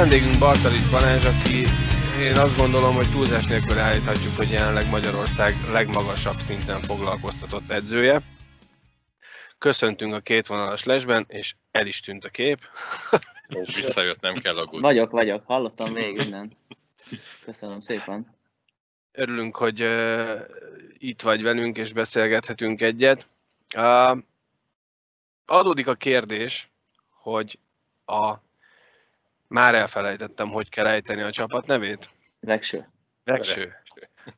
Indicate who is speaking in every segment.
Speaker 1: vendégünk Bartalics Balázs, aki én azt gondolom, hogy túlzás nélkül állíthatjuk, hogy jelenleg Magyarország legmagasabb szinten foglalkoztatott edzője. Köszöntünk a két vonalas lesben, és el is tűnt a kép.
Speaker 2: És visszajött, nem kell aggódni.
Speaker 3: Vagyok, vagyok, hallottam végig minden. Köszönöm szépen.
Speaker 1: Örülünk, hogy uh, itt vagy velünk, és beszélgethetünk egyet. Uh, adódik a kérdés, hogy a már elfelejtettem, hogy kell ejteni a csapat nevét.
Speaker 3: Vegső.
Speaker 1: Vegső.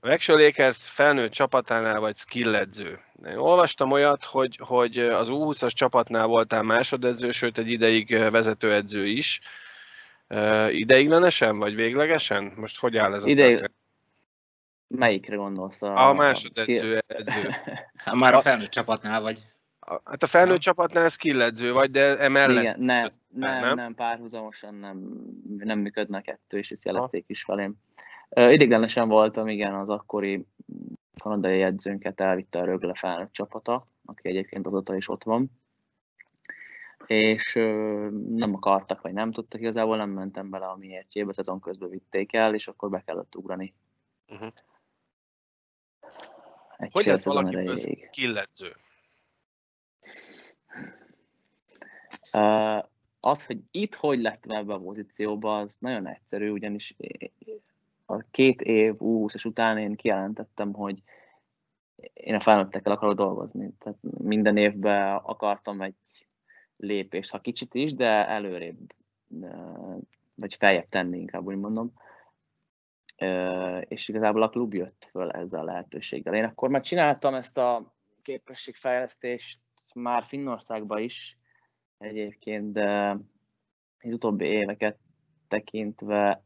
Speaker 1: Vegső Lakers felnőtt csapatánál vagy skilledző. Én olvastam olyat, hogy, hogy az U20-as csapatnál voltál másodedző, sőt egy ideig vezetőedző is. Ideiglenesen vagy véglegesen? Most hogy áll ez a
Speaker 3: Ideig...
Speaker 1: történet?
Speaker 3: Melyikre gondolsz? A,
Speaker 1: A másodedző edző.
Speaker 4: Hát már a felnőtt csapatnál vagy.
Speaker 1: A- Hát a felnőtt csapatnál skilledző vagy, de emellett
Speaker 3: Igen, nem, nem,
Speaker 1: nem?
Speaker 3: nem, párhuzamosan nem, nem működne kettő, és ezt jelezték is felém. Ö, Ideiglenesen voltam, igen, az akkori kanadai edzőnket elvitte a Rögle felnőtt csapata, aki egyébként azóta is ott van. És ö, nem akartak, vagy nem tudtak, igazából nem mentem bele a miértjébe, szezon közben vitték el, és akkor be kellett ugrani.
Speaker 1: Uh-huh.
Speaker 3: Egy
Speaker 1: Hogy lett
Speaker 3: erejéig.
Speaker 1: skilledző?
Speaker 3: Uh, az, hogy itt hogy lettem ebbe a pozícióba, az nagyon egyszerű, ugyanis a két év U20-as után én kijelentettem, hogy én a felnőttekkel akarok dolgozni. Tehát minden évben akartam egy lépést, ha kicsit is, de előrébb, vagy feljebb tenni, inkább úgy mondom. És igazából a klub jött föl ezzel a lehetőséggel. Én akkor már csináltam ezt a képességfejlesztést már Finnországban is, egyébként, de az utóbbi éveket tekintve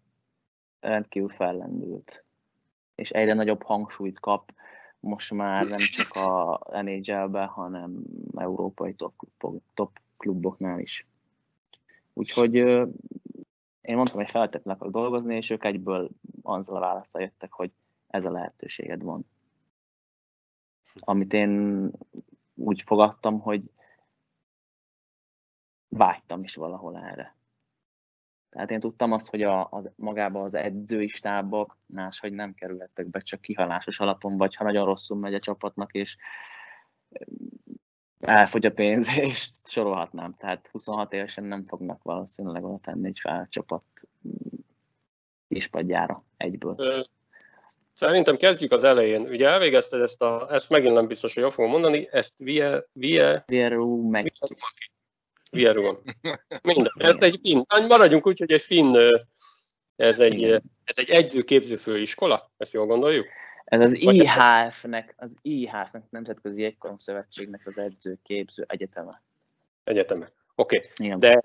Speaker 3: rendkívül fellendült. És egyre nagyobb hangsúlyt kap most már nem csak a NHL-be, hanem európai top, klubok, top kluboknál is. Úgyhogy én mondtam, hogy feltétlenül akarok dolgozni, és ők egyből azzal a válaszsal jöttek, hogy ez a lehetőséged van. Amit én úgy fogadtam, hogy vágytam is valahol erre. Tehát én tudtam azt, hogy a, az, magába az edzői stábba máshogy nem kerülhettek be, csak kihalásos alapon, vagy ha nagyon rosszul megy a csapatnak, és elfogy a pénz, és sorolhatnám. Tehát 26 évesen nem fognak valószínűleg oda tenni egy felcsapat kispadjára egyből.
Speaker 2: Szerintem kezdjük az elején. Ugye elvégezted ezt a, ezt megint nem biztos, hogy jól fogom mondani, ezt Vie, Vie,
Speaker 3: Vieru meg
Speaker 2: Vierugon. Minden. Ez egy finn, maradjunk úgy, hogy egy finn, ez egy, ez egy egyző-képző főiskola, ezt jól gondoljuk?
Speaker 3: ez az IHF-nek, az IHF-nek, Nemzetközi Jégkorong Szövetségnek az edzőképző egyeteme.
Speaker 2: Egyeteme. Oké, okay.
Speaker 3: Igen.
Speaker 2: de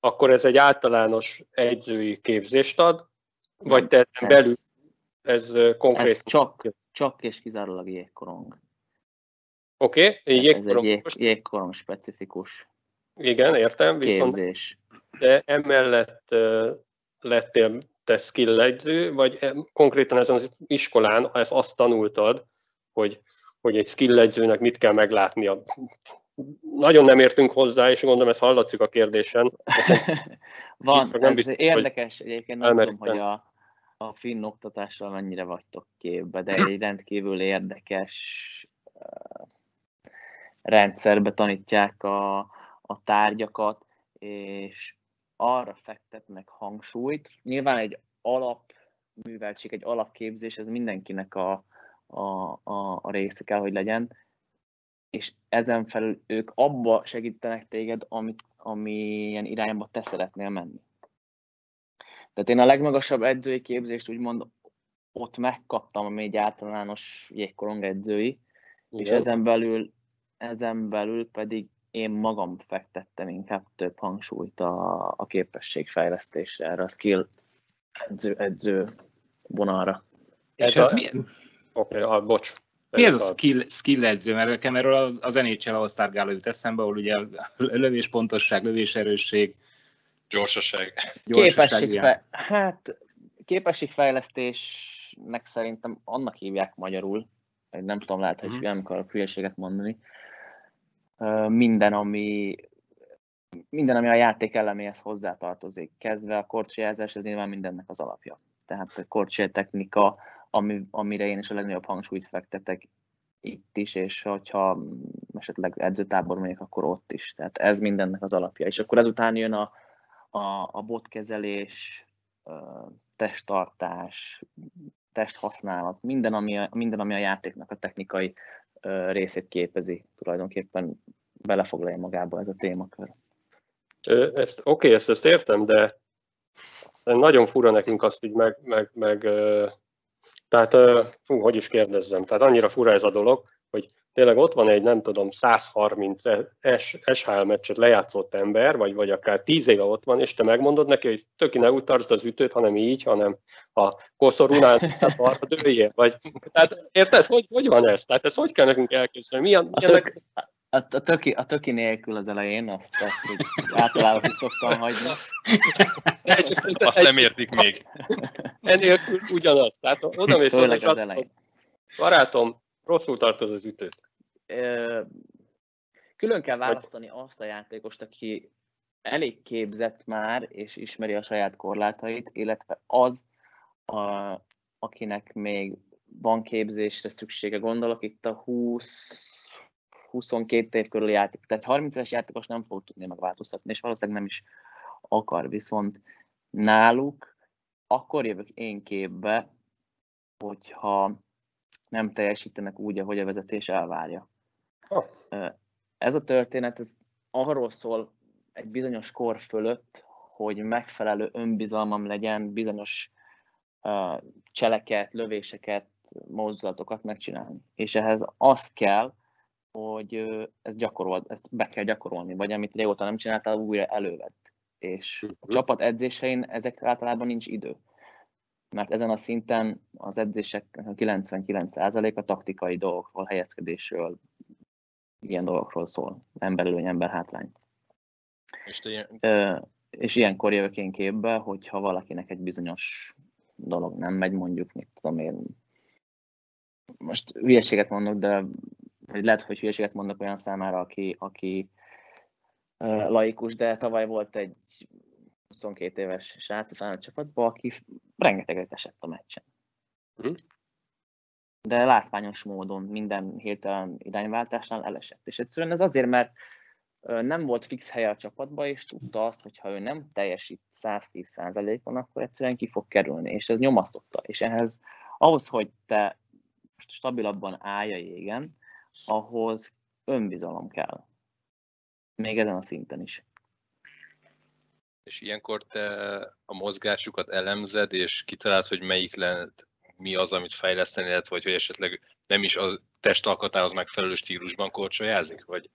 Speaker 2: akkor ez egy általános egyzői képzést ad, vagy te ezen
Speaker 3: ez-
Speaker 2: belül ez konkrét?
Speaker 3: Ez csak, csak és kizárólag jégkorong.
Speaker 2: Oké, okay.
Speaker 3: Ez egy
Speaker 2: jégkorong.
Speaker 3: jég, jégkorong specifikus
Speaker 2: Igen, értem, viszont
Speaker 3: képzés.
Speaker 2: de emellett lettél te skill edző, vagy em- konkrétan ezen az iskolán ezt azt tanultad, hogy, hogy egy skill edzőnek mit kell meglátnia. Nagyon nem értünk hozzá, és gondolom ez hallatszik a kérdésen.
Speaker 3: Van,
Speaker 2: nem
Speaker 3: ez
Speaker 2: biztos, hogy
Speaker 3: érdekes, egyébként nem tudom, hogy a, a finn oktatással mennyire vagytok képbe, de egy rendkívül érdekes rendszerbe tanítják a, a tárgyakat, és arra fektetnek hangsúlyt. Nyilván egy alapműveltség, egy alapképzés, ez mindenkinek a, a, a, a része kell, hogy legyen, és ezen felül ők abba segítenek téged, amit, amilyen irányba te szeretnél menni. Tehát én a legmagasabb edzői képzést úgymond ott megkaptam, ami egy általános jégkorong edzői, és
Speaker 2: Igen.
Speaker 3: ezen belül, ezen belül pedig én magam fektettem inkább több hangsúlyt a, a képességfejlesztésre, erre a skill edző, edző vonalra.
Speaker 4: És
Speaker 2: Ez
Speaker 4: ez,
Speaker 2: a-
Speaker 4: mi,
Speaker 2: Oké, ah, bocs.
Speaker 4: mi ez a skill, skill edző? Mert nekem erről az NHL All-Star Gála jut eszembe, ahol ugye a lövéspontosság, lövéserősség,
Speaker 2: Gyorsaság.
Speaker 4: gyorsaság.
Speaker 3: Képességfe- hát képességfejlesztésnek szerintem annak hívják magyarul, nem tudom, lehet, hogy
Speaker 2: Mhm.
Speaker 3: nem akarok hülyeséget mondani. Minden, ami minden, ami a játék eleméhez hozzátartozik, kezdve a korcsolyázás, ez nyilván mindennek az alapja. Tehát a korcsoly technika, ami, amire én is a legnagyobb hangsúlyt fektetek itt is, és hogyha esetleg edzőtábor megyek, akkor ott is. Tehát ez mindennek az alapja. És akkor ezután jön a, a, a botkezelés, testtartás, testhasználat, minden ami, a, minden, ami a játéknak a technikai részét képezi, tulajdonképpen belefoglalja magába ez a témakör.
Speaker 2: Ezt, oké, ezt, ezt értem, de nagyon fura nekünk azt így meg, meg, meg tehát, fú, hogy is kérdezzem, tehát annyira fura ez a dolog, hogy tényleg ott van egy, nem tudom, 130 SHL meccset lejátszott ember, vagy, vagy akár 10 éve ott van, és te megmondod neki, hogy töki ne úgy tartsd az ütőt, hanem így, hanem a koszorúnál arra dőljél, vagy, tehát érted, hogy, hogy van ez? Tehát ezt hogy kell nekünk elképzelni? Milyen, milyen
Speaker 3: a, a, töki, a töki nélkül az elején, azt, azt úgy általában szoktam hagyni.
Speaker 1: Azt nem értik még.
Speaker 2: Enélkül ugyanaz. Tehát oda mész és azt mondom, barátom, rosszul tartoz az ütőt.
Speaker 3: Külön kell választani azt a játékost, aki elég képzett már, és ismeri a saját korlátait, illetve az, a, akinek még van képzésre szüksége. Gondolok itt a 20 22 év körüli játék, tehát 30 es játékos nem fog tudni megváltoztatni, és valószínűleg nem is akar, viszont náluk akkor jövök én képbe, hogyha nem teljesítenek úgy, ahogy a vezetés elvárja. Oh. Ez a történet ez arról szól egy bizonyos kor fölött, hogy megfelelő önbizalmam legyen bizonyos uh, cseleket, lövéseket, mozdulatokat megcsinálni. És ehhez az kell, hogy ezt gyakorol, ezt be kell gyakorolni, vagy amit régóta nem csináltál, újra elővett. És a mhm. csapat edzésein ezek általában nincs idő. Mert ezen a szinten az edzések 99%-a taktikai dolgokról, helyezkedésről, ilyen dolgokról szól. Emberelőny, ember hátrány. És, ilyen... és ilyenkor jövök én képbe, hogyha valakinek egy bizonyos dolog nem megy, mondjuk, mit tudom én, most hülyeséget mondok, de vagy lehet, hogy hülyeséget mondok olyan számára, aki, aki laikus, de tavaly volt egy 22 éves srác a felnőtt csapatban, aki rengeteget esett a meccsen. Mm. De látványos módon minden hirtelen irányváltásnál elesett. És egyszerűen ez azért, mert nem volt fix helye a csapatban, és tudta azt, hogy ha ő nem teljesít 110%-on, akkor egyszerűen ki fog kerülni, és ez nyomasztotta. És ehhez ahhoz, hogy te stabilabban állj a jégen, ahhoz önbizalom kell. Még ezen a szinten is.
Speaker 1: És ilyenkor te a mozgásukat elemzed, és kitalálod, hogy melyik lehet, mi az, amit fejleszteni lehet, vagy hogy esetleg nem is a testalkatához megfelelő stílusban korcsolyázik, vagy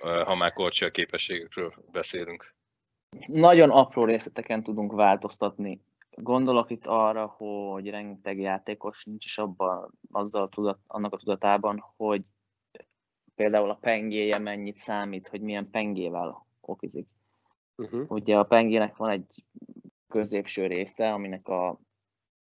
Speaker 1: ha már korcsolya képességekről beszélünk.
Speaker 3: Nagyon apró részleteken tudunk változtatni. Gondolok itt arra, hogy rengeteg játékos nincs is abban, azzal a tudat, annak a tudatában, hogy például a pengéje mennyit számít, hogy milyen pengével okizik. Uh-huh. Ugye a pengének van egy középső része, aminek a,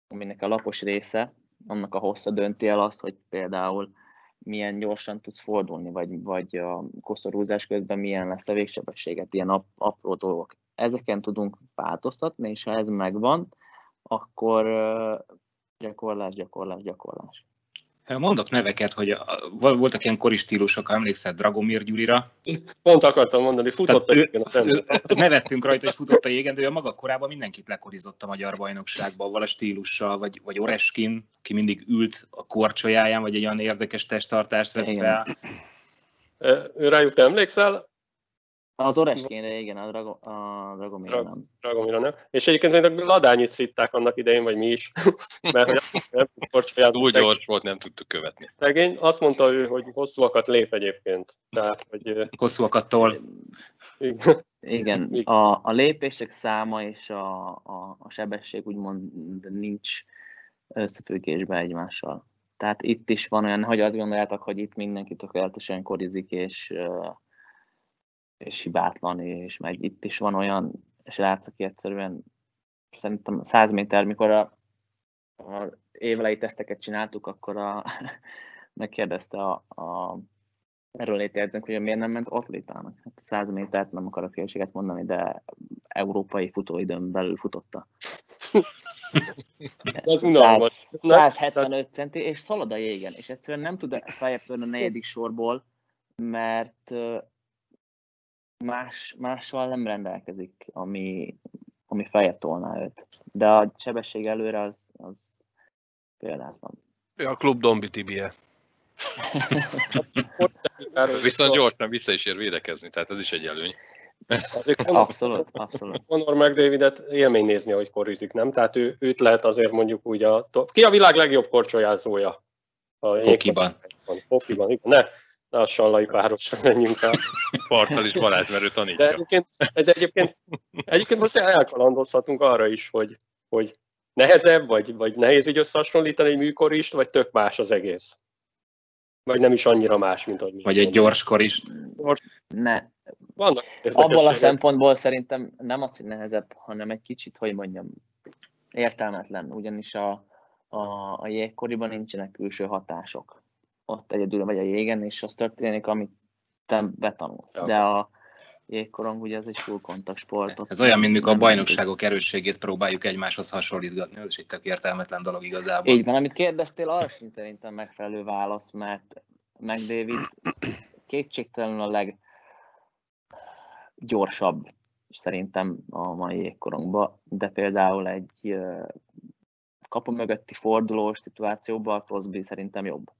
Speaker 3: aminek a lapos része, annak a hossza dönti el azt, hogy például milyen gyorsan tudsz fordulni, vagy, vagy a koszorúzás közben milyen lesz a végsebességet, ilyen ap, apró dolgok. Ezeken tudunk változtatni, és ha ez megvan, akkor gyakorlás, gyakorlás, gyakorlás.
Speaker 4: Mondok neveket, hogy voltak ilyen kori stílusok, ha emlékszel Dragomir Gyurira.
Speaker 2: Pont akartam mondani, futott a jégen
Speaker 4: a Nevettünk rajta, hogy futott a jégen, de ő a maga korában mindenkit lekorizott a magyar bajnokságban, avval a stílussal, vagy, vagy Oreskin, aki mindig ült a korcsolyáján, vagy egy olyan érdekes testtartást vett fel.
Speaker 2: Ő rájuk te emlékszel?
Speaker 3: Az Oreskénre, igen, a, Drago, a Dragomira nem.
Speaker 2: Dragomira nem. És egyébként még Ladányit szitták annak idején, vagy mi is. mert
Speaker 1: nem Túl gyors volt, nem tudtuk követni.
Speaker 2: Szegény azt mondta ő, hogy hosszúakat lép egyébként. Tehát, hogy...
Speaker 4: Hosszúakattól.
Speaker 3: Igen. Igen, a, a lépések száma és a, a, a sebesség úgymond nincs összefüggésben egymással. Tehát itt is van olyan, hogy azt gondoljátok, hogy itt mindenki tökéletesen korizik, és és hibátlan, és meg itt is van olyan srác, aki egyszerűen szerintem 100 méter, mikor a, a évelei teszteket csináltuk, akkor a, megkérdezte a, a Erről érzünk, hogy miért nem ment atlétának. Hát 100 métert nem akarok hülyeséget mondani, de európai futóidőn belül futotta.
Speaker 2: Ez unalmas.
Speaker 3: 175 centi, és szalad a jégen, és egyszerűen nem tud feljebb törni a negyedik sorból, mert más, mással nem rendelkezik, ami, ami feljebb tolná őt. De a sebesség előre az, az példátlan.
Speaker 1: Ja, a klub Dombi Tibie.
Speaker 5: Viszont gyorsan vissza is ér védekezni, tehát ez is egy előny.
Speaker 2: Azért Conor,
Speaker 3: Abszolút, abszolút.
Speaker 2: Conor McDavidet élmény nézni, hogy korizik, nem? Tehát ő, őt lehet azért mondjuk úgy a... Ki a világ legjobb korcsolyázója? A
Speaker 4: Hokiban.
Speaker 2: Hokiban, igen. Ne, ne a sallai párosra menjünk el.
Speaker 5: Parttal is Balázs, mert ő
Speaker 2: De
Speaker 5: tanítja.
Speaker 2: egyébként, de egyébként, egyébként most elkalandozhatunk arra is, hogy, hogy nehezebb, vagy, vagy nehéz így összehasonlítani egy műkorist, vagy tök más az egész. Vagy nem is annyira más, mint ahogy mi
Speaker 4: Vagy egy gyorskor is.
Speaker 3: Ne,
Speaker 2: Vannak
Speaker 3: abból a szempontból szerintem nem az, hogy nehezebb, hanem egy kicsit, hogy mondjam, értelmetlen, ugyanis a, a, a jégkoriban nincsenek külső hatások. Ott egyedül vagy a jégen, és az történik, amit te betanulsz.
Speaker 2: Ja.
Speaker 3: De a jégkorong ugye ez egy full contact sport.
Speaker 4: Ez olyan, mint mikor a bajnokságok erősségét próbáljuk egymáshoz hasonlítgatni, ez is egy tök értelmetlen dolog igazából.
Speaker 3: Így van, amit kérdeztél, arra sincs szerintem megfelelő válasz, mert McDavid kétségtelenül a leggyorsabb szerintem a mai jégkorongban, de például egy kapu mögötti fordulós szituációban a Crosby szerintem jobb,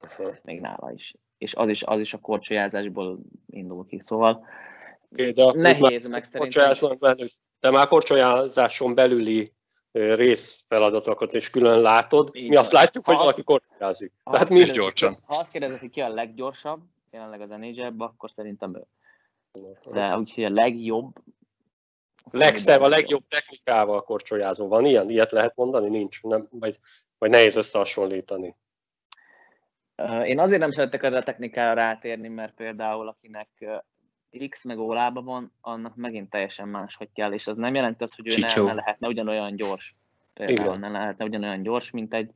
Speaker 2: Aha.
Speaker 3: még nála is. És az is, az is a korcsolyázásból indul ki, szóval
Speaker 2: Oké, de
Speaker 3: nehéz
Speaker 2: már
Speaker 3: meg szerintem.
Speaker 2: belül, de már korcsolyázáson belüli részfeladatokat is külön látod.
Speaker 3: Így
Speaker 2: mi azt látjuk, hogy
Speaker 3: Ha
Speaker 2: valaki
Speaker 3: azt-
Speaker 2: korcsolyázik. Tehát mi
Speaker 3: kérdezik,
Speaker 5: gyorsan.
Speaker 3: Ha azt kérdezed, hogy ki a leggyorsabb, jelenleg az nhl akkor szerintem ő. De úgyhogy a legjobb...
Speaker 2: legszebb, a legjobb technikával korcsolyázó. Van ilyen? Ilyet lehet mondani? Nincs. Nem, vagy, vagy nehéz összehasonlítani.
Speaker 3: Én azért nem szeretek erre a technikára rátérni, mert például akinek X meg O lába van, annak megint teljesen más, hogy kell, és az nem jelenti azt, hogy ő
Speaker 4: Csicsó.
Speaker 3: ne lehetne ugyanolyan gyors. Például ne lehetne ugyanolyan gyors, mint egy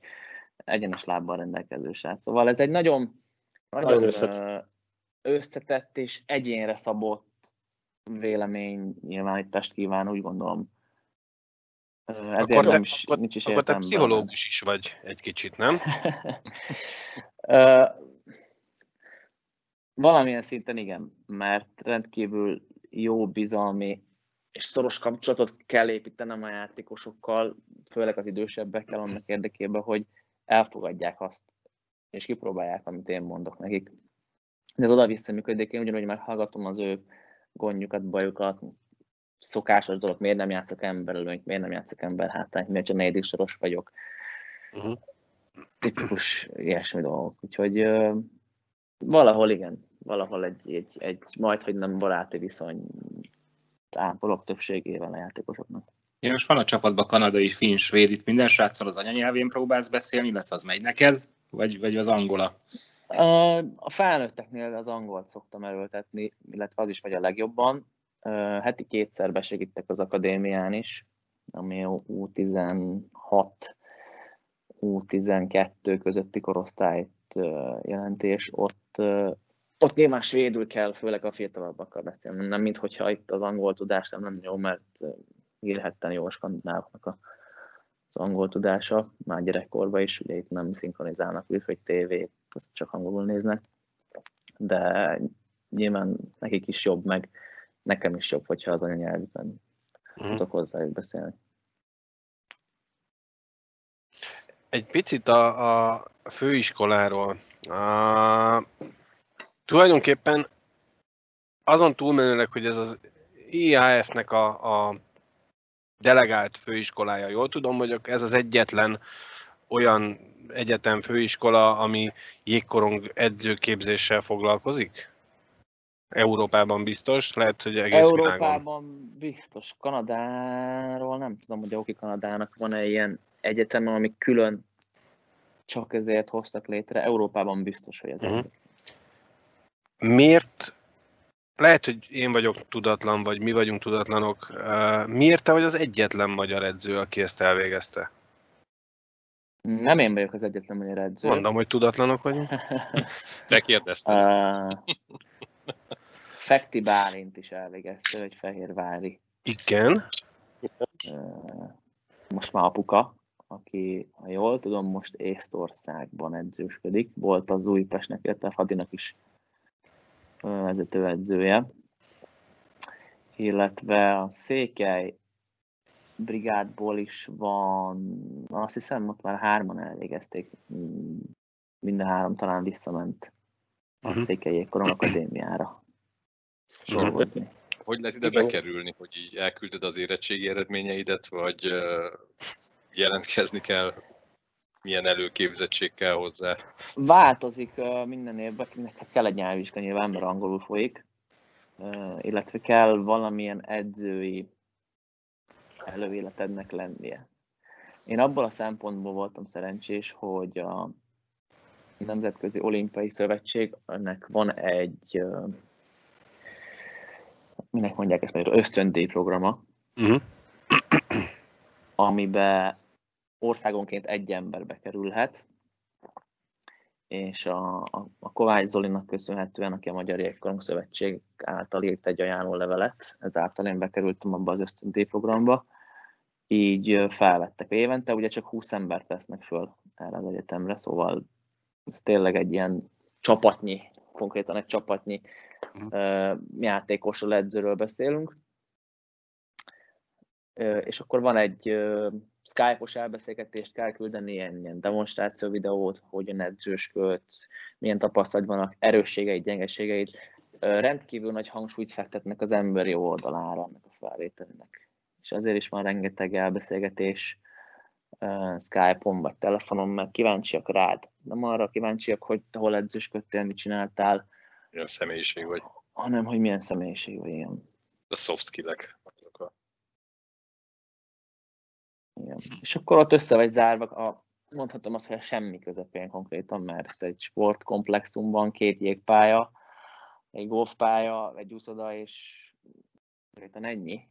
Speaker 3: egyenes lábbal rendelkező srác. Szóval ez egy nagyon, nagyon
Speaker 2: Nagyon
Speaker 3: összetett.
Speaker 2: összetett.
Speaker 3: összetett és egyénre szabott vélemény nyilvánítást kíván, úgy gondolom. Ezért
Speaker 1: Akkor te,
Speaker 3: nem is,
Speaker 1: akkor,
Speaker 3: nincs is
Speaker 1: akkor te pszichológus is vagy egy kicsit, nem?
Speaker 3: Valamilyen szinten igen, mert rendkívül jó bizalmi és szoros kapcsolatot kell építenem a játékosokkal, főleg az idősebbekkel annak érdekében, hogy elfogadják azt, és kipróbálják, amit én mondok nekik. De ez oda-vissza működik, én ugyanúgy meghallgatom az ő gondjukat, bajukat, szokásos dolog, miért nem játszok emberelőnyt, miért nem játszok ember hátányt, miért csak negyedik soros vagyok.
Speaker 1: Uh-huh.
Speaker 3: Tipikus ilyesmi dolgok. Úgyhogy ö, valahol igen, valahol egy, egy, egy majd, hogy nem baráti viszony ápolok többségével a játékosoknak.
Speaker 4: Ja, most van a csapatban kanadai, finn, svéd, itt minden sráccal az anyanyelvén próbálsz beszélni, illetve az megy neked, vagy, vagy az angola?
Speaker 3: A felnőtteknél az angolt szoktam erőltetni, illetve az is megy a legjobban. Heti kétszer besegítek az akadémián is, ami U16, U12 közötti korosztályt jelenti, és ott, ott nyilván svédül kell, főleg a fiatalabbakkal beszélni. Nem, mint hogyha itt az angol tudás nem lenne jó, mert ö, élhetten jó a skandinávoknak a, az angol tudása, már gyerekkorban is, ugye itt nem szinkronizálnak külföld tévét, azt csak angolul néznek, de nyilván nekik is jobb, meg nekem is jobb, hogyha az anyanyelvükön
Speaker 1: Mhm.
Speaker 3: tudok hozzájuk beszélni.
Speaker 1: Egy picit a, a főiskoláról. A, tulajdonképpen azon túlmenőleg, hogy ez az IAF-nek a, a delegált főiskolája, jól tudom, hogy ez az egyetlen olyan egyetem főiskola, ami jégkorong edzőképzéssel foglalkozik? Európában biztos, lehet, hogy egész világon.
Speaker 3: Európában biztos. Kanadáról nem tudom, hogy Oki Kanadának van-e ilyen egyetem, ami külön csak ezért hoztak létre. Európában biztos, hogy ez uh-huh.
Speaker 1: Miért, lehet, hogy én vagyok tudatlan, vagy mi vagyunk tudatlanok, miért te vagy az egyetlen magyar edző, aki ezt elvégezte?
Speaker 3: Nem én vagyok az egyetlen magyar edző.
Speaker 1: Mondom, hogy tudatlanok vagyunk.
Speaker 5: Te kérdezted.
Speaker 3: Uh, Fekti Bálint is elvégezte, egy Fehérvári.
Speaker 1: Igen.
Speaker 3: Most már apuka, aki, ha jól tudom, most Észtországban edzősködik. Volt az Újpestnek, illetve Fadinak is vezetőedzője. Illetve a Székely brigádból is van, azt hiszem, ott már hárman elvégezték. Minden három talán visszament a
Speaker 1: Mhm.
Speaker 3: Székely Koron Akadémiára. Dolgozni.
Speaker 5: Hogy lehet ide
Speaker 2: Igen.
Speaker 5: bekerülni, hogy így elküldöd az érettségi eredményeidet, vagy jelentkezni kell, milyen előképzettség kell hozzá?
Speaker 3: Változik minden évben, neked kell egy nyelvvizsga nyilván, mert angolul folyik, illetve kell valamilyen edzői előéletednek lennie. Én abból a szempontból voltam szerencsés, hogy a Nemzetközi Olimpiai Szövetség ennek van egy, minek mondják ezt magyarul, ösztöndíj programa,
Speaker 1: Uh-huh.
Speaker 3: amiben országonként egy ember bekerülhet, és a, a, a Kovács Zolinak köszönhetően, aki a Magyar Jégkorong Szövetség által írt egy ajánlólevelet, ezáltal én bekerültem abba az ösztöndíj programba, így felvettek évente, ugye csak 20 embert vesznek föl erre az egyetemre, szóval ez tényleg egy ilyen csapatnyi, konkrétan egy csapatnyi
Speaker 1: Mhm.
Speaker 3: ö, játékosról, edzőről beszélünk. És akkor van egy Skype-os elbeszélgetést kell küldeni, ilyen, ilyen demonstráció videót, hogyan edzősködsz, milyen tapasztalat vannak, erősségeit, gyengeségeit. Rendkívül nagy hangsúlyt fektetnek az emberi oldalára ennek a felvételnek. És azért is van rengeteg elbeszélgetés Skype-on vagy telefonon, mert kíváncsiak rád. Nem arra kíváncsiak, hogy te hol edzősködtél, mit csináltál,
Speaker 5: Milyen személyiség vagy?
Speaker 3: hanem hogy milyen személyiség vagy ilyen.
Speaker 5: A soft skillek.
Speaker 3: Igen. És akkor ott össze vagy zárva, a, mondhatom azt, hogy a semmi közepén konkrétan, mert ez egy sportkomplexumban két jégpálya, egy golfpálya, egy úszoda, és konkrétan ennyi.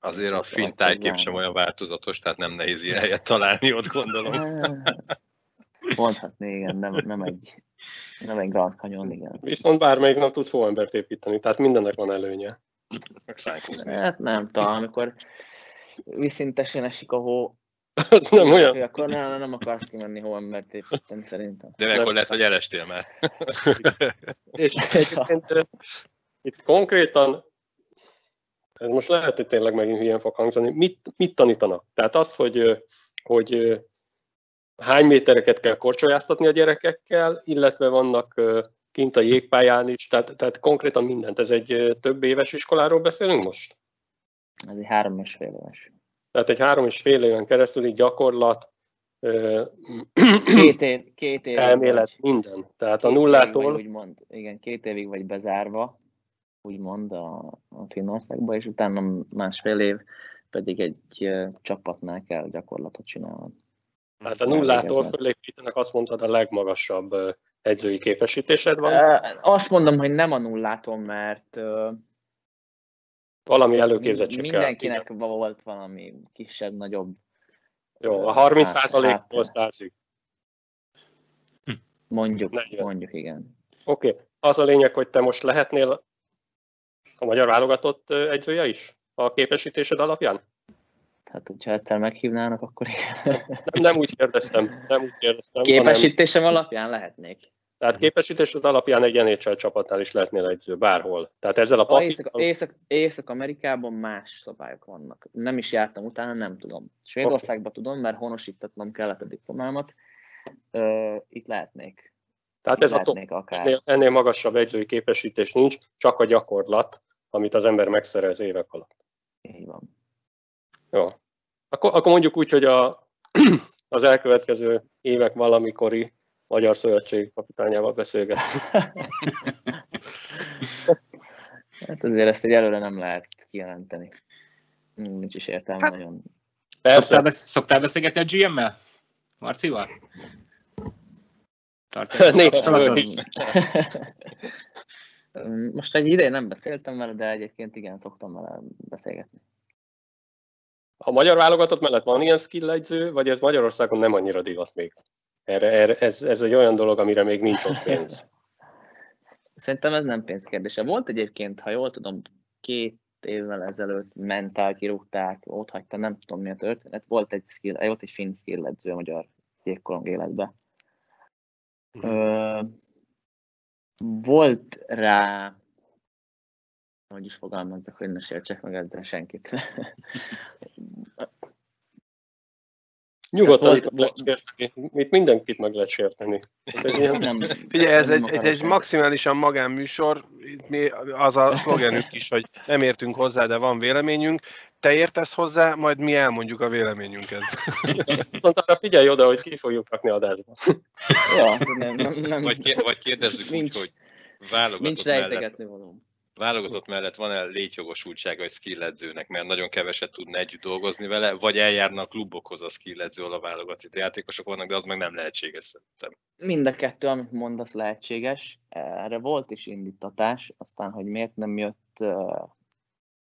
Speaker 5: Azért a finn tájkép sem olyan változatos, tehát nem nehéz ilyen helyet találni, ott gondolom.
Speaker 3: Mondhatni, igen, nem, nem egy, nem egy Grand Canyon, igen.
Speaker 2: Viszont bármelyik nap tudsz embert építeni, tehát mindennek van előnye.
Speaker 3: Hát nem, talán amikor viszintesen esik a hó,
Speaker 2: Ez nem olyan.
Speaker 3: akkor nem, nem akarsz kimenni hóembert építeni szerintem.
Speaker 5: De akkor lehet, hogy elestél már.
Speaker 2: És egyébként itt konkrétan, ez most lehet, hogy tényleg megint hülyen fog hangzani, mit, mit tanítanak? Tehát az, hogy, hogy hány métereket kell korcsolyáztatni a gyerekekkel, illetve vannak kint a jégpályán is, tehát, tehát konkrétan mindent. Ez egy több éves iskoláról beszélünk most?
Speaker 3: Ez egy három és fél éves.
Speaker 2: Tehát egy három és fél éven keresztül így gyakorlat,
Speaker 3: Két év, két év
Speaker 2: elmélet, minden. Tehát a
Speaker 3: évig
Speaker 2: nullától
Speaker 3: Vagy úgymond, igen, két évig vagy bezárva, úgymond a, a Finnországba, és utána másfél év pedig egy csapatnál kell gyakorlatot csinálni.
Speaker 2: Hát a nullától fölépítenek, azt mondtad, a legmagasabb edzői képesítésed van.
Speaker 3: Azt mondom, hogy nem a nullától, mert
Speaker 2: Valami előképzettség kell.
Speaker 3: mindenkinek volt valami kisebb-nagyobb,
Speaker 2: Jó, a 30
Speaker 3: Hát,
Speaker 2: százalékból
Speaker 3: hát.
Speaker 2: szárzik.
Speaker 3: mondjuk,
Speaker 2: 40.
Speaker 3: mondjuk igen.
Speaker 2: Oké, okay. az a lényeg, hogy te most lehetnél a magyar válogatott edzője is a képesítésed alapján?
Speaker 3: Hát, hogyha egyszer meghívnának, akkor igen.
Speaker 2: Nem, nem úgy kérdeztem, nem úgy kérdeztem, hanem,
Speaker 3: Képesítésem alapján lehetnék.
Speaker 2: tehát képesítésed alapján egy NHL csapatnál is lehetnél edző, bárhol. Tehát ezzel a papír...
Speaker 3: Észak, Észak, Észak-Amerikában más szabályok vannak. Nem is jártam utána, nem tudom. Svédországban tudom, mert honosítatnom kellett a diplomámat. Ö, itt lehetnék.
Speaker 2: Tehát
Speaker 3: Itt
Speaker 2: ez a top,
Speaker 3: lehetnék akár.
Speaker 2: ennél, ennél magasabb edzői képesítés nincs, csak a gyakorlat, amit az ember megszerez évek alatt.
Speaker 3: Így van.
Speaker 2: Jó. Akkor, akkor mondjuk úgy, hogy a, az elkövetkező évek valamikori Magyar Szövetség kapitányával beszélget.
Speaker 3: Hát azért ezt egy előre nem lehet kijelenteni. Nincs is értelme
Speaker 4: Hát-
Speaker 3: nagyon.
Speaker 4: Szoktál,
Speaker 2: Persze,
Speaker 4: besz- szoktál beszélgetni a GM-mel? Marcival? Tartják kapcsolatot?
Speaker 3: Most egy ideje nem beszéltem vele, de egyébként igen, szoktam vele beszélgetni.
Speaker 2: A magyar válogatott mellett van ilyen skill edző, vagy ez Magyarországon nem annyira divat még? Erre, erre, ez, ez egy olyan dolog, amire még nincs ott pénz.
Speaker 3: Szerintem ez nem pénzkérdése. Volt egyébként, ha jól tudom, két évvel ezelőtt mentál, kirúgták, ott hagyta, nem tudom mi a történet. Volt egy, skill, volt egy finn skill edző a magyar jégkorong életbe. Ö, volt rá, hogy is fogalmazzak, hogy ne sértsek meg ezzel senkit.
Speaker 2: Nyugodtan itt lehet sérteni. Itt mindenkit meg lehet sérteni. Ez egy ilyen,
Speaker 3: nem,
Speaker 1: Figyelj, ez
Speaker 3: nem
Speaker 1: egy, egy, egy maximálisan magánműsor, itt mi, az a szlogenünk is, hogy nem értünk hozzá, de van véleményünk. Te értesz hozzá, majd mi elmondjuk a véleményünket.
Speaker 2: Viszont arra figyelj oda, hogy ki fogjuk rakni adásba.
Speaker 3: Ja, nem, nem, nem,
Speaker 5: Vagy, kér, vagy kérdezzük úgy,
Speaker 3: Nincs-
Speaker 5: hogy
Speaker 3: nincs
Speaker 5: válogatott mellett,
Speaker 3: rejtegetni való.
Speaker 5: Válogatott mellett van-e létjogosultsága egy skilledzőnek, mert nagyon keveset tudna együtt dolgozni vele, vagy eljárna a klubokhoz a skilledző, a válogatott játékosok vannak, de az meg nem lehetséges szerintem.
Speaker 3: Mind a kettő, amit mondasz, lehetséges. Erre volt is indítatás, aztán, hogy miért nem jött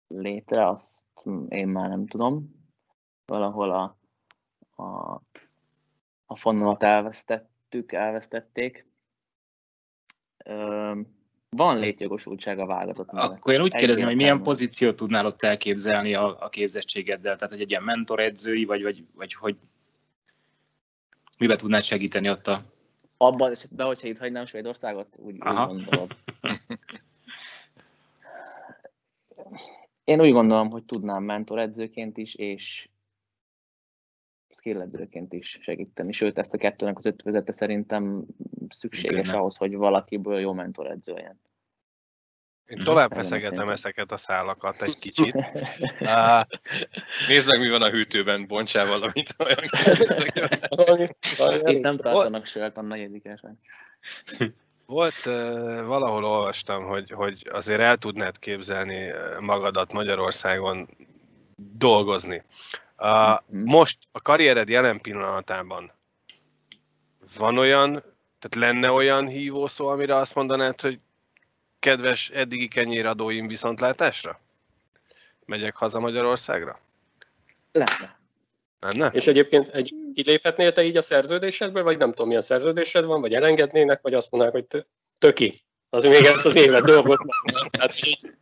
Speaker 3: létre, azt én már nem tudom. Valahol a, a, a fonalat elvesztettük, elvesztették. Ö, van létjogosultság a válogatott mellett.
Speaker 4: Akkor én úgy kérdezném, hogy milyen pozíciót tudnál ott elképzelni a, a képzettségeddel? Tehát, hogy egy ilyen mentoredzői, vagy, vagy, vagy hogy mibe tudnád segíteni ott a...
Speaker 3: Abban esetben, hogyha itt hagynám Svédországot, úgy, úgy gondolom. Én úgy gondolom, hogy tudnám mentoredzőként is, és skilledzőként is segíteni. Sőt, ezt a kettőnek az ötvözete szerintem szükséges
Speaker 4: Működne.
Speaker 3: ahhoz, hogy valakiből jó mentoredző legyen.
Speaker 1: Én tovább
Speaker 3: Ezen a
Speaker 1: feszegetem ezeket a szálakat egy kicsit. Á,
Speaker 5: Nézd meg, mi van a hűtőben, bontsál valamit olyan.
Speaker 3: Itt nem tartanak sört a negyedikesen.
Speaker 1: Volt, valahol olvastam, hogy, hogy azért el tudnád képzelni magadat Magyarországon dolgozni. Uh, most a karriered jelen pillanatában van olyan, tehát lenne olyan hívószó, amire azt mondanád, hogy kedves eddigi kenyéradóim viszontlátásra? Megyek haza Magyarországra?
Speaker 3: Lenne.
Speaker 1: Lenne?
Speaker 2: És egyébként egy, kiléphetnél te így a szerződésedből, vagy nem tudom, milyen szerződésed van, vagy elengednének, vagy azt mondanák, hogy tö- töki. Az még ezt az évet dolgoznak. Tehát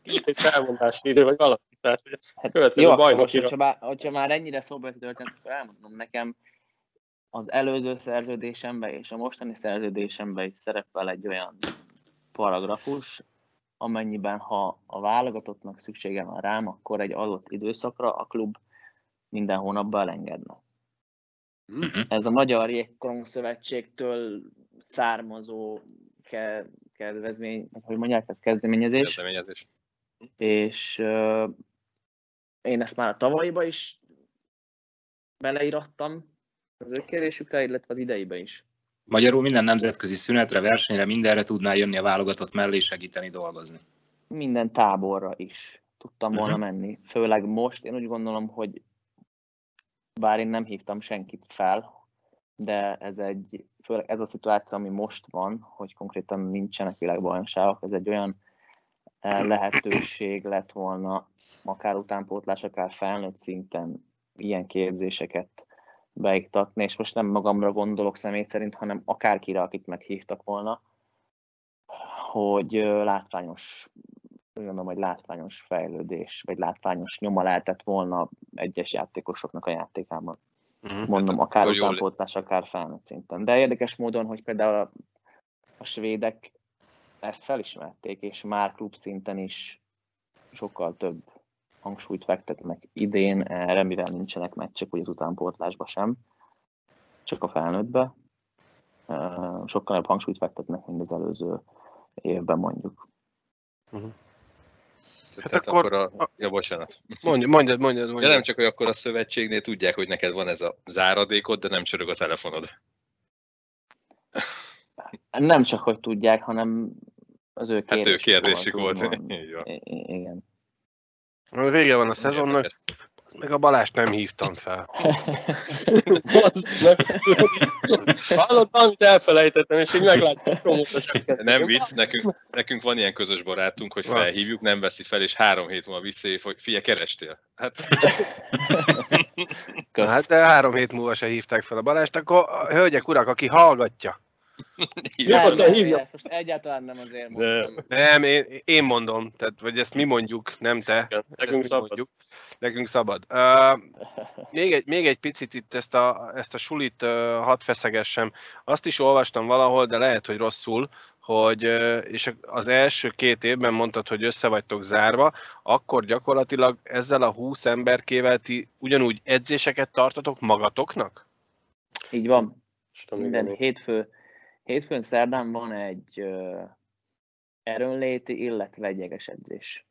Speaker 2: két egy felmondási idő, vagy valami. Tehát, hogy
Speaker 3: Hát,
Speaker 2: Következő
Speaker 3: jó, akkor most,
Speaker 2: bajnokira.
Speaker 3: hogyha, már, hogyha már ennyire szóba jött a történet, akkor elmondom nekem, az előző szerződésemben és a mostani szerződésemben is szerepel egy olyan paragrafus, amennyiben ha a válogatottnak szüksége van rám, akkor egy adott időszakra a klub minden hónapban elengedne.
Speaker 4: Uh-huh.
Speaker 3: Ez a Magyar Jégkorong Szövetségtől származó ke- kedvezmény, hogy mondják, ez kezdeményezés
Speaker 5: Kezdeményezés.
Speaker 3: és uh, én ezt már a tavalyiba is beleírattam az ő kérésükre, illetve az ideibe is.
Speaker 4: Magyarul minden nemzetközi szünetre, versenyre, mindenre tudnál jönni a válogatott mellé segíteni dolgozni.
Speaker 3: Minden táborra is tudtam volna
Speaker 4: Mhm.
Speaker 3: menni. Főleg most, én úgy gondolom, hogy bár én nem hívtam senkit fel, de ez egy, főleg ez a szituáció, ami most van, hogy konkrétan nincsenek világbajnokságok, ez egy olyan eh, lehetőség lett volna, akár utánpótlás, akár felnőtt szinten ilyen képzéseket beiktatni, és most nem magamra gondolok személy szerint, hanem akárkire, akit meghívtak volna, hogy ö, látványos, gondolom, hogy látványos fejlődés, vagy látványos nyoma lehetett volna egyes játékosoknak a játékában.
Speaker 1: Mhm.
Speaker 3: Mondom, akár
Speaker 5: akkor jól-
Speaker 3: utánpótlás, akár felnőtt szinten. De érdekes módon, hogy például a, a svédek ezt felismerték, és már klub szinten is sokkal több hangsúlyt fektetnek idén erre, mivel nincsenek meccsek, ugye az utánpótlásba sem, csak a felnőttbe. Sokkal nagyobb hangsúlyt fektetnek, mint az előző évben mondjuk.
Speaker 5: Hát
Speaker 1: akkor-
Speaker 5: akkor... a... Ja, bocsánat.
Speaker 1: Mondjad, mondjad, mondjad.
Speaker 5: Ja,
Speaker 1: mondjad.
Speaker 5: nem csak, hogy akkor a szövetségnél tudják, hogy neked van ez a záradékod, de nem csörög a telefonod.
Speaker 3: Nem csak, hogy tudják, hanem az ő
Speaker 5: Hát ő kérdésük volt. Így van.
Speaker 3: I- Igen.
Speaker 1: Vége van a szezonnak, Meg a Balást nem hívtam fel.
Speaker 2: Hallod, valamit elfelejtettem, és így meglátjuk promótosokat.
Speaker 5: Nem vicc, nekünk, nekünk van ilyen közös barátunk, hogy felhívjuk, nem veszi fel, és három hét múlva visszaév, hogy fia, kerestél. Hát
Speaker 3: Kösz.
Speaker 1: Hát de három hét múlva se hívták fel a Balást, akkor a hölgyek, urak, aki hallgatja.
Speaker 3: Nem,
Speaker 2: hívja.
Speaker 3: ezt most egyáltalán nem azért
Speaker 5: De-
Speaker 3: mondtam.
Speaker 1: Nem, én, én mondom, tehát, vagy ezt mi mondjuk, nem te.
Speaker 2: Igen, Nekünk szabad.
Speaker 1: mondjuk. Nekünk szabad. Uh, még, egy, még egy picit itt ezt a, ezt a sulit uh, hadd feszegessem. Azt is olvastam valahol, de lehet, hogy rosszul, hogy, és az első két évben mondtad, hogy össze vagytok zárva, akkor gyakorlatilag ezzel a 20 emberkével ti ugyanúgy edzéseket tartatok magatoknak?
Speaker 3: Így van. Minden hétfő, hétfőn szerdán van egy uh, erőnléti, illetve egy jeges edzés.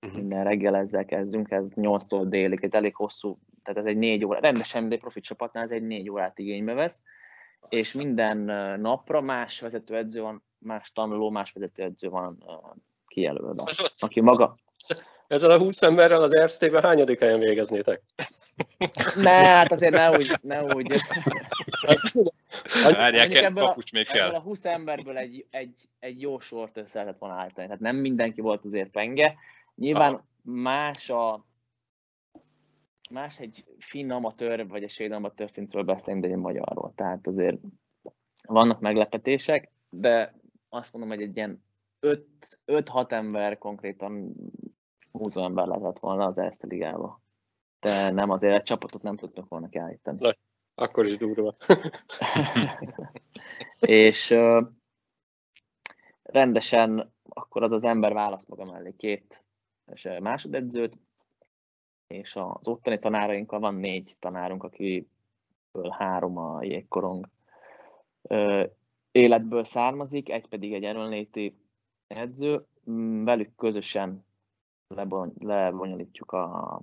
Speaker 1: Mhm.
Speaker 3: Minden reggel ezzel kezdünk, ez 8-tól délig, egy elég hosszú, tehát ez egy négy óra, rendesen, de profi csapatnál ez egy négy órát igénybe vesz, és minden napra más vezetőedző van, más tanuló, más vezetőedző van uh, kijelölve, aki maga.
Speaker 2: Ezzel a 20 emberrel az Erztében hányadik helyen végeznétek?
Speaker 3: Ne, hát azért ne úgy, ne úgy.
Speaker 5: várják
Speaker 3: ebből a-
Speaker 5: még
Speaker 3: Ebből
Speaker 5: kell.
Speaker 3: a 20 emberből egy, egy, egy jó sort össze lehetett volna állítani. Tehát nem mindenki volt azért penge. Nyilván
Speaker 5: Aha.
Speaker 3: más a más egy finn amatőr, vagy egy svéd amatőr szintről beszélni, de egy magyarról. Tehát azért vannak meglepetések, de azt mondom, hogy egy ilyen 5-6 ember konkrétan 20 ember lehetett volna az Erste Ligába. De nem azért egy csapatot nem tudtunk volna kiállítani.
Speaker 2: Akkor is durva.
Speaker 3: és rendesen akkor az az ember választ maga mellé két és, másodedzőt, és az ottani tanárainkkal van négy tanárunk, akiből három a jégkorong életből származik, egy pedig egy erőnléti edző. Mm, Velük közösen lebony- lebonyolítjuk a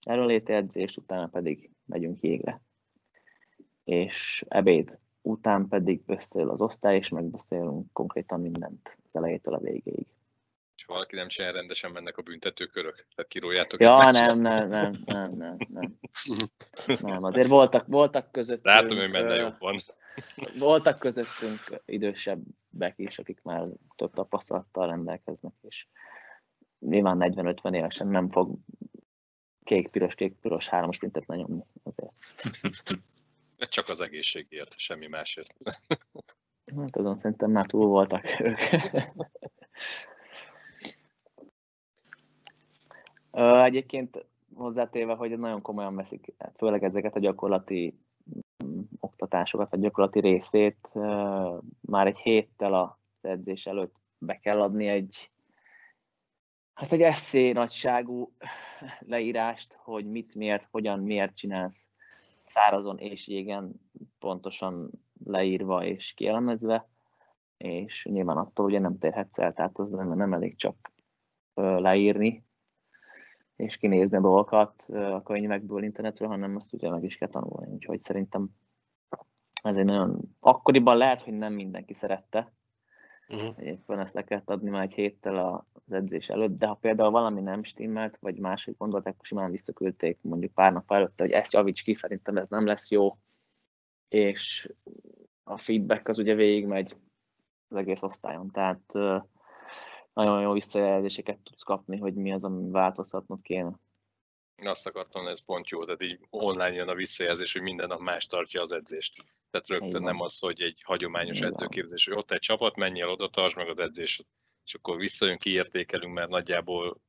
Speaker 3: erőnléti edzést, utána pedig megyünk jégre. És ebéd után pedig összeül az osztály, és megbeszélünk konkrétan mindent az elejétől a végéig.
Speaker 5: És valaki nem csinál rendesen, mennek a büntetőkörök. Tehát kiróljátok.
Speaker 3: Ja, nem, nem, nem, nem, nem, nem. Nem, azért voltak, voltak közöttünk,
Speaker 5: Látom, hogy benne
Speaker 3: ö,
Speaker 5: jobb van.
Speaker 3: voltak közöttünk idősebbek is, akik már több tapasztalattal rendelkeznek, és nyilván 40-50 évesen nem fog kék-piros, kék-piros három sprintet lenyomni azért.
Speaker 5: Ez csak az egészségért, semmi másért.
Speaker 3: Hát azon szerintem már túl voltak ők. Egyébként hozzátéve, hogy nagyon komolyan veszik, főleg ezeket a gyakorlati mm, oktatásokat, vagy gyakorlati részét, már egy héttel az edzés előtt be kell adni egy hát egy eszé nagyságú leírást, hogy mit, miért, hogyan, miért csinálsz szárazon és jégen pontosan leírva és kielemezve, és nyilván attól ugye nem térhetsz el, tehát az nem, nem elég csak leírni, és kinézni a dolgokat a könyvekből, internetről, hanem azt ugye meg is kell tanulni. Úgyhogy szerintem ez egy nagyon... Akkoriban lehet, hogy nem mindenki szerette,
Speaker 1: Uh-huh.
Speaker 3: éppen ezt le kellett adni már egy héttel az edzés előtt, de ha például valami nem stimmelt, vagy máshogy gondolták, akkor simán visszaküldték mondjuk pár nap előtte, hogy ezt javíts ki, szerintem ez nem lesz jó, és a feedback az ugye végigmegy az egész osztályon, tehát nagyon jó visszajelzéseket tudsz kapni, hogy mi az, ami változtatnod kéne.
Speaker 5: Azt akartam, ez pont jó, tehát így online jön a visszajelzés, hogy minden nap más tartja az edzést. Tehát rögtön nem az, hogy egy hagyományos edzőképzés, hogy ott egy csapat, menjél oda, tartsd meg az edzést, és akkor visszajön, kiértékelünk, mert nagyjából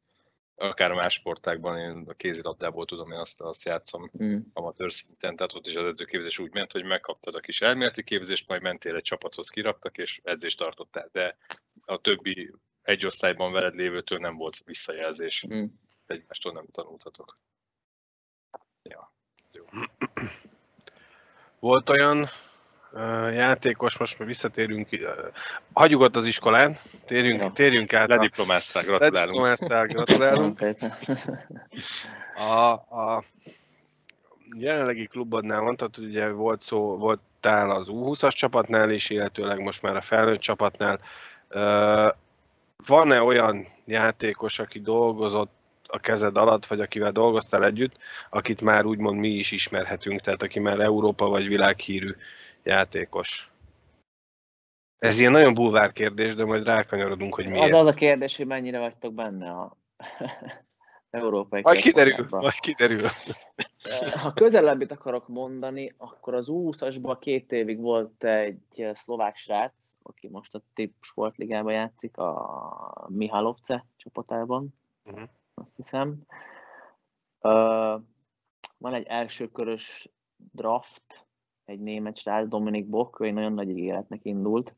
Speaker 5: akár más sportákban, én a kézilabdából tudom, én azt, azt játszom
Speaker 3: Mm.
Speaker 5: amatőr szinten, tehát ott is az edzőképzés úgy ment, hogy megkaptad a kis elméleti képzést, majd mentél egy csapathoz, kiraktak, és edzést tartottál, de a többi egy osztályban veled lévőtől nem volt visszajelzés,
Speaker 3: Mm.
Speaker 5: Egymástól nem tanultatok. Ja, jó.
Speaker 1: Volt olyan játékos, most már visszatérünk, hagyjuk ott az iskolán, térjünk,
Speaker 3: Jó.
Speaker 1: térjünk át a
Speaker 5: Lediplomáztál, gratulálunk.
Speaker 1: Lediplomáztál, gratulálunk. A, a jelenlegi klubodnál mondtad, hogy ugye volt szó, voltál az U20-as csapatnál is, illetőleg most már a felnőtt csapatnál. Van-e olyan játékos, aki dolgozott a kezed alatt, vagy akivel dolgoztál együtt, akit már úgymond mi is ismerhetünk, tehát aki már Európa vagy világhírű játékos? Ez ilyen nagyon bulvár kérdés, de majd rákanyarodunk, hogy miért.
Speaker 3: Az az a kérdés, hogy mennyire vagytok benne a európai
Speaker 1: Majd kiderül, majd kiderül.
Speaker 3: Ha közelebbit akarok mondani, akkor az U20-asban két évig volt egy szlovák srác, aki most a TIP sportligában játszik, a Mihalovce csapatában,
Speaker 1: Mhm.
Speaker 3: Azt hiszem. Ö, Van egy elsőkörös draft, egy német srác, Dominik Bock, egy nagyon nagy ígéretnek indult.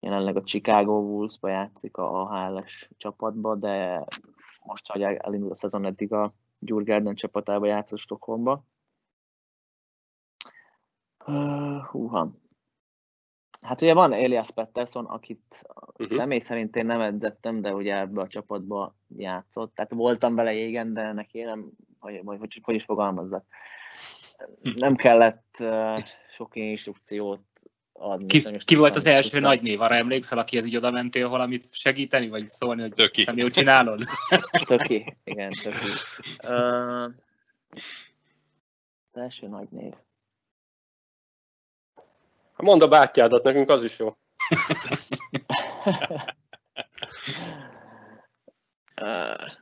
Speaker 3: Jelenleg a Chicago Bulls-ba játszik a HLS csapatba, de most, hogy elindult a szezon, eddig a Gyurgárden csapatába játszott Stockholmba. Uh, húha. Hát ugye van Elias Pettersson, akit uh-huh. személy szerint én nem edzettem, de ugye ebbe a csapatba játszott. Tehát voltam vele jégen, de neki nem, hogy, hogy, hogy, hogy is fogalmazzak. Nem kellett uh, sok instrukciót adni.
Speaker 4: Ki, ki volt az első
Speaker 3: tudtam.
Speaker 4: nagy név? Arra emlékszel, akihez így oda mentél valamit segíteni, vagy szólni, hogy
Speaker 5: Töki.
Speaker 4: nem jól csinálod?
Speaker 3: Töki, igen, töki. Uh, az első nagy név.
Speaker 2: Mondd a bátyádat, nekünk az is jó.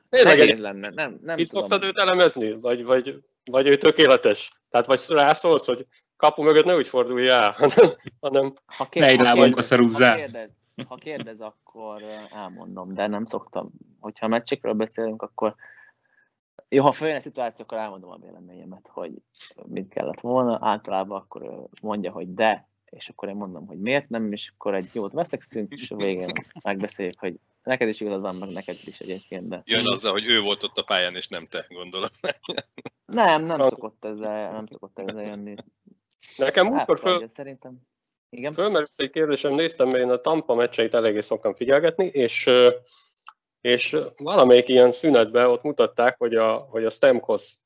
Speaker 2: Tényleg egy-
Speaker 3: lenne, nem, nem
Speaker 2: Itt
Speaker 3: tudom.
Speaker 2: szoktad őt elemezni? Vagy, vagy, vagy ő tökéletes? Tehát vagy rászólsz, hogy kapu mögött ne úgy fordulj el, hanem, hanem
Speaker 3: Ha,
Speaker 4: Ne egy
Speaker 3: ha
Speaker 4: lábon
Speaker 3: kérdez-. Ha kérdez, ha kérdez, akkor elmondom, de nem szoktam. Hogyha meccsekről beszélünk, akkor jó, ha följön egy szituáció, akkor elmondom a véleményemet, hogy mit kellett volna. Általában akkor mondja, hogy de, és akkor én mondom, hogy miért nem, és akkor egy jót veszekszünk, és a végén megbeszéljük, hogy neked is igazad van, meg neked is egyébként, de
Speaker 5: Jön azzal, hogy ő volt ott a pályán, és nem te, gondolom.
Speaker 3: nem, nem szokott ezzel, nem szokott ezzel jönni.
Speaker 2: nekem múltkor föl,
Speaker 3: Átfordja, szerintem. Igen?
Speaker 2: Fölmerült egy kérdésem, néztem, mert én a Tampa meccseit eléggé szoktam figyelgetni, és, és valamelyik ilyen szünetben ott mutatták, hogy a, hogy a Stemkos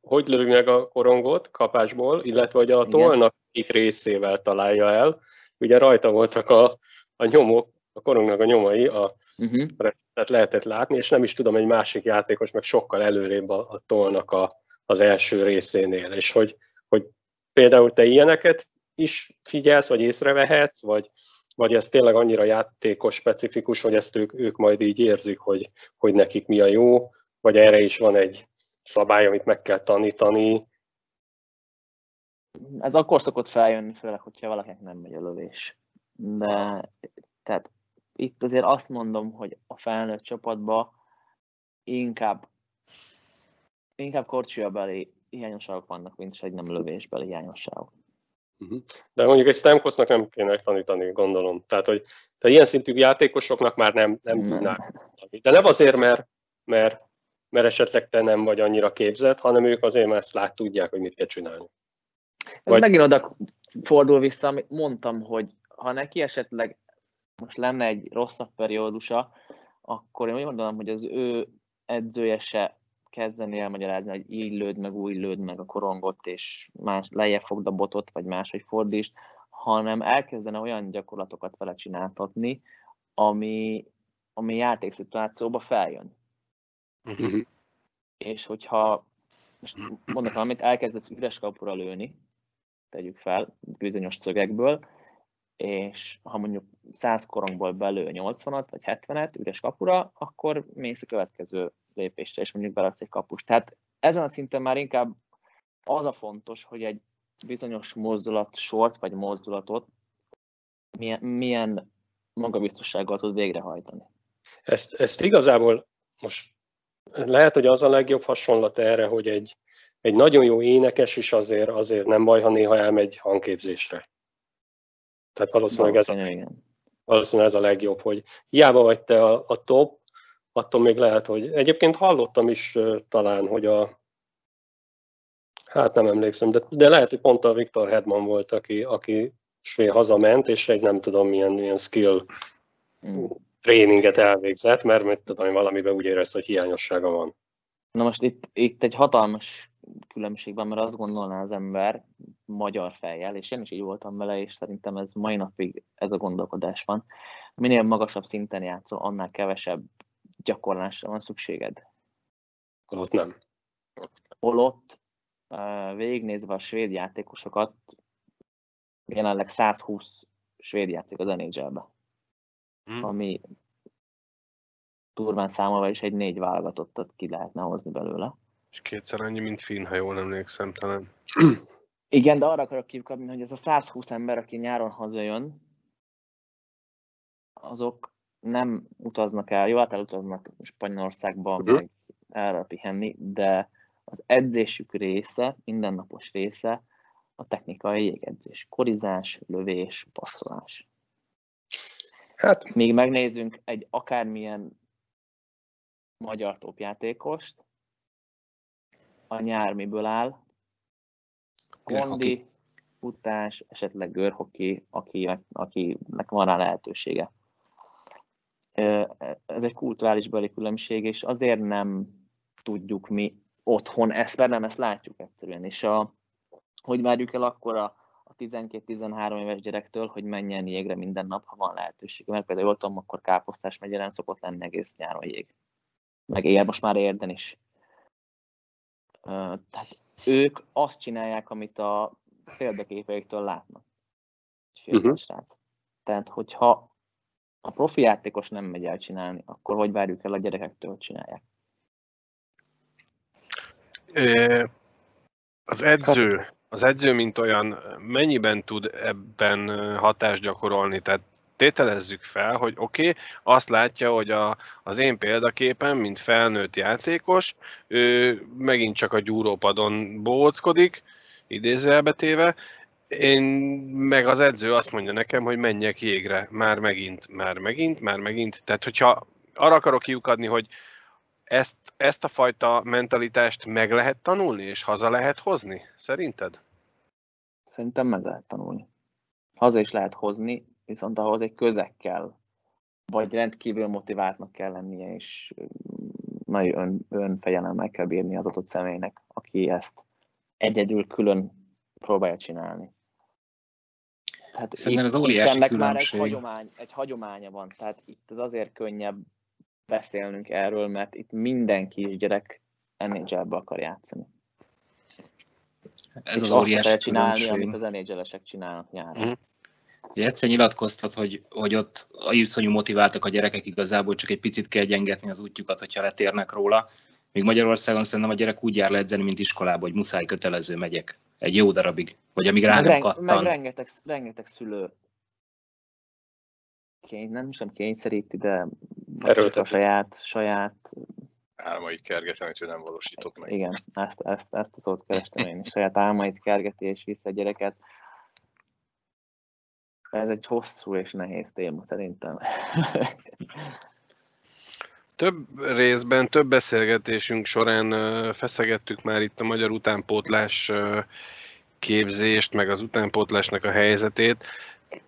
Speaker 2: hogy lövi meg a korongot kapásból, illetve hogy a tollnak egyik részével találja el. Ugye rajta voltak a, a nyomok, a korongnak a nyomai, a,
Speaker 3: Uh-huh.
Speaker 2: tehát lehetett látni, és nem is tudom, egy másik játékos meg sokkal előrébb a, a tollnak a, az első részénél, és hogy, hogy például te ilyeneket is figyelsz, vagy észrevehetsz, vagy, vagy ez tényleg annyira játékos specifikus, hogy ezt ők, ők majd így érzik, hogy, hogy nekik mi a jó, vagy erre is van egy szabály, amit meg kell tanítani.
Speaker 3: Ez akkor szokott feljönni, főleg, hogyha valakinek nem megy a lövés. De tehát itt azért azt mondom, hogy a felnőtt csapatban inkább inkább korcsolyabeli hiányosságok vannak, mint egy nem lövésbeli hiányosságok.
Speaker 2: De mondjuk egy Stamkosnak nem kéne tanítani, gondolom. Tehát, hogy te ilyen szintű játékosoknak már nem, nem tudnák. tanítani. De nem azért, mert, mert, mert esetleg te nem vagy annyira képzett, hanem ők azért, mert ezt lát, tudják, hogy mit kell csinálni.
Speaker 3: Ez
Speaker 2: Vagy-
Speaker 3: megint oda fordul vissza, amit mondtam, hogy ha neki esetleg most lenne egy rosszabb periódusa, akkor én úgy mondanám, hogy az ő edzője se kezdeni elmagyarázni, hogy így lőd meg, úgy lőd meg a korongot, és más, lejjebb fogd a botot, vagy máshogy fordítsd, hanem elkezdene olyan gyakorlatokat vele csináltatni, ami, ami játékszituációba feljön.
Speaker 2: Uh-huh.
Speaker 3: És hogyha, most mondok valamit, elkezdesz üres kapura lőni, tegyük fel, bizonyos szögekből, és ha mondjuk 100 korongból belő 80-at vagy 70-et üres kapura, akkor mész a következő lépésre, és mondjuk beladsz egy kapust. Tehát ezen a szinten már inkább az a fontos, hogy egy bizonyos mozdulat, sort vagy mozdulatot milyen, milyen magabiztossággal tud végrehajtani.
Speaker 2: Ezt, ezt igazából most lehet, hogy az a legjobb hasonlat erre, hogy egy, egy nagyon jó énekes is azért, azért nem baj, ha néha elmegy hangképzésre. Tehát valószínűleg ez,
Speaker 3: Valószínűleg igen.
Speaker 2: valószínűleg ez a legjobb, hogy hiába vagy te a, a top, attól még lehet, hogy egyébként hallottam is talán, hogy a hát nem emlékszem, de, de lehet, hogy pont a Viktor Hedman volt, aki, aki své hazament, és egy nem tudom milyen, milyen skill
Speaker 3: Mm.
Speaker 2: Tréninget elvégzett, mert mit tudom, valamiben úgy érezte, hogy hiányossága van.
Speaker 3: Na most itt, itt egy hatalmas különbség van, mert azt gondolná az ember magyar fejjel, és én is így voltam vele, és szerintem ez mai napig ez a gondolkodás van. Minél magasabb szinten játszol, annál kevesebb gyakorlásra van szükséged.
Speaker 2: Ott nem.
Speaker 3: holott végignézve a svéd játékosokat, jelenleg 120 svéd játszik az NHL-be,
Speaker 1: Hm.
Speaker 3: ami durván számolva is egy négy válogatottat ki lehetne hozni belőle.
Speaker 1: És kétszer annyi, mint Finn, ha jól emlékszem talán.
Speaker 3: Igen, de arra akarok kikapni, hogy ez a 120 ember, aki nyáron hazajön, azok nem utaznak el, jó, hát elutaznak Spanyolországba,
Speaker 2: Mhm.
Speaker 3: meg erre pihenni, de az edzésük része, mindennapos része a technikai jégedzés. Korizás, lövés, passzolás.
Speaker 2: Hát,
Speaker 3: Még megnézzünk egy akármilyen magyar topjátékost, a nyár miből áll, kondi, futás, esetleg görhoki, akinek, akinek van rá lehetősége. Ez egy kulturális beli különbség, és azért nem tudjuk mi otthon ezt, mert nem ezt látjuk egyszerűen. És a, hogy várjuk el akkor a 12-13 éves gyerektől, hogy menjen jégre minden nap, ha van lehetőség. Mert például jól tudom, akkor káposztás megyeren szokott lenni egész nyáron jég. Meg ér, most már érden is. Tehát ők azt csinálják, amit a példaképeiktől látnak.
Speaker 2: Mhm.
Speaker 3: srác. Tehát, hogyha a profi játékos nem megy el csinálni, akkor hogy várjuk el a gyerekektől, hogy csinálják?
Speaker 1: Az edző, az edző, mint olyan, mennyiben tud ebben hatást gyakorolni? Tehát tételezzük fel, hogy oké, okay, azt látja, hogy a, az én példaképen, mint felnőtt játékos, ő megint csak a gyúrópadon bóckodik, idézőjelbetéve, én meg az edző azt mondja nekem, hogy menjek jégre, már megint, már megint, már megint. Tehát, hogyha arra akarok kiukadni, hogy ezt, ezt a fajta mentalitást meg lehet tanulni, és haza lehet hozni, szerinted?
Speaker 3: Szerintem meg lehet tanulni. Haza is lehet hozni, viszont ahhoz egy közeg kell. Vagy rendkívül motiváltnak kell lennie, és mm, nagy ön, önfegyelemmel kell bírni az adott személynek, aki ezt egyedül külön próbálja csinálni. Tehát
Speaker 4: Szerintem ez óriási
Speaker 3: ennek már egy,
Speaker 4: különbség.
Speaker 3: hagyomány, egy hagyománya van, tehát itt az azért könnyebb beszélnünk erről, mert itt minden kisgyerek NHL-be akar játszani.
Speaker 4: Ez
Speaker 3: és
Speaker 4: az
Speaker 3: azt
Speaker 4: óriási
Speaker 3: akarja csinálni,
Speaker 4: különbség.
Speaker 3: amit az NHL-esek csinálnak nyáron.
Speaker 4: Ugye egyszer nyilatkoztat, hogy, hogy ott a iszonyú motiváltak a gyerekek, igazából csak egy picit kell gyengetni az útjukat, hogyha letérnek róla. Még Magyarországon szerintem a gyerek úgy jár le edzeni, mint iskolába, hogy muszáj kötelező megyek. Egy jó darabig. Vagy amíg rá
Speaker 3: meg,
Speaker 4: nem
Speaker 3: ren- meg
Speaker 4: kattan.
Speaker 3: rengeteg, rengeteg szülő kény, nem is nem kényszeríti, de a saját, saját,
Speaker 5: Álmait kergetem, hogy ő nem valósított meg.
Speaker 3: igen, ezt, ezt, ezt a szót kerestem én saját álmait kergeti és vissza a gyereket. Ez egy hosszú és nehéz téma szerintem.
Speaker 1: Több részben, több beszélgetésünk során feszegettük már itt a magyar utánpótlás képzést, meg az utánpótlásnak a helyzetét.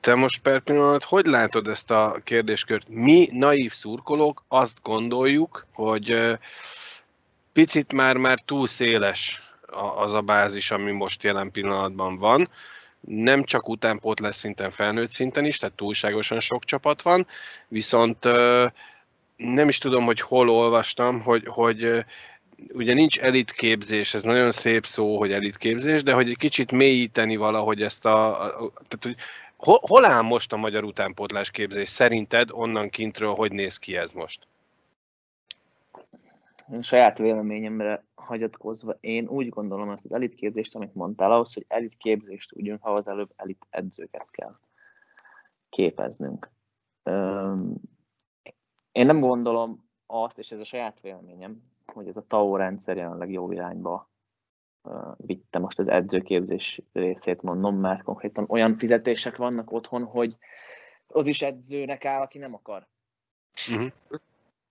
Speaker 1: Te most per pillanat, hogy látod ezt a kérdéskört? Mi, naív szurkolók, azt gondoljuk, hogy picit már, már túl széles az a bázis, ami most jelen pillanatban van. Nem csak utánpótlás szinten, felnőtt szinten is, tehát túlságosan sok csapat van, viszont nem is tudom, hogy hol olvastam, hogy, hogy ugye nincs elitképzés, ez nagyon szép szó, hogy elitképzés, de hogy egy kicsit mélyíteni valahogy ezt a tehát, hogy hol, áll most a magyar utánpótlás képzés? Szerinted onnan kintről hogy néz ki ez most?
Speaker 3: Saját véleményemre hagyatkozva, én úgy gondolom ezt az elitképzést, amit mondtál, ahhoz, hogy elitképzést tudjunk, ahhoz előbb elit edzőket kell képeznünk. Én nem gondolom azt, és ez a saját véleményem, hogy ez a TAO rendszer jelenleg jó irányba vitte most az edzőképzés részét, mondom, mert konkrétan olyan fizetések vannak otthon, hogy az is edzőnek áll, aki nem akar.
Speaker 1: Uh-huh.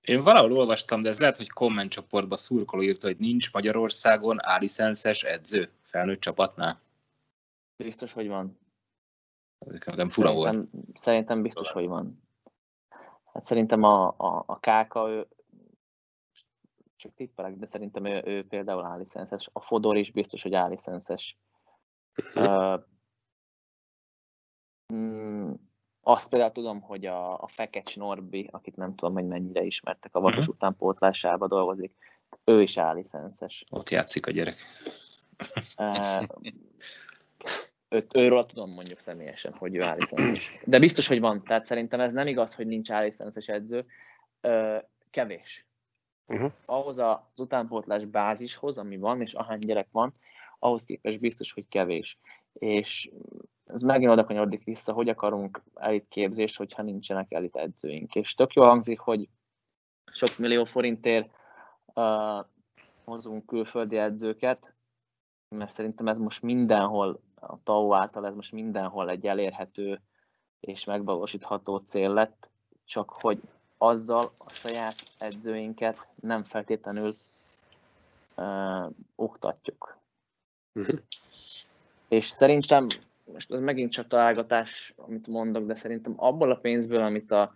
Speaker 4: Én valahol olvastam, de ez lehet, hogy kommentcsoportban szurkoló írta, hogy nincs Magyarországon álicenszes edző felnőtt csapatnál.
Speaker 3: Biztos, hogy van.
Speaker 4: Nekem fura volt.
Speaker 3: Szerintem, szerintem biztos, hogy van. Hát szerintem a, a, a Káka, ő, csak tippelek, de szerintem ő, ő például állicenszes. A Fodor is biztos, hogy állicenszes. Uh, mm, azt például tudom, hogy a, a Fekecs Norbi, akit nem tudom, hogy mennyire ismertek, a Varos utánpótlásába dolgozik, ő is állicences.
Speaker 4: Ott játszik a gyerek.
Speaker 3: Uh, őt, őről tudom mondjuk személyesen, hogy ő állicences. De biztos, hogy van. Tehát szerintem ez nem igaz, hogy nincs állicences edző. Uh, kevés.
Speaker 1: Uh-huh.
Speaker 3: Ahhoz az utánpótlás bázishoz, ami van, és ahány gyerek van, ahhoz képest biztos, hogy kevés. És ez megint oda kanyarodik vissza, hogy akarunk elit képzést, hogyha nincsenek elit edzőink. És tök jól hangzik, hogy sok millió forintért uh, hozunk külföldi edzőket, mert szerintem ez most mindenhol, a TAO által ez most mindenhol egy elérhető és megvalósítható cél lett, csak hogy azzal a saját edzőinket nem feltétlenül uh, oktatjuk.
Speaker 2: Mhm.
Speaker 3: És szerintem, most ez megint csak találgatás, amit mondok, de szerintem abból a pénzből, amit a,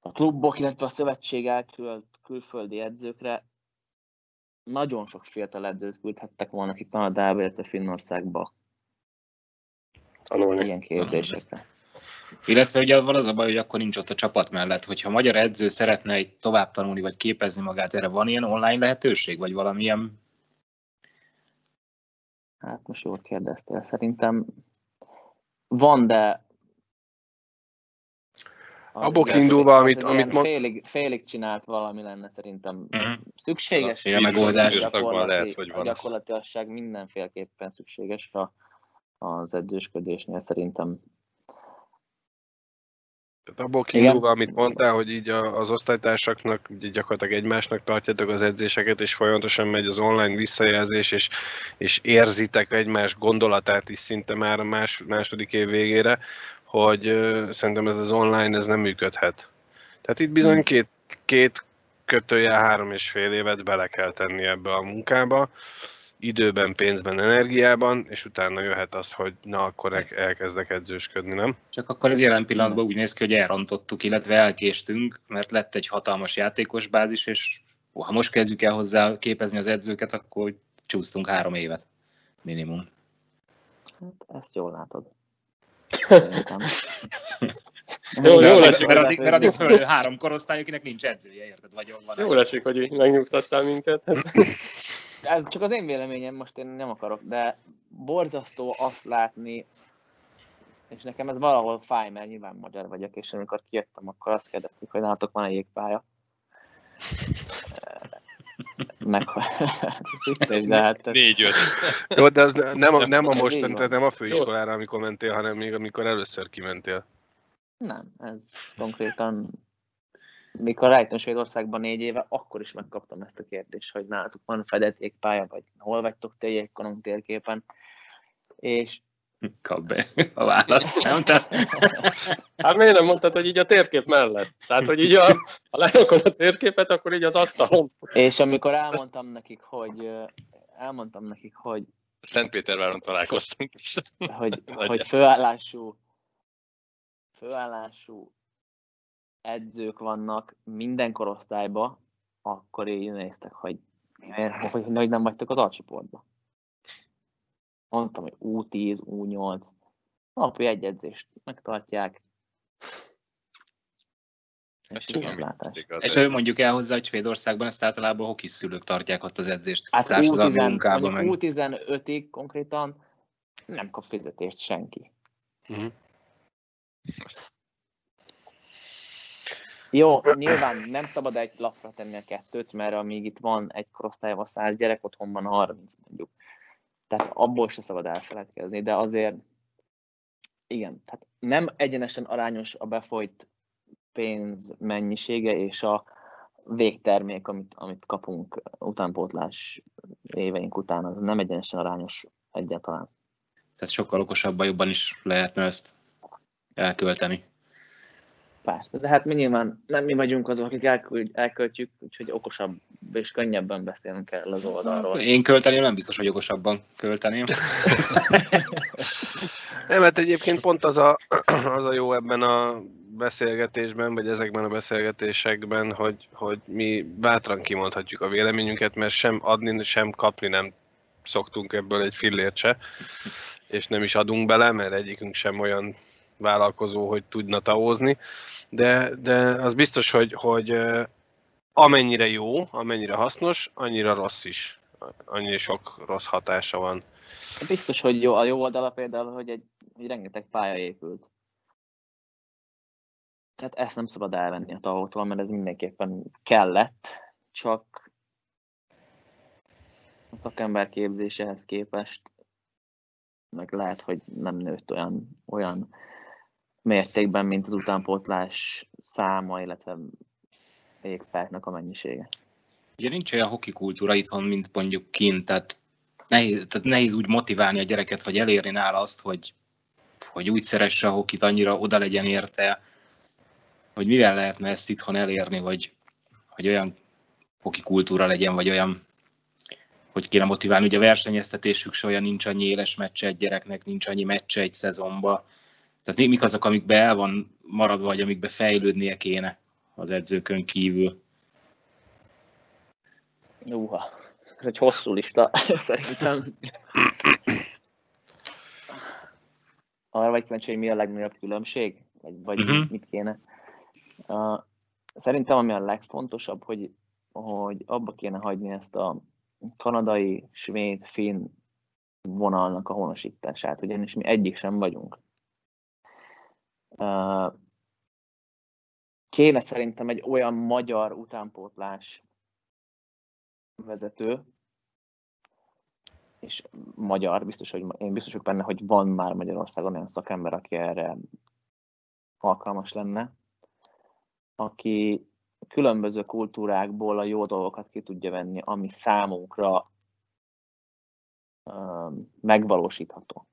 Speaker 3: a klubok, illetve a szövetség elküld külföldi edzőkre, nagyon sok fiatal edzőt küldhettek volna ki Kanadába, illetve Finnországba
Speaker 2: Tanulni.
Speaker 3: ilyen képzésekre.
Speaker 4: Illetve ugye van az a baj, hogy akkor nincs ott a csapat mellett. Hogyha a magyar edző szeretne egy tovább tanulni, vagy képezni magát, erre van ilyen online lehetőség, vagy valamilyen
Speaker 3: Hát most jól kérdeztél. Szerintem van, de az
Speaker 1: Abból kiindulva,
Speaker 3: az
Speaker 1: amit- amit mond-
Speaker 3: félig, félig csinált valami lenne szerintem
Speaker 4: Mhm.
Speaker 3: szükséges.
Speaker 4: Ilyen megoldás.
Speaker 3: Gyakorlati,
Speaker 5: lehet, hogy
Speaker 3: a
Speaker 5: van.
Speaker 3: gyakorlatiasság mindenféleképpen szükséges a, az edzősködésnél szerintem.
Speaker 1: Tehát abból kiindulva, amit mondtál, hogy így az osztálytársaknak ugye gyakorlatilag egymásnak tartjátok az edzéseket, és folyamatosan megy az online visszajelzés, és, és érzitek egymás gondolatát is szinte már a más, második év végére, hogy ö, szerintem ez az online ez nem működhet. Tehát itt bizony két, két kötője három és fél évet bele kell tenni ebbe a munkába, időben, pénzben, energiában, és utána jöhet az, hogy na akkor el- elkezdek edzősködni, nem?
Speaker 4: Csak akkor ez jelen pillanatban úgy néz ki, hogy elrontottuk, illetve elkéstünk, mert lett egy hatalmas játékos bázis, és ha most kezdjük el hozzá képezni az edzőket, akkor csúsztunk három évet minimum.
Speaker 3: Hát ezt jól látod.
Speaker 2: Jó, jó lesz,
Speaker 4: mert, addig, mert addig fölnő három korosztály, akinek nincs edzője, érted? Vagy van
Speaker 2: Jól esik, hogy megnyugtattál minket.
Speaker 3: Ez csak az én véleményem, most én nem akarok, de borzasztó azt látni, és nekem ez valahol fáj, mert nyilván magyar vagyok, és amikor kijöttem, akkor azt kérdezték, hogy nálatok van-e jégpálya. Meg, vicces, de hát
Speaker 5: Négy-öt.
Speaker 1: Jó, de az nem a, nem a
Speaker 3: Ez így
Speaker 1: mostan,
Speaker 3: van.
Speaker 1: tehát nem a főiskolára, amikor mentél, hanem még amikor először kimentél.
Speaker 3: Nem, ez konkrétan mikor rájöttem Svédországban négy éve, akkor is megkaptam ezt a kérdést, hogy nálatok van fedett jégpálya, vagy hol vagytok te jégkorong térképen. És
Speaker 4: Kap be a választ, nem? Tehát,
Speaker 2: Hát miért nem mondtad, hogy így a térkép mellett? Tehát, hogy így a, ha lerakod a térképet, akkor így az asztalon.
Speaker 3: És amikor elmondtam nekik, hogy elmondtam nekik, hogy,
Speaker 5: Szentpéterváron találkoztunk is.
Speaker 3: hogy, hogy főállású, főállású edzők vannak minden korosztályba, akkor így néztek, hogy, miért- hogy, hogy nem vagytok az alcsoportba. Mondtam, hogy U10, U8, napi egy edzést megtartják. És
Speaker 4: és ő mondjuk el hozzá, hogy Svédországban ezt általában hokis szülők tartják ott az edzést.
Speaker 3: Hát
Speaker 4: társadalmi
Speaker 3: U10,
Speaker 4: munkában meg.
Speaker 3: mondjuk U15-ig konkrétan nem kap fizetést senki.
Speaker 1: Mhm.
Speaker 3: Jó, nyilván nem szabad egy lapra tenni a kettőt, mert amíg itt van egy korosztályban 100 gyerek, otthon van 30 mondjuk. Tehát abból se szabad elfeledkezni, de azért igen, tehát nem egyenesen arányos a befolyt pénz mennyisége és a végtermék, amit, amit kapunk utánpótlás éveink után, az nem egyenesen arányos egyáltalán.
Speaker 4: Tehát sokkal okosabban jobban is lehetne ezt elkölteni.
Speaker 3: Persze, de hát mi nyilván nem mi vagyunk azok, akik elküld, elköltjük, úgyhogy okosabb és könnyebben beszélnünk kell az oldalról.
Speaker 4: Én költeném, nem biztos, hogy okosabban költeném.
Speaker 1: Nem, hát egyébként pont az a, az a jó ebben a beszélgetésben, vagy ezekben a beszélgetésekben, hogy, hogy mi bátran kimondhatjuk a véleményünket, mert sem adni, sem kapni nem szoktunk ebből egy fillért se, és nem is adunk bele, mert egyikünk sem olyan vállalkozó, hogy tudna taózni, de, de az biztos, hogy, hogy amennyire jó, amennyire hasznos, annyira rossz is. Annyira sok rossz hatása van.
Speaker 3: Biztos, hogy jó, a jó oldala például, hogy egy, egy rengeteg pálya épült. Tehát ezt nem szabad elvenni a tavótól, mert ez mindenképpen kellett, csak a szakember képzéséhez képest meg lehet, hogy nem nőtt olyan, olyan mértékben, mint az utánpótlás száma, illetve égpárknak a mennyisége.
Speaker 4: Ugye nincs olyan hoki kultúra itthon, mint mondjuk kint, tehát nehéz, tehát nehéz úgy motiválni a gyereket, vagy elérni nála azt, hogy, hogy úgy szeresse a hokit, annyira oda legyen érte, hogy mivel lehetne ezt itthon elérni, hogy, hogy olyan hoki kultúra legyen, vagy olyan, hogy kéne motiválni. Ugye a versenyeztetésük se olyan nincs annyi éles meccse egy gyereknek, nincs annyi meccse egy szezonba. Tehát mik azok, amikbe el van maradva, vagy amikbe fejlődnie kéne az edzőkön kívül?
Speaker 3: Uha, ez egy hosszú lista, szerintem. Arra vagy kíváncsi, hogy mi a legnagyobb különbség? Vagy, vagy uh-huh. mit kéne? Uh, szerintem ami a legfontosabb, hogy, hogy abba kéne hagyni ezt a kanadai, svéd, finn vonalnak a honosítását, ugyanis mi egyik sem vagyunk. Kéne szerintem egy olyan magyar utánpótlás vezető, és magyar, biztos, hogy én biztos vagyok benne, hogy van már Magyarországon olyan szakember, aki erre alkalmas lenne, aki különböző kultúrákból a jó dolgokat ki tudja venni, ami számunkra megvalósítható.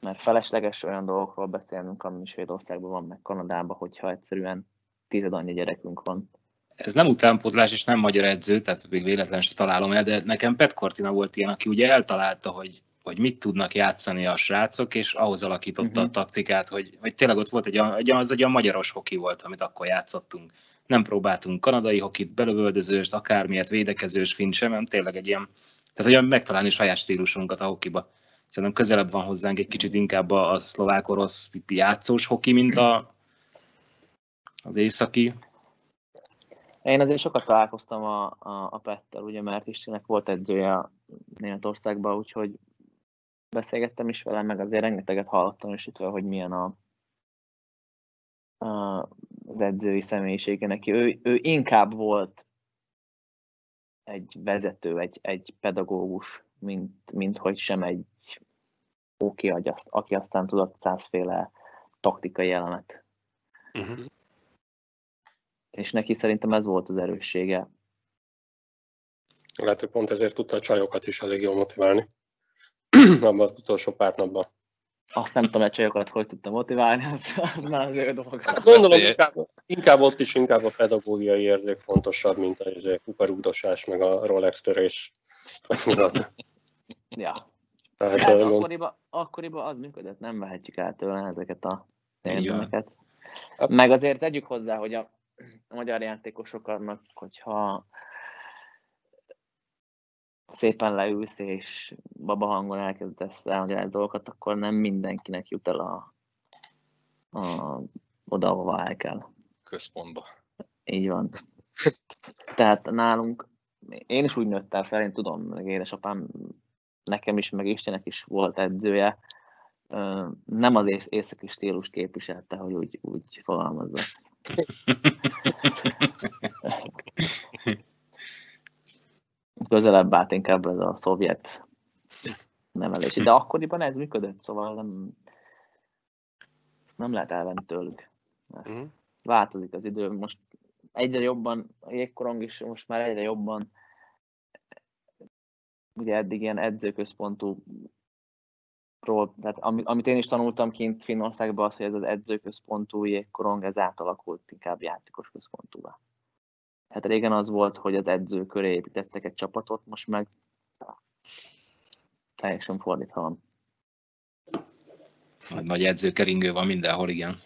Speaker 3: Mert felesleges olyan dolgokról beszélnünk, ami Svédországban van, meg Kanadában, hogyha egyszerűen tized annyi gyerekünk van.
Speaker 4: Ez nem utánpótlás és nem magyar edző, tehát még véletlenül se találom el, de nekem Pet Cortina volt ilyen, aki ugye eltalálta, hogy hogy mit tudnak játszani a srácok, és ahhoz alakította uh-huh. a mhm. taktikát, hogy, hogy tényleg ott volt egy, egy, az egy olyan magyaros hoki volt, amit akkor játszottunk. Nem próbáltunk kanadai hokit, belövöldözőst, akármilyet, védekezős, finn sem, hanem tényleg egy ilyen, tehát olyan megtalálni saját stílusunkat a hokiba. Szerintem közelebb van hozzánk egy kicsit inkább a, a szlovák-orosz játszós hoki, mint a, az északi.
Speaker 3: Én azért sokat találkoztam a, a, a Pettel, ugye, mert Istenek volt edzője Németországban, úgyhogy beszélgettem is vele, meg azért rengeteget hallottam is itt, hogy milyen a, a, az edzői személyisége neki. Ő, ő inkább volt egy vezető, egy, egy pedagógus, mint, mint hogy sem egy oké, aki aztán tudott százféle taktikai elemet. Uh-huh. És neki szerintem ez volt az erőssége.
Speaker 2: Lehet, hogy pont ezért tudta a csajokat is elég jól motiválni. abban az utolsó pár napban.
Speaker 3: Azt nem tudom, hogy csajokat hogy tudtam motiválni, az, az már az ő dolog.
Speaker 2: Hát gondolom, inkább, inkább, ott is inkább a pedagógiai érzék fontosabb, mint a kuparugdosás, meg a Rolex törés.
Speaker 3: ja. Tehát, hát, akkoriban, akkoriban az működött, nem vehetjük el tőle ezeket a tényeket. Meg azért tegyük hozzá, hogy a, a magyar játékosoknak, hogyha szépen leülsz, és baba hangon elkezdesz elmagyarázni dolgokat, akkor nem mindenkinek jut el a, a, oda, ahova el kell.
Speaker 5: Központba.
Speaker 3: Így van. Tehát nálunk, én is úgy nőttem fel, én tudom, meg édesapám nekem is, meg Istenek is volt edzője, nem az északi stílus képviselte, hogy úgy, úgy fogalmazza. közelebb állt inkább ez a szovjet nevelés. De akkoriban ez működött, szóval nem, nem lehet elvenni tőlük. Ezt. Mm. Változik az idő, most egyre jobban, a jégkorong is most már egyre jobban ugye eddig ilyen edzőközpontú ról, tehát amit én is tanultam kint Finnországban, az, hogy ez az edzőközpontú jégkorong, ez átalakult inkább játékos központúvá. Hát régen az volt, hogy az edző köré építettek egy csapatot, most meg teljesen fordítva van.
Speaker 4: Nagy edzőkeringő van mindenhol, igen.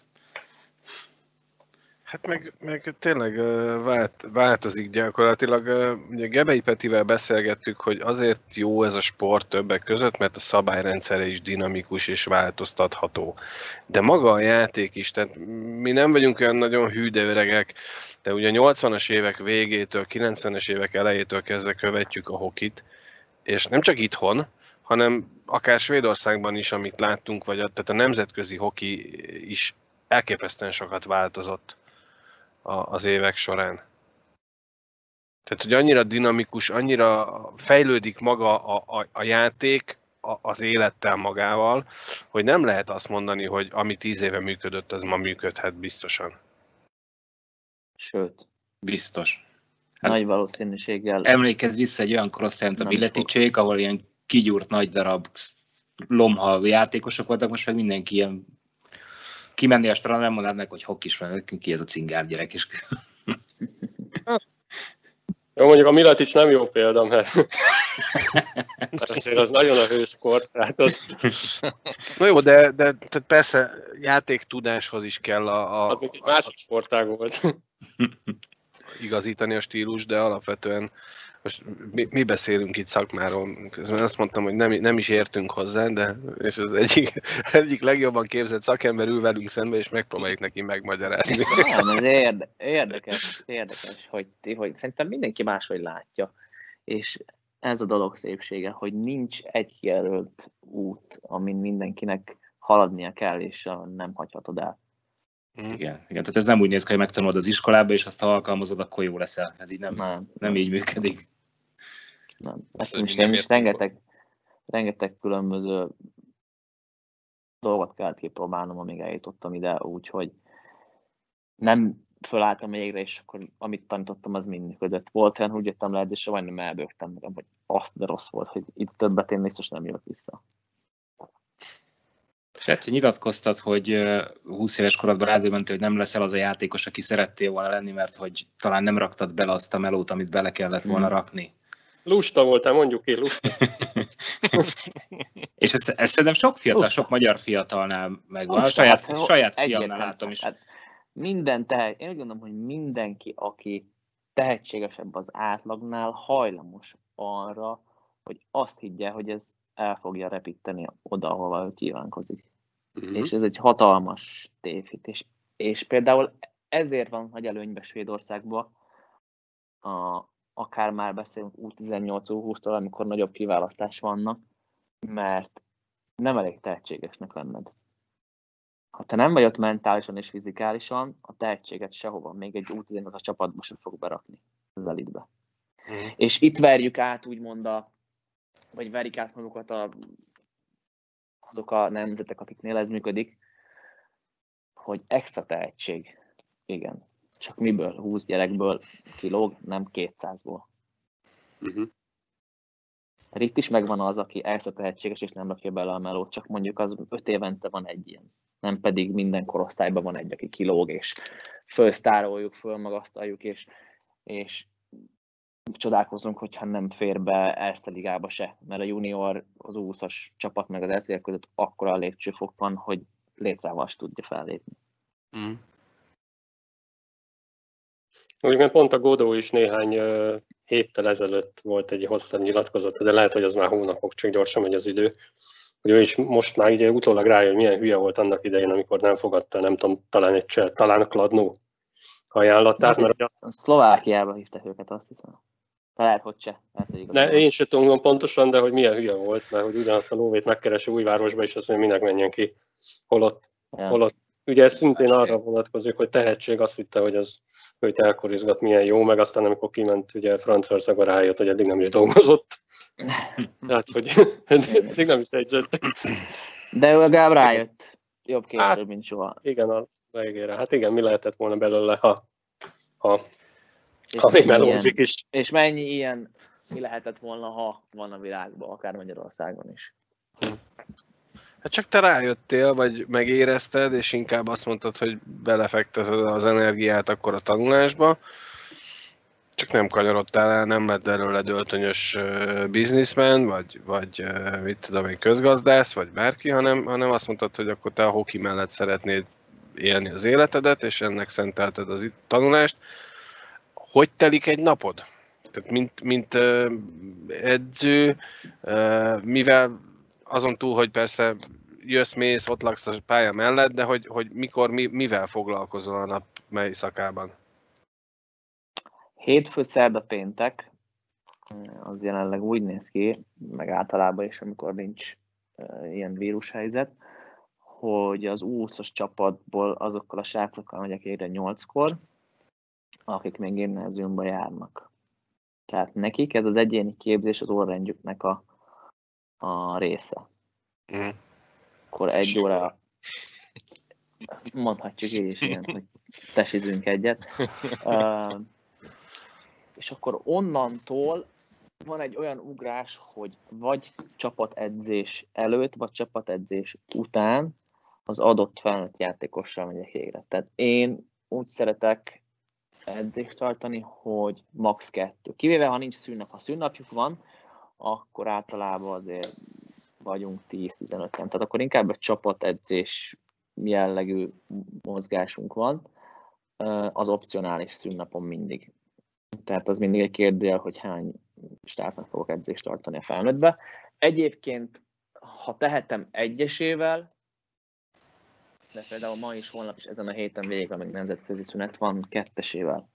Speaker 1: Hát meg, meg tényleg vált, változik gyakorlatilag. Ugye Gebei Petivel beszélgettük, hogy azért jó ez a sport többek között, mert a szabályrendszere is dinamikus és változtatható. De maga a játék is, tehát mi nem vagyunk olyan nagyon hűde öregek, de ugye 80-as évek végétől, 90-es évek elejétől kezdve követjük a hokit, és nem csak itthon, hanem akár Svédországban is, amit láttunk, vagy a, tehát a nemzetközi hoki is elképesztően sokat változott az évek során. Tehát, hogy annyira dinamikus, annyira fejlődik maga a, a, a játék a, az élettel magával, hogy nem lehet azt mondani, hogy ami tíz éve működött, az ma működhet biztosan.
Speaker 3: Sőt.
Speaker 4: Biztos.
Speaker 3: Hát Nagy valószínűséggel.
Speaker 4: Emlékezz vissza egy olyan korosztály, mint a Billeticsék, ahol ilyen kigyúrt nagy darab lomha játékosok voltak, most meg mindenki ilyen kimenni a strandra, nem mondanak, hogy hokkis van, ki ez a cingár gyerek is.
Speaker 2: Jó, mondjuk a Milatics nem jó példa, mert, mert azért az nagyon a hősport. Tehát az...
Speaker 1: Na jó, de, de tehát persze játéktudáshoz is kell a...
Speaker 2: a az mint egy másik sportág volt.
Speaker 1: igazítani a stílus, de alapvetően most mi, mi beszélünk itt szakmáról, közben azt mondtam, hogy nem, nem is értünk hozzá, de és az egyik, egyik legjobban képzett szakember ül velünk szembe, és megpróbáljuk neki megmagyarázni.
Speaker 3: Nem, ez érde, érdekes, érdekes, hogy, hogy szerintem mindenki máshogy látja, és ez a dolog szépsége, hogy nincs egy kijelölt út, amin mindenkinek haladnia kell, és nem hagyhatod el.
Speaker 4: Mm. Igen, igen, tehát ez nem úgy néz ki, hogy megtanulod az iskolába, és azt ha alkalmazod, akkor jó leszel. Ez így nem, nem, nem így működik.
Speaker 3: Nem. Ezt is, én is rengeteg, rengeteg különböző dolgot kellett kipróbálnom, amíg eljutottam ide, úgyhogy nem fölálltam égre, és akkor amit tanítottam, az mind működött. Volt olyan, hogy jöttem le edzésre, majdnem elbőgtem magam, hogy azt de rossz volt, hogy itt többet én biztos nem jövök vissza.
Speaker 4: Fetty, nyilatkoztat, hogy 20 éves korodban rádöbbentél, hogy nem leszel az a játékos, aki szerettél volna lenni, mert hogy talán nem raktad bele azt a melót, amit bele kellett volna hmm. rakni.
Speaker 2: Lusta voltál, mondjuk én lusta.
Speaker 4: És ez, ez szerintem sok fiatal, lusta. sok magyar fiatalnál megvan. Lusta, saját, hát, saját fiamnál látom is. Hát
Speaker 3: minden tehet, én úgy gondolom, hogy mindenki, aki tehetségesebb az átlagnál, hajlamos arra, hogy azt higgye, hogy ez el fogja repíteni oda, ahova ő kívánkozik. Uh-huh. És ez egy hatalmas tévhit. És, és például ezért van nagy előnybe Svédországban, a, akár már beszélünk U18, U20-tól, amikor nagyobb kiválasztás vannak, mert nem elég tehetségesnek lenned. Ha te nem vagy ott mentálisan és fizikálisan, a tehetséget sehova, még egy U18 a csapatba sem fog berakni az elitbe. Mm. És itt verjük át úgymond a, vagy verik át magukat a, azok a nemzetek, akiknél ez működik, hogy extra tehetség. Igen. Csak miből? 20 gyerekből kilóg, nem 200-ból. Uh-huh. Itt is megvan az, aki extra tehetséges, és nem rakja bele a melót, csak mondjuk az 5 évente van egy ilyen. Nem pedig minden korosztályban van egy, aki kilóg, és fölsztároljuk, fölmagasztaljuk, és, és csodálkozunk, hogyha nem fér be ezt a ligába se, mert a junior, az 20-as csapat meg az ECL között akkora a lépcsőfok van, hogy létrávas tudja fellépni. Mm.
Speaker 2: Úgy, pont a Godó is néhány uh, héttel ezelőtt volt egy hosszabb nyilatkozata, de lehet, hogy az már hónapok, csak gyorsan megy az idő. Hogy ő is most már ugye utólag rájön, hogy milyen hülye volt annak idején, amikor nem fogadta, nem tudom, talán egy csel, talán a Kladnó ajánlatát. Mert
Speaker 3: azt... Szlovákiába hívták őket, azt hiszem. Lehet, hogy se. Lehet, hogy
Speaker 2: ne, én sem tudom pontosan, de hogy milyen hülye volt, mert hogy ugyanazt a lóvét megkeresi újvárosba, és azt mondja, minek menjen ki. Holott, ja. holott ugye ez szintén arra vonatkozik, hogy tehetség azt hitte, hogy az őt elkorizgat, milyen jó, meg aztán amikor kiment ugye Franciaországba rájött, hogy eddig nem is dolgozott. Tehát, hogy eddig nem is egyzett.
Speaker 3: De ő legalább rájött. Jobb később, hát, mint soha.
Speaker 2: Igen, a végére. Hát igen, mi lehetett volna belőle, ha, ha ha még melózik is.
Speaker 3: És mennyi ilyen mi lehetett volna, ha van a világban, akár Magyarországon is.
Speaker 1: Hát csak te rájöttél, vagy megérezted, és inkább azt mondtad, hogy belefekteted az energiát akkor a tanulásba, csak nem kanyarodtál el, nem lett előle döltönyös bizniszmen, vagy, vagy mit tudom én, közgazdász, vagy bárki, hanem, hanem azt mondtad, hogy akkor te a hoki mellett szeretnéd élni az életedet, és ennek szentelted az itt tanulást. Hogy telik egy napod? Tehát mint, mint edző, mivel azon túl, hogy persze jössz, mész, ott laksz a pálya mellett, de hogy, hogy mikor, mi, mivel foglalkozol a nap mely szakában?
Speaker 3: Hétfő, szerda, péntek, az jelenleg úgy néz ki, meg általában is, amikor nincs ilyen vírushelyzet, hogy az úszos csapatból azokkal a srácokkal megyek egyre nyolckor, akik még gimnáziumba járnak. Tehát nekik ez az egyéni képzés az orrendjüknek a, a része. Mm. Akkor egy óra mondhatjuk így is ilyen, hogy tesizünk egyet. Uh, és akkor onnantól van egy olyan ugrás, hogy vagy csapatedzés előtt, vagy csapatedzés után az adott felnőtt játékossal megyek végre. Tehát én úgy szeretek edzést tartani, hogy max. kettő. Kivéve, ha nincs szünnap. Ha szünnapjuk van, akkor általában azért vagyunk 10-15-en. Tehát akkor inkább egy csapatedzés jellegű mozgásunk van, az opcionális szünnapon mindig. Tehát az mindig egy kérdél, hogy hány stásznak fogok edzést tartani a felnőttbe. Egyébként, ha tehetem egyesével, de például ma is, holnap is ezen a héten végig, amíg nemzetközi szünet van, kettesével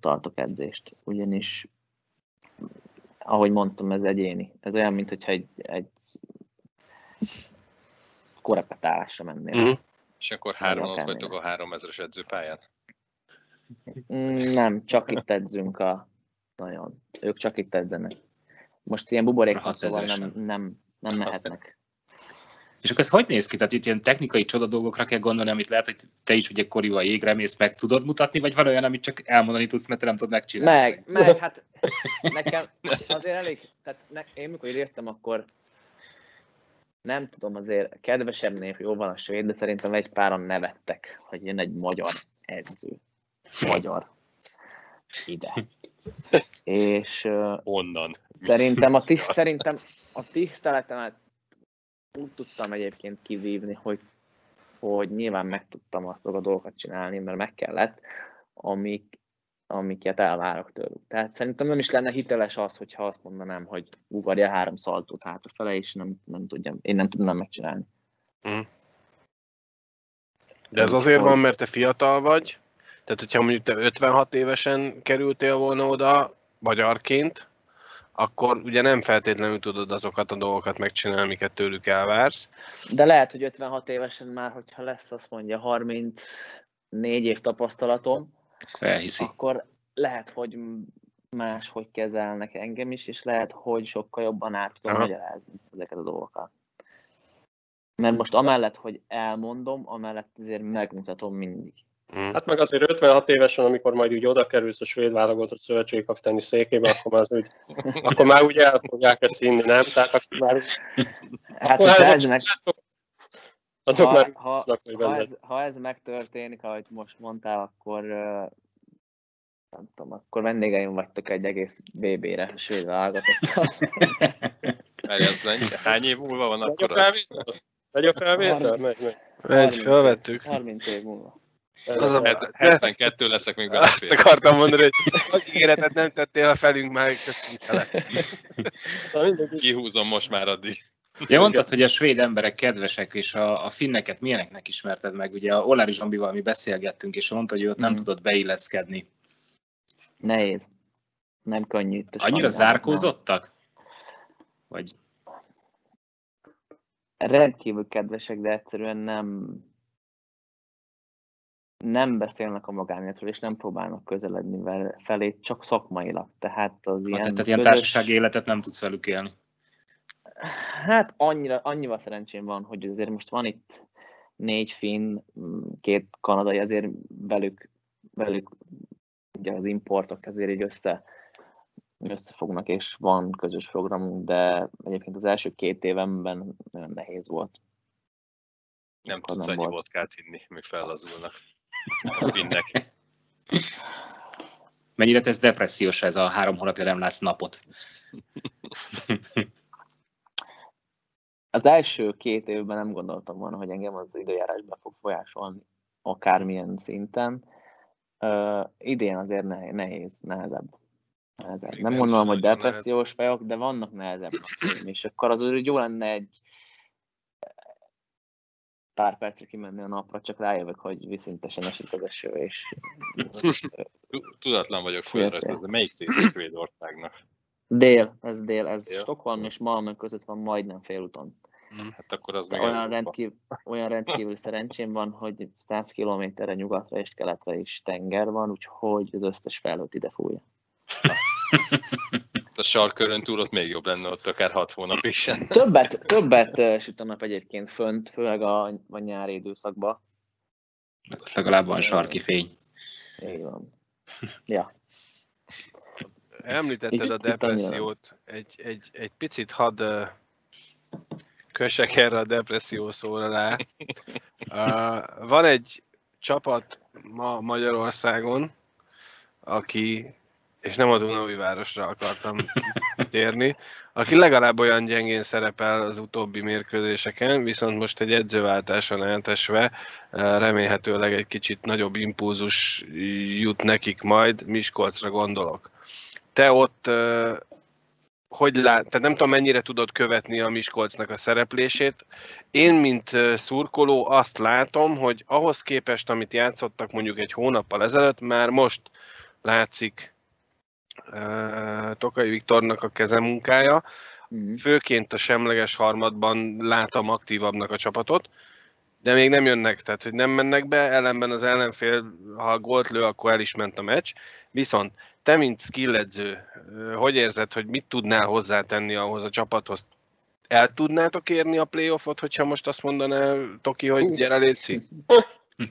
Speaker 3: tartok edzést. Ugyanis, ahogy mondtam, ez egyéni. Ez olyan, mint hogyha egy, egy korepetálásra mennél. Mm-hmm.
Speaker 5: És akkor három ott vagytok a három ezeres edzőpályán?
Speaker 3: Nem, csak itt edzünk a... Nagyon. Ők csak itt edzenek. Most ilyen buborék szóval nem, nem, nem mehetnek.
Speaker 4: És akkor ez hogy néz ki? Tehát itt ilyen technikai csoda dolgokra kell gondolni, amit lehet, hogy te is ugye korival jégre mész, meg tudod mutatni, vagy van olyan, amit csak elmondani tudsz, mert te nem tudod megcsinálni?
Speaker 3: Meg, meg, hát nekem azért elég, tehát ne, én mikor értem, akkor nem tudom, azért kedvesebbnél jó van a svéd, de szerintem egy páran nevettek, hogy jön egy magyar edző. Magyar. Ide. És
Speaker 5: onnan.
Speaker 3: Szerintem a, tiszt, szerintem a tiszteletemet úgy tudtam egyébként kivívni, hogy, hogy nyilván meg tudtam azt a dolgokat csinálni, mert meg kellett, amik, amiket elvárok tőlük. Tehát szerintem nem is lenne hiteles az, hogyha azt mondanám, hogy ugarja három szaltót hátrafele, és nem, nem tudjam, én nem tudnám megcsinálni. Mm.
Speaker 1: De ez azért van, mert te fiatal vagy, tehát hogyha mondjuk te 56 évesen kerültél volna oda, magyarként, akkor ugye nem feltétlenül tudod azokat a dolgokat megcsinálni, amiket tőlük elvársz.
Speaker 3: De lehet, hogy 56 évesen már, hogyha lesz azt mondja 34 év tapasztalatom,
Speaker 4: Felhiszi.
Speaker 3: akkor lehet, hogy más, hogy kezelnek engem is, és lehet, hogy sokkal jobban át tudom Aha. magyarázni ezeket a dolgokat. Mert most amellett, hogy elmondom, amellett azért megmutatom mindig.
Speaker 2: Hmm. Hát meg azért 56 évesen, amikor majd úgy oda kerülsz a svéd válogatott szövetségkapitányi székébe, akkor már, úgy, akkor már úgy el fogják ezt hinni, nem? Tehát akkor már...
Speaker 3: Hát, akkor ez meg... Azok ha, már ha, ha, ez, ha ez megtörténik, ahogy most mondtál, akkor nem tudom, akkor vendégeim vagytok egy egész BB-re, svéd válogatottal.
Speaker 5: Hány év múlva van akkor?
Speaker 2: Megy a felvétel? Megy,
Speaker 1: megy. Megy, felvettük.
Speaker 3: 30 év múlva.
Speaker 5: Az a, 72 leszek még
Speaker 1: bele. Azt akartam mondani, hogy az ígéretet nem tettél a felünk már, köszönjük
Speaker 5: Kihúzom most már addig.
Speaker 4: Ja, mondtad, hogy a svéd emberek kedvesek, és a, a finneket milyeneknek ismerted meg. Ugye a Olári Zsombival mi beszélgettünk, és mondta, hogy ott nem hmm. tudott beilleszkedni.
Speaker 3: Nehéz. Nem könnyű.
Speaker 4: Annyira zárkózottak? Vagy?
Speaker 3: Rendkívül kedvesek, de egyszerűen nem, nem beszélnek a magánéletről, és nem próbálnak közeledni vele, felé, csak szakmailag. Tehát az ilyen...
Speaker 4: Tehát, ilyen társasági életet nem tudsz velük élni?
Speaker 3: Hát annyira, annyival szerencsém van, hogy azért most van itt négy finn, két kanadai, azért velük, velük ugye az importok azért így össze, összefognak, és van közös programunk, de egyébként az első két évemben nagyon nehéz volt.
Speaker 5: Nem tudsz annyi vodkát inni, még fellazulnak finnek.
Speaker 4: Mennyire tesz depressziós ez a három hónapja nem látsz napot?
Speaker 3: az első két évben nem gondoltam volna, hogy engem az időjárás be fog folyásolni akármilyen szinten. Uh, idén azért nehéz, nehéz nehezebb. nehezebb. Nem gondolom, hogy depressziós fejok, de vannak nehezebb napjaim, és akkor az úgy jó lenne egy pár percre kimenni a napra, csak rájövök, hogy viszintesen esik az eső, és
Speaker 5: Tu- Tudatlan vagyok földrajzolni, de melyik része Svédországnak?
Speaker 3: dél, ez dél, ez
Speaker 5: Dél?
Speaker 3: Stockholm és Malmö között van majdnem félúton.
Speaker 5: Hát akkor az
Speaker 3: De
Speaker 5: még
Speaker 3: olyan, rendkívül, olyan rendkívül szerencsém van, hogy 100 kilométerre nyugatra és keletre is tenger van, úgyhogy az összes felhőt ide fújja.
Speaker 5: A sarkörön túl ott még jobb lenne ott akár hat hónapig sem.
Speaker 3: Többet, többet süt a nap egyébként fönt, főleg a, a nyári időszakban.
Speaker 4: Ott legalább van sarki fény.
Speaker 3: Így van. Ja.
Speaker 1: Említetted a depressziót. Egy, egy, egy picit hadd ö, kössek erre a depresszió szóra rá. Uh, van egy csapat ma Magyarországon, aki, és nem a Dunaúj városra akartam térni, aki legalább olyan gyengén szerepel az utóbbi mérkőzéseken, viszont most egy edzőváltáson eltesve uh, remélhetőleg egy kicsit nagyobb impulzus jut nekik majd, Miskolcra gondolok. Te ott uh, hogy lát, tehát nem tudom mennyire tudod követni a Miskolcnak a szereplését. Én, mint ö, szurkoló, azt látom, hogy ahhoz képest, amit játszottak mondjuk egy hónappal ezelőtt, már most látszik Tokai Viktornak a kezemunkája.
Speaker 3: Mhm.
Speaker 1: Főként a semleges harmadban látom aktívabbnak a csapatot, de még nem jönnek, tehát hogy nem mennek be, ellenben az ellenfél, ha gólt lő, akkor el is ment a meccs. Viszont te, mint skilledző, hogy érzed, hogy mit tudnál hozzátenni ahhoz a csapathoz? El tudnátok érni a playoffot, hogyha most azt mondaná Toki, hogy gyere Léci?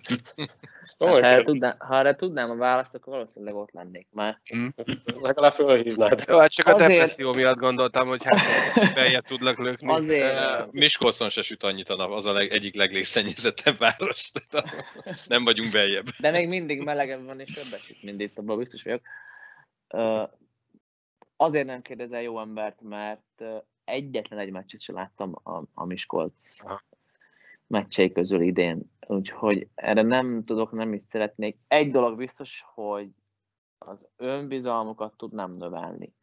Speaker 3: Hát, ha, erre
Speaker 2: Hát,
Speaker 3: tudná, ha erre tudnám a választ, akkor valószínűleg ott lennék már.
Speaker 2: legalább fölhívnád.
Speaker 1: Jó, hát csak a
Speaker 3: Azért-
Speaker 1: depresszió miatt gondoltam, hogy hát beljebb tudlak lökni.
Speaker 3: Azért,
Speaker 5: Eh, Miskolcon se süt annyit a nap, az a leg, egyik leglégszennyezettebb város. Nem vagyunk beljebb.
Speaker 3: de még mindig melegebb van, és többet süt, mint itt, abban biztos vagyok. Azért nem kérdezel jó embert, mert egyetlen egy meccset sem láttam a, a Miskolc. Meccsei közül idén, úgyhogy erre nem tudok, nem is szeretnék. Egy dolog biztos, hogy az önbizalmukat tudnám növelni.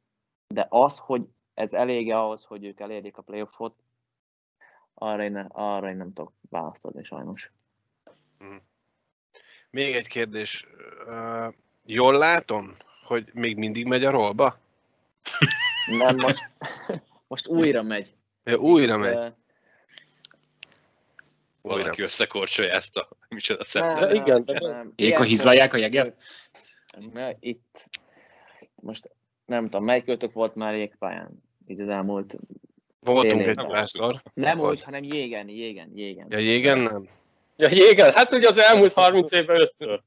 Speaker 3: De az, hogy ez elége ahhoz, hogy ők elérjék a playoffot, arra én, arra én nem tudok választ adni sajnos.
Speaker 1: Még egy kérdés. Jól látom, hogy még mindig megy a rollba?
Speaker 3: Nem, most, most újra megy.
Speaker 1: Ja, újra megy.
Speaker 5: Valaki összekorcsolja ezt a micsoda
Speaker 3: nem,
Speaker 5: szem.
Speaker 2: De igen, de-
Speaker 3: nem.
Speaker 4: Éjkor
Speaker 3: Ilyen-
Speaker 4: hizlalják a jeget?
Speaker 3: Ne, Itt, most nem tudom, melyik kötök volt már jégpályán, így az elmúlt,
Speaker 1: Voltunk egy párszor.
Speaker 3: nem úgy, hanem jégen, jégen, jégen.
Speaker 1: Ja, jégen nem?
Speaker 2: Ja, jégen, hát ugye az elmúlt 30 évben ötször.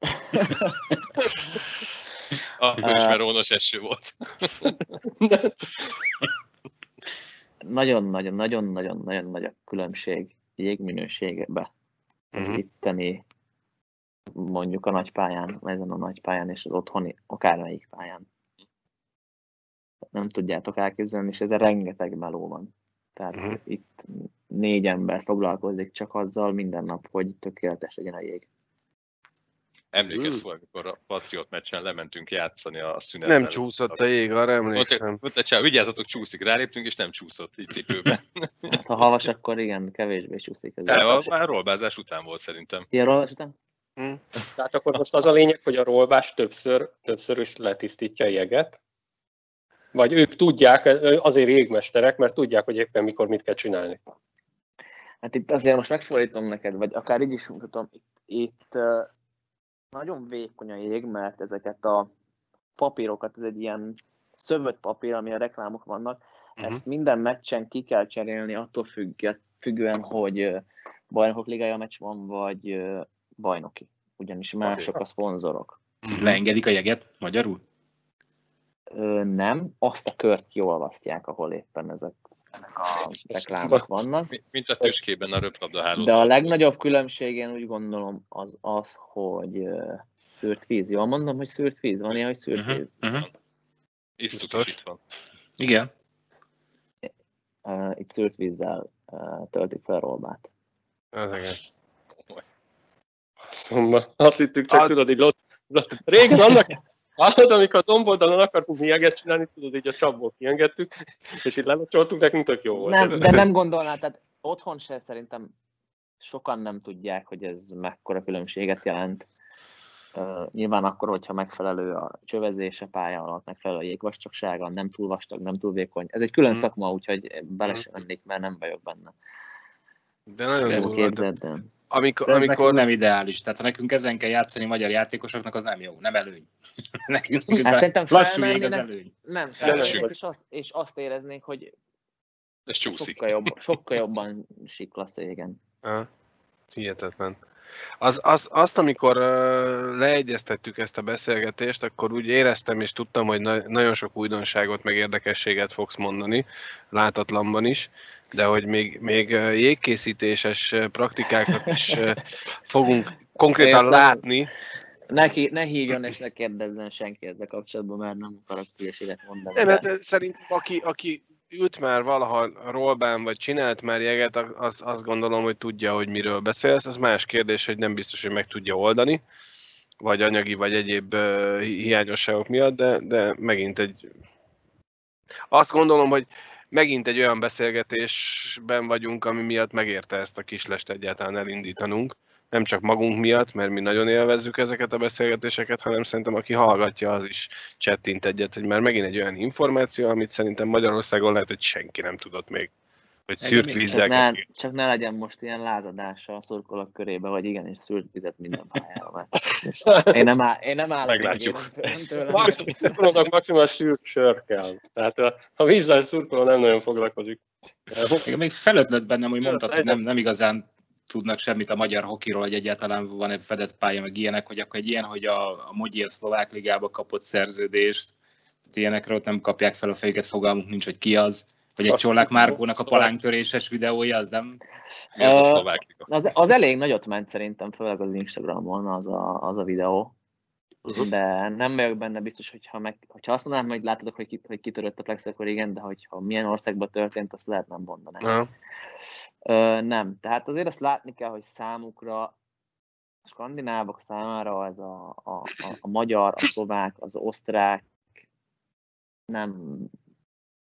Speaker 5: Akkor is, mert rónos eső volt.
Speaker 3: Nagyon-nagyon-nagyon-nagyon-nagyon nagy a különbség jégminőségebe az
Speaker 1: Mhm.
Speaker 3: itteni, mondjuk a nagypályán, ezen a nagypályán és az otthoni, akármelyik pályán. Nem tudjátok elképzelni, és ezen rengeteg meló van. Tehát
Speaker 1: Mhm.
Speaker 3: itt négy ember foglalkozik csak azzal minden nap, hogy tökéletes legyen a jég.
Speaker 5: Emlékezz fel, amikor a Patriot meccsen lementünk játszani a szünet
Speaker 1: Nem csúszott a jég, arra
Speaker 5: Ott,
Speaker 1: emlékszem.
Speaker 5: ott egy csáv, vigyázzatok, csúszik, ráléptünk, és nem csúszott így cipőben.
Speaker 3: Hát, ha havas, akkor igen, kevésbé csúszik ez.
Speaker 5: De a, már rollbázás után volt szerintem.
Speaker 3: Ilyen rollás után?
Speaker 1: Hm.
Speaker 2: Tehát akkor most az a lényeg, hogy a rolvás többször, többször is letisztítja a jeget? Vagy ők tudják, azért jégmesterek, mert tudják, hogy éppen mikor mit kell csinálni.
Speaker 3: Hát itt azért most megfordítom neked, vagy akár így is mutatom, itt, itt uh, nagyon vékony a jég, mert ezeket a papírokat, ez egy ilyen szövött papír, ami a reklámok vannak,
Speaker 1: Mhm.
Speaker 3: ezt minden meccsen ki kell cserélni, attól függ, függően, hogy bajnokok ligája meccs van, vagy bajnoki. Ugyanis mások a szponzorok.
Speaker 4: Leengedik a jeget magyarul?
Speaker 3: Ö, nem, azt a kört kiolvasztják, ahol éppen ezek, ezek a reklámok vannak.
Speaker 5: Mi- Mint a tüskében a röplabda hálózat.
Speaker 3: De a legnagyobb különbség én úgy gondolom az az, hogy szűrt víz. Jól mondom, hogy szűrt víz? Van ilyen, hogy szűrt
Speaker 4: Uh-huh,
Speaker 3: víz?
Speaker 4: uh-huh.
Speaker 1: Biztos.
Speaker 5: is itt van.
Speaker 4: Igen.
Speaker 3: Ö, Itt szűrt vízzel uh, töltik fel a rollbát.
Speaker 1: Az igen.
Speaker 2: Szóval azt hittük csak,
Speaker 1: Az-
Speaker 2: tudod, így lott. Régen annak, Hallod, amikor a domboldalon akartunk mieget csinálni, tudod, így a csapból kiengedtük, és itt lemocsoltuk, nekünk tök jó volt.
Speaker 3: Nem, de nem gondolná, tehát otthon se szerintem sokan nem tudják, hogy ez mekkora különbséget jelent. Uh, nyilván akkor, hogyha megfelelő a csövezés a pálya alatt, megfelelő a jégvastagsága, nem túl vastag, nem túl vékony. Ez egy külön
Speaker 1: Mhm.
Speaker 3: szakma, úgyhogy bele sem mennék, mert nem vagyok benne.
Speaker 1: De nagyon
Speaker 3: Jó
Speaker 1: durva.
Speaker 3: képzeld, de...
Speaker 1: Amikor,
Speaker 4: De ez
Speaker 1: amikor
Speaker 4: nem ideális. Tehát ha nekünk ezen kell játszani magyar játékosoknak, az nem jó, nem előny. nekünk
Speaker 3: Hát szerintem
Speaker 4: lassú ég az előny.
Speaker 3: Nem,
Speaker 2: Feleség.
Speaker 3: felmennének, és azt, és azt éreznék, hogy
Speaker 5: Ez csúszik.
Speaker 3: sokkal, jobb, sokkal jobban siklasz igen.
Speaker 1: Aha. Hihetetlen. Az, az, azt, amikor leegyeztettük ezt a beszélgetést, akkor úgy éreztem és tudtam, hogy na- nagyon sok újdonságot, meg érdekességet fogsz mondani, látatlanban is, de hogy még, még jégkészítéses praktikákat is fogunk konkrétan
Speaker 3: Értem.
Speaker 1: látni.
Speaker 3: Neki, ne hívjon és ne kérdezzen senki ezzel kapcsolatban, mert nem akarok hülyeséget mondani.
Speaker 1: Nem, hát szerintem aki, aki ült már valaha rollbán, vagy csinált már jeget, az, azt gondolom, hogy tudja, hogy miről beszélsz. Az más kérdés, hogy nem biztos, hogy meg tudja oldani, vagy anyagi, vagy egyéb hiányosságok miatt, de, de megint egy... Azt gondolom, hogy megint egy olyan beszélgetésben vagyunk, ami miatt megérte ezt a kislest egyáltalán elindítanunk. Nem csak magunk miatt, mert mi nagyon élvezzük ezeket a beszélgetéseket, hanem szerintem aki hallgatja, az is csettint egyet, hogy már megint egy olyan információ, amit szerintem Magyarországon lehet, hogy senki nem tudott még, hogy szűrt
Speaker 4: még-
Speaker 3: Csak
Speaker 1: vízzel
Speaker 3: ne, csak ne legyen most ilyen lázadása a szurkolók körébe, hogy igenis szűrt vizet minden pályára. Én nem, áll, én nem állok
Speaker 5: Meglátjuk.
Speaker 3: meg, én nem tőlem.
Speaker 2: Max, a szurkolónak maximális sűrű sör kell. Tehát a, a vízzel szurkoló nem nagyon foglalkozik.
Speaker 4: Még, még felötlött bennem, hogy mondtad, hogy nem, nem igazán tudnak semmit a magyar hokiról, hogy egyáltalán van egy fedett pálya, meg ilyenek, hogy akkor egy ilyen, hogy a, a Mogyi a szlovák ligába kapott szerződést, hát ilyenekre ott nem kapják fel a fejüket, fogalmunk nincs, hogy ki az. Vagy egy
Speaker 2: tudom,
Speaker 4: Márkónak a palánktöréses videója, az nem?
Speaker 5: Liga?
Speaker 3: Az, az elég nagyot ment szerintem, főleg az Instagramon az a, az a videó.
Speaker 2: Mhm.
Speaker 3: De nem vagyok benne biztos, hogyha, meg, hogyha azt mondanám, hogy láttatok, hogy, ki, hogy kitörött a Plex, akkor igen, de hogyha milyen országban történt, azt lehet nem mondani.
Speaker 1: Aha.
Speaker 3: Ö, nem. Tehát azért azt látni kell, hogy számukra, a skandinávok számára ez a, a, a, a magyar, a szlovák, az osztrák nem,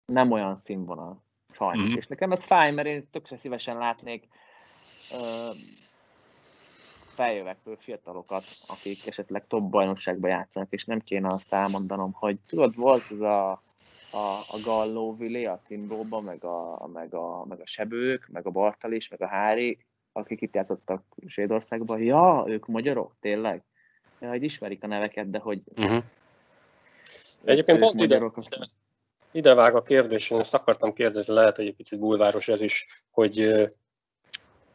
Speaker 3: nem olyan színvonal. Sajnos.
Speaker 1: Mhm.
Speaker 3: És nekem ez fáj, mert én tökre szívesen látnék ö, feljövekvő fiatalokat, akik esetleg top bajnokságban játszanak, és nem kéne azt elmondanom, hogy tudod, volt ez a, a, a Galló Vili, a Timbóba, meg a, meg, a, meg a Sebők, meg a Bartalis, meg a Hári, akik itt játszottak Svédországban. Ja, ők magyarok, tényleg? Ja, hogy ismerik a neveket, de hogy
Speaker 1: Uh-huh.
Speaker 2: Egyébként
Speaker 3: ők
Speaker 2: pont ide,
Speaker 3: magyarok, azt-
Speaker 2: ide vág a kérdés, én ezt akartam kérdezni, lehet, hogy egy picit bulváros ez is, hogy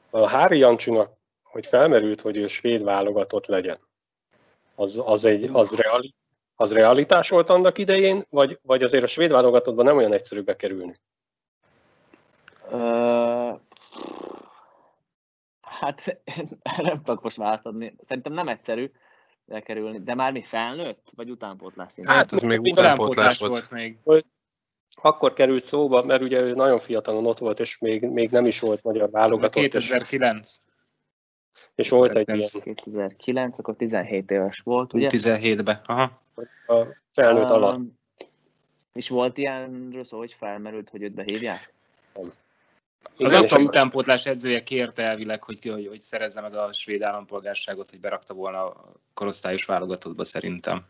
Speaker 2: a Hári Jancsinak, hogy felmerült, hogy ő svéd válogatott legyen. Az, az, egy, az, reali, az realitás volt annak idején, vagy, vagy azért a svéd válogatottban nem olyan egyszerű bekerülni?
Speaker 3: Ö, hát nem tudok most választ adni. Szerintem nem egyszerű elkerülni, de már mi felnőtt, vagy utánpótlás szinten?
Speaker 1: Hát ez még
Speaker 4: Utánpótlás
Speaker 1: utánpótlás volt.
Speaker 4: volt még.
Speaker 2: Akkor került szóba, mert ugye ő nagyon fiatalon ott volt, és még, még nem is volt magyar válogatott, és,
Speaker 4: 2009.
Speaker 2: és volt egy
Speaker 4: nem-
Speaker 2: ilyen
Speaker 3: 2009, akkor 17 éves volt, ugye?
Speaker 4: 17-ben. Aha.
Speaker 2: a felnőtt alatt.
Speaker 3: Um, És volt ilyenről szó, hogy felmerült, hogy őt behívják?
Speaker 4: Az
Speaker 2: Igen,
Speaker 4: akkori
Speaker 2: és-
Speaker 4: utánpótlás edzője kérte elvileg, hogy, hogy, hogy szerezze meg a svéd állampolgárságot, hogy berakta volna a korosztályos válogatottba szerintem.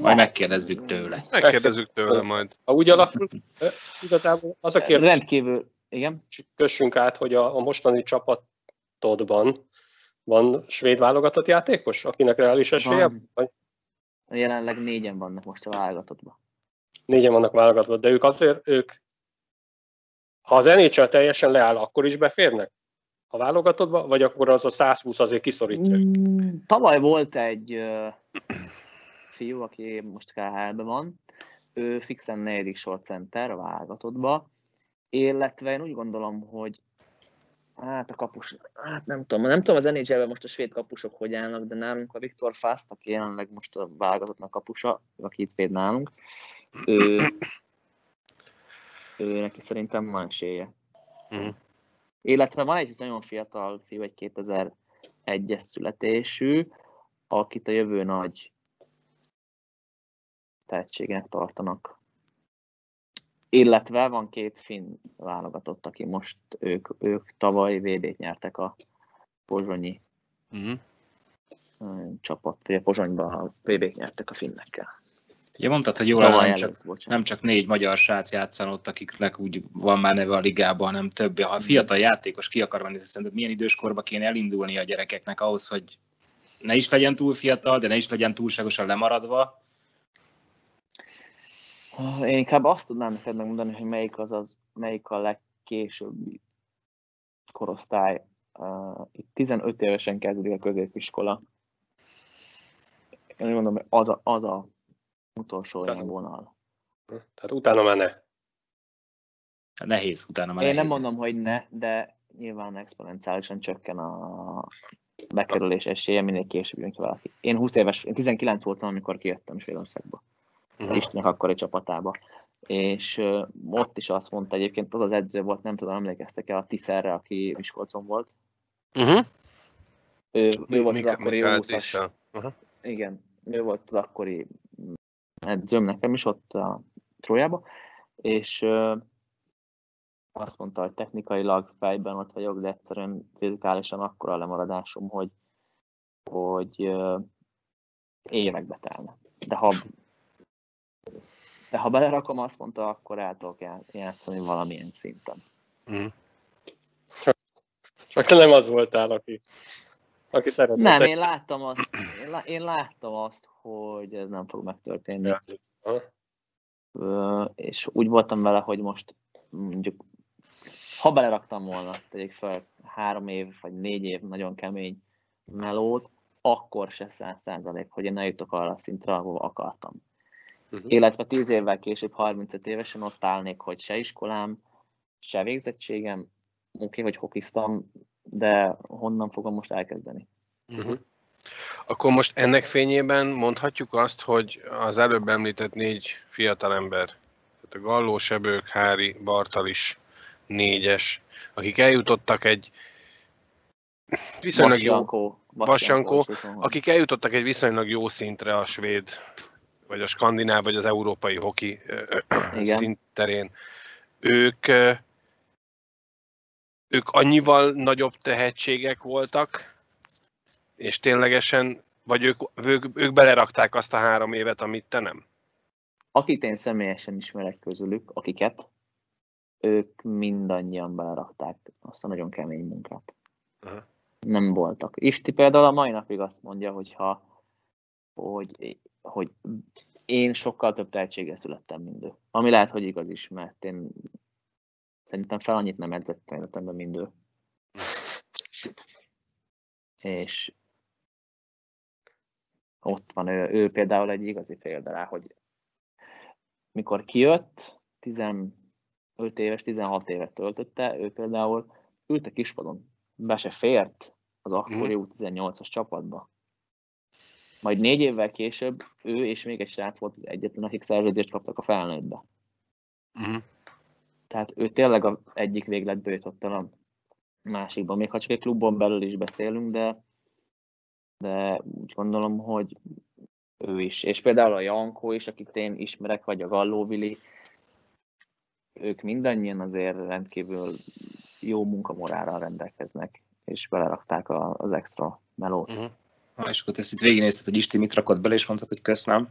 Speaker 4: Majd megkérdezzük tőle.
Speaker 1: Megkérdezzük tőle majd.
Speaker 2: Ha úgy alakult, ö, igazából az a kérdés,
Speaker 3: Rendkívül, igen.
Speaker 2: kössünk át, hogy a, a mostani csapatodban van svéd válogatott játékos, akinek reális esélye?
Speaker 3: Van.
Speaker 2: Vagy
Speaker 3: Jelenleg négyen vannak most a válogatottban.
Speaker 2: négyen vannak válogatott, de ők azért, ők, ha az NHL teljesen leáll, akkor is beférnek a válogatottba, vagy akkor az a 120 azért kiszorítja?
Speaker 3: Mm, Tavaly volt egy ö, fiú, aki most KHL-ben van, ő fixen negyedik sorcenter a válogatottba, illetve én úgy gondolom, hogy hát a kapus, hát nem tudom, nem tudom az NHL-ben most a svéd kapusok hogy állnak, de nálunk a Viktor Fast, aki jelenleg most a válogatottnak kapusa, aki itt véd nálunk, ő, ő neki szerintem van esélye.
Speaker 1: Mhm.
Speaker 3: Illetve van egy nagyon fiatal fiú, egy 2001-es születésű, akit a jövő nagy tehetségnek tartanak. Illetve van két finn válogatott, aki most ők, ők tavaly VB-t nyertek a pozsonyi ö, csapat, a Pozsonyban a VB-t nyertek a finnekkel.
Speaker 4: Ugye mondtad, hogy jó lenne
Speaker 3: Tavaly
Speaker 4: nem csak,
Speaker 3: előtt,
Speaker 4: nem csak négy magyar srác játszan ott, akiknek úgy van már neve a ligában, hanem több. Ha a fiatal játékos ki akar menni, szerinted milyen időskorba kéne elindulni a gyerekeknek ahhoz, hogy ne is legyen túl fiatal, de ne is legyen túlságosan lemaradva.
Speaker 3: Ah, Én inkább azt tudnám neked megmondani, hogy melyik az, az melyik a legkésőbbi korosztály. Uh, itt 15 évesen kezdődik a középiskola. Én úgy mondom, hogy az a, az a utolsó
Speaker 2: Tehát-
Speaker 3: ilyen vonal.
Speaker 2: Tehát utána már ne.
Speaker 4: Nehéz utána már
Speaker 3: Én nem
Speaker 4: nehéz.
Speaker 3: mondom, hogy ne, de nyilván exponenciálisan csökken a bekerülés esélye, minél később jön ki valaki. Én 20 éves, én 19 voltam, amikor kijöttem Svédországba.
Speaker 1: Mhm.
Speaker 3: Istenek akkori csapatába. És uh, ott is azt mondta egyébként, az az edző volt, nem tudom, emlékeztek-e a Tiszerre, aki Miskolcon volt.
Speaker 1: Mhm.
Speaker 3: Ő, ő volt az akkori
Speaker 1: Mikael
Speaker 3: 20-as.
Speaker 1: Tisza. Aha.
Speaker 3: Igen, ő volt az akkori edzőm nekem is ott a Trójába, és azt mondta, hogy technikailag fejben ott vagyok, de egyszerűen fizikálisan akkora a lemaradásom, hogy, hogy ö, évekbe telne. De ha, de ha belerakom, azt mondta, akkor el tudok já- játszani valamilyen szinten.
Speaker 2: Csak te nem az voltál, aki, aki szeretett.
Speaker 3: Nem, én láttam azt, én, lá, én láttam azt, hogy ez nem fog megtörténni.
Speaker 2: Aha.
Speaker 3: Ö, és úgy voltam vele, hogy most mondjuk, ha beleraktam volna, tegyük fel három év vagy négy év nagyon kemény melót, akkor se száz százalék, hogy én eljutok arra a szintre, ahol akartam.
Speaker 2: Mhm.
Speaker 3: Illetve tíz évvel később, 35 évesen ott állnék, hogy se iskolám, se végzettségem, oké, okay, hogy hokiztam, de honnan fogom most elkezdeni?
Speaker 1: Mhm. Akkor most ennek fényében mondhatjuk azt, hogy az előbb említett négy fiatalember, tehát a Galló, Sebők, Hári, Bartalis, négyes, akik eljutottak egy viszonylag jó,
Speaker 3: is ott van.
Speaker 1: akik eljutottak egy viszonylag jó szintre a svéd, vagy a skandináv, vagy az európai hoki
Speaker 3: Igen.
Speaker 1: szintterén. Ők, ők annyival nagyobb tehetségek voltak, és ténylegesen, vagy ők, ők, ők belerakták azt a három évet, amit te nem?
Speaker 3: akit én személyesen ismerek közülük, akiket, ők mindannyian belerakták azt a nagyon kemény munkát.
Speaker 1: Aha.
Speaker 3: Nem voltak. Isti például a mai napig azt mondja, hogy ha, hogy, hogy én sokkal több tehetséggel születtem, mint ő. Ami lehet, hogy igaz is, mert én szerintem fel annyit nem edzettem életemben, mint ő. És ott van ő, ő például egy igazi példa rá, hogy mikor kijött, 15 éves, 16 évet töltötte, ő például ült a kispadon, be se fért az akkori U18-as csapatba. Majd négy évvel később ő és még egy srác volt az egyetlen, akik szerződést kaptak a felnőttbe.
Speaker 1: Uh-huh.
Speaker 3: Tehát ő tényleg a egyik végletbe jutott el a másikba. Még ha csak egy klubon belül is beszélünk, de, de úgy gondolom, hogy ő is. És például a Jankó is, akit én ismerek, vagy a Galló Vili, ők mindannyian azért rendkívül jó munkamorára rendelkeznek, és belerakták a, az extra melót.
Speaker 1: Uh-huh.
Speaker 4: Ha, és akkor te ezt itt végignézted, hogy Isti mit rakott bele, és mondtad, hogy köszönöm.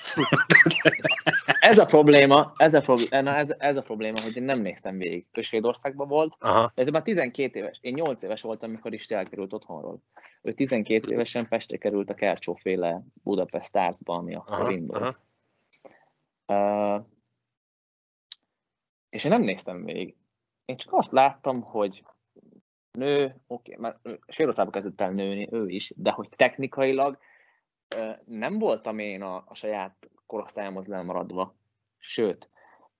Speaker 3: Ez a probléma, ez a, probléma, na ez, ez a probléma, hogy én nem néztem végig. Ő Svédországban volt,
Speaker 1: Aha.
Speaker 3: de ez már 12 éves. Én 8 éves voltam, amikor is elkerült otthonról. Ő 12 évesen Pestre került a Kercsóféle Budapest Starsba, ami akkor
Speaker 1: Aha,
Speaker 3: indult. Uh, és én nem néztem végig. Én csak azt láttam, hogy nő, oké, okay, már Svédországban kezdett el nőni ő is, de hogy technikailag nem voltam én a, a saját korosztályomhoz lemaradva. Sőt,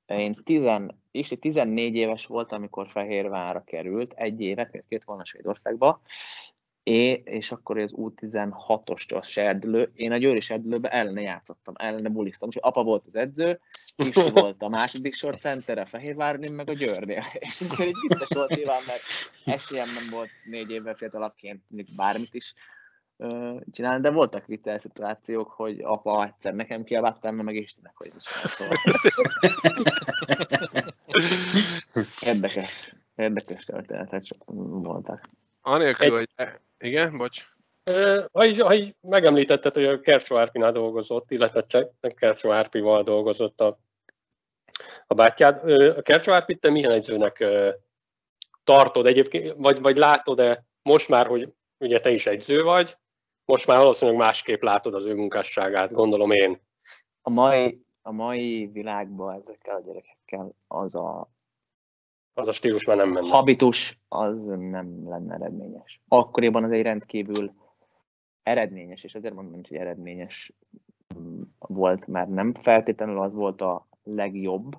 Speaker 3: én 10, és 14 éves voltam, amikor Fehérvárra került, egy évet, miért két volna Svédországba, É, és akkor az U16-os a serdülő. Én a Győri serdülőbe ellene játszottam, ellene buliztam. És apa volt az edző, Pisti volt a második sor center, a Fehérváron, én meg a Győrnél. És ez egy vicces volt nyilván, mert esélyem nem volt négy évvel fiatalabbként bármit is csinálni, de voltak vicces szituációk, hogy apa egyszer nekem kiabáltam, meg Istennek, hogy is szóval. Érdekes, érdekes történetek voltak.
Speaker 1: Anélkül,
Speaker 2: Egy-
Speaker 1: hogy... Igen, bocs.
Speaker 2: Ha így, ha így megemlítetted, hogy a Kercsó Árpinál dolgozott, illetve csak Kercsó Árpival dolgozott a, a bátyád. A Kercsó Árpit te milyen edzőnek tartod egyébként, vagy, vagy látod-e most már, hogy ugye te is edző vagy, most már valószínűleg másképp látod az ő munkásságát, gondolom én.
Speaker 3: A mai, a mai világban ezekkel a gyerekekkel az a
Speaker 2: Az a stílus már nem menne.
Speaker 3: habitus az nem lenne eredményes. Akkoriban az egy rendkívül eredményes, és azért mondom, hogy eredményes volt, mert nem feltétlenül az volt a legjobb,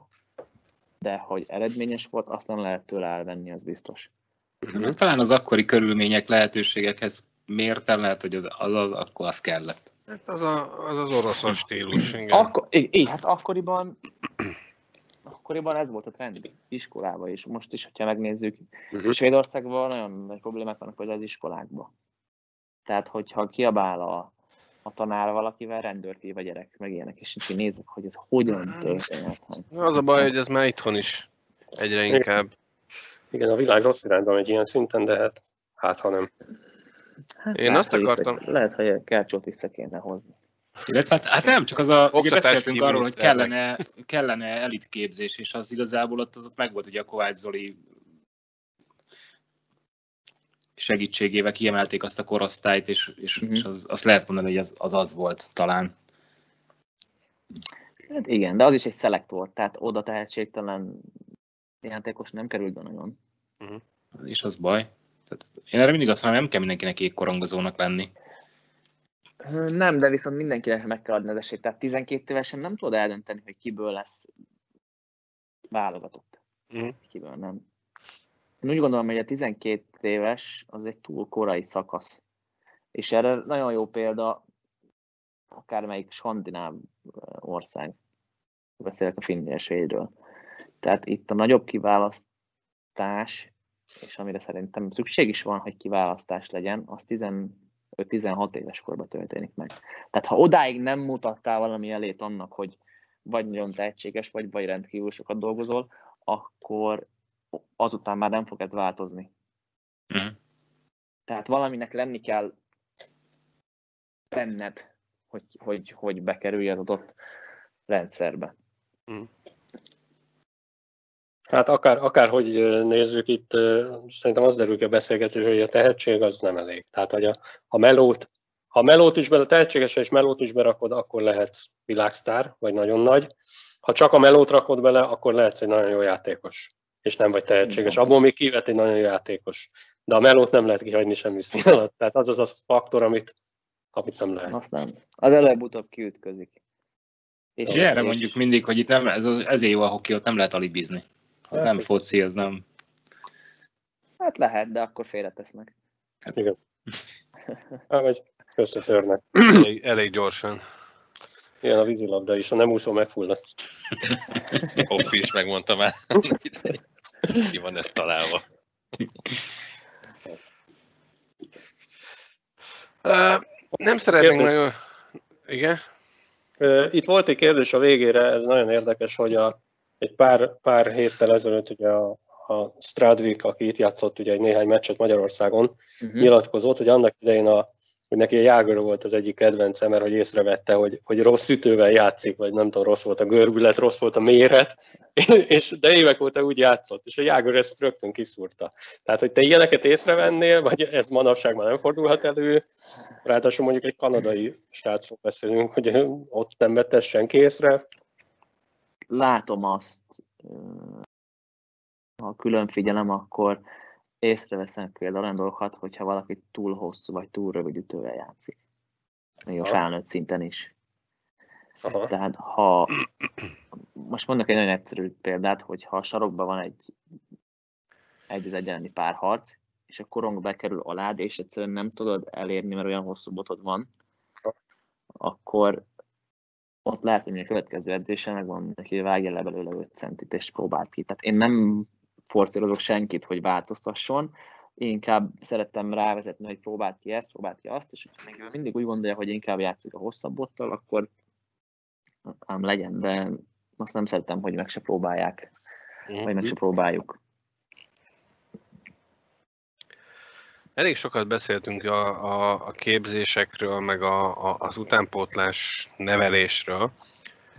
Speaker 3: de hogy eredményes volt, azt nem lehet tőle elvenni, az biztos.
Speaker 2: Mhm.
Speaker 4: Talán az akkori körülmények, lehetőségekhez mérten lehet, hogy az, az, az akkor az kellett.
Speaker 1: Hát az a, az, az oroszos stílus, igen.
Speaker 3: Akkor, így, így, hát akkoriban akkoriban ez volt a trend iskolában is. Most is, hogyha megnézzük,
Speaker 2: Mhm.
Speaker 3: Svédországban nagyon nagy problémák vannak például az iskolákban. Tehát, hogyha kiabál a, a tanár valakivel, rendőrt hív a gyerek, meg ilyenek, és így nézzük, hogy ez hogyan történhet.
Speaker 1: Az a baj, hogy ez már itthon is egyre inkább.
Speaker 2: Igen, a világ rossz irányba megy ilyen szinten, de hát, hát ha nem.
Speaker 3: Hát,
Speaker 1: Én
Speaker 3: lehet,
Speaker 1: azt akartam-
Speaker 3: Vissza, lehet, hogy a Kercsót vissza kéne hozni.
Speaker 4: Illetve hát, hát nem, csak az a, ugye beszéltünk arról, hogy kellene, kellene elitképzés, és az igazából ott, az ott megvolt, ugye a Kovács Zoli segítségével kiemelték azt a korosztályt, és, és,
Speaker 3: Mhm.
Speaker 4: és az, azt lehet mondani, hogy az, az az volt talán.
Speaker 3: Hát igen, de az is egy szelektor, tehát oda tehetségtelen játékos nem került be nagyon.
Speaker 4: És az baj. Tehát én erre mindig azt mondom, nem kell mindenkinek égkorongozónak lenni.
Speaker 3: Nem, de viszont mindenkinek meg kell adni az esélyt. Tehát 12 évesen nem tudod eldönteni, hogy kiből lesz válogatott.
Speaker 1: Mhm.
Speaker 3: Kiből nem. Én úgy gondolom, hogy a 12 éves az egy túl korai szakasz. És erre nagyon jó példa akármelyik skandináv ország. Beszélek a Finnél Svédről. Tehát itt a nagyobb kiválasztás, és amire szerintem szükség is van, hogy kiválasztás legyen, az 15-16 éves korban történik meg. Tehát ha odáig nem mutattál valami elét annak, hogy vagy nagyon tehetséges vagy, vagy rendkívül sokat dolgozol, akkor azután már nem fog ez változni.
Speaker 4: Mhm.
Speaker 3: Tehát valaminek lenni kell benned, hogy, hogy, hogy bekerülj az adott rendszerbe.
Speaker 2: Hát akár, akár hogy nézzük itt, szerintem az derül ki a beszélgetés, hogy a tehetség az nem elég. Tehát, hogy a, a melót, ha a melót is bele, tehetséges és melót is berakod, akkor lehetsz világsztár, vagy nagyon nagy. Ha csak a melót rakod bele, akkor lehetsz egy nagyon jó játékos, és nem vagy tehetséges. Abból még kivet egy nagyon jó játékos. De a melót nem lehet kihagyni semmi szín alatt. Tehát az az a faktor, amit, amit nem lehet.
Speaker 3: Azt nem. Az előbb-utóbb kiütközik. És,
Speaker 4: erre mondjuk mindig, hogy itt nem, ez, az- ezért jó a hoki, ott nem lehet alibizni. Az nem foci, az nem.
Speaker 3: Hát lehet, de akkor félretesznek.
Speaker 2: Igen. Hát, vagy összetörnek.
Speaker 1: Elég, elég gyorsan.
Speaker 2: Ilyen a vízilabda is, ha nem úszó, megfulladsz.
Speaker 5: Hoppi is megmondta már. Ki van ez találva.
Speaker 1: Uh, nem szeretnénk nagyon... Igen?
Speaker 2: Itt volt egy kérdés a végére, ez nagyon érdekes, hogy a, egy pár, pár héttel ezelőtt ugye a, a Stradvik, aki itt játszott ugye egy néhány meccset Magyarországon,
Speaker 3: Uh-huh.
Speaker 2: nyilatkozott, hogy annak idején a, hogy neki a Jágor volt az egyik kedvence, mert hogy észrevette, hogy, hogy rossz ütővel játszik, vagy nem tudom, rossz volt a görbület, rossz volt a méret, és, de évek óta úgy játszott, és a Jágor ezt rögtön kiszúrta. Tehát, hogy te ilyeneket észrevennél, vagy ez manapság már nem fordulhat elő, ráadásul mondjuk egy kanadai srácról beszélünk, hogy ott nem vette senki észre,
Speaker 3: Látom azt, ha külön figyelem, akkor észreveszem például olyan dolgokat, hogyha valaki túl hosszú vagy túl rövid ütővel játszik. Még a felnőtt szinten is.
Speaker 2: Aha.
Speaker 3: Tehát ha, most mondok egy nagyon egyszerű példát, hogy ha a sarokban van egy egy az egyenleni párharc, és a korong bekerül alád, és egyszerűen nem tudod elérni, mert olyan hosszú botod van, akkor ott lehet, hogy a következő edzésen megvan neki, hogy vágja le belőle 5 centit, és próbált ki. Tehát én nem forszírozok senkit, hogy változtasson, én inkább szerettem rávezetni, hogy próbált ki ezt, próbált ki azt, és hogyha mindig úgy gondolja, hogy inkább játszik a hosszabb bottal, akkor ám legyen, de azt nem szeretem, hogy meg se próbálják, vagy meg se próbáljuk.
Speaker 1: Elég sokat beszéltünk a, a, a képzésekről, meg a, a, az utánpótlás nevelésről.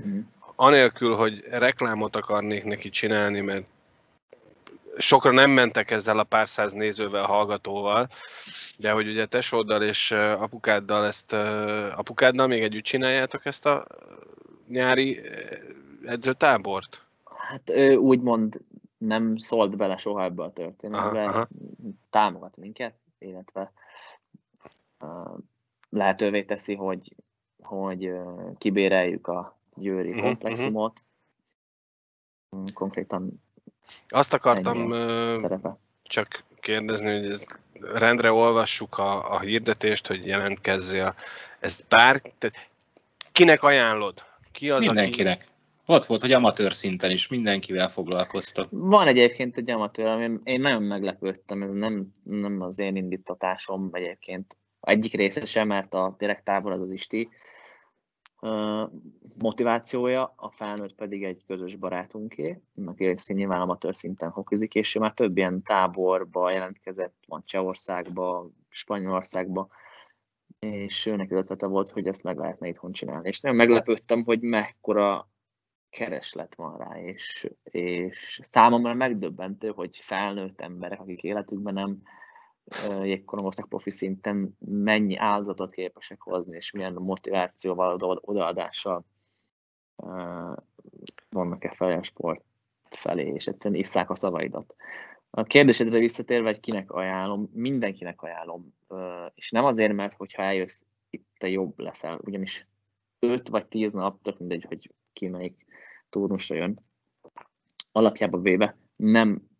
Speaker 3: Mm.
Speaker 1: Anélkül, hogy reklámot akarnék neki csinálni, mert sokra nem mentek ezzel a pár száz nézővel, hallgatóval, de hogy ugye tesóddal és apukáddal ezt, apukáddal még együtt csináljátok ezt a nyári edzőtábort?
Speaker 3: Hát úgymond nem szólt bele soha ebbe a történetbe,
Speaker 1: Aha, aha.
Speaker 3: támogat minket, illetve uh, lehetővé teszi, hogy, hogy uh, kibéreljük a győri
Speaker 1: Mhm,
Speaker 3: komplexumot. Mm, Konkrétan
Speaker 1: Azt akartam
Speaker 3: szerepe.
Speaker 1: csak kérdezni, hogy rendre olvassuk a, a hirdetést, hogy jelentkezzél. Ez bár, tehát kinek ajánlod? Ki az,
Speaker 4: Mindenkinek. Ott volt, hogy amatőr szinten is mindenkivel foglalkoztak.
Speaker 3: Van egyébként egy amatőr, ami én nagyon meglepődtem, ez nem, nem az én indítatásom egyébként. Egyik része sem, mert a direkt tábor az az Isti motivációja, a felnőtt pedig egy közös barátunké, aki nyilván amatőr szinten hokizik, és ő már több ilyen táborba jelentkezett, van Csehországba, Spanyolországba, és őnek az ötlete volt, hogy ezt meg lehetne itthon csinálni. És nagyon meglepődtem, hogy mekkora kereslet van rá, és, és számomra megdöbbentő, hogy felnőtt emberek, akik életükben nem jégkorongoztak profi szinten, mennyi áldozatot képesek hozni, és milyen motivációval, oda- odaadással vannak-e felé a sport felé, és egyszerűen isszák a szavaidat. A kérdésedre visszatérve, hogy kinek ajánlom, mindenkinek ajánlom, és nem azért, mert hogyha eljössz, itt te jobb leszel, ugyanis 5 vagy 10 nap, tök mindegy, hogy ki melyik turnusra jön, alapjában véve nem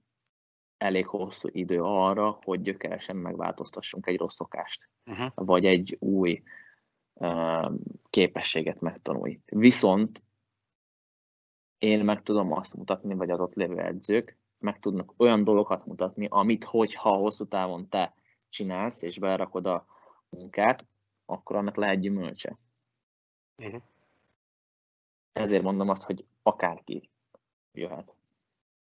Speaker 3: elég hosszú idő arra, hogy gyökeresen megváltoztassunk egy rossz szokást,
Speaker 1: Uh-huh.
Speaker 3: vagy egy új uh, képességet megtanulj. Viszont én meg tudom azt mutatni, vagy az ott lévő edzők, meg tudnak olyan dolgokat mutatni, amit hogyha hosszú távon te csinálsz, és belerakod a munkát, akkor annak lehet gyümölcse.
Speaker 1: Mhm.
Speaker 3: Ezért mondom azt, hogy akárki jöhet.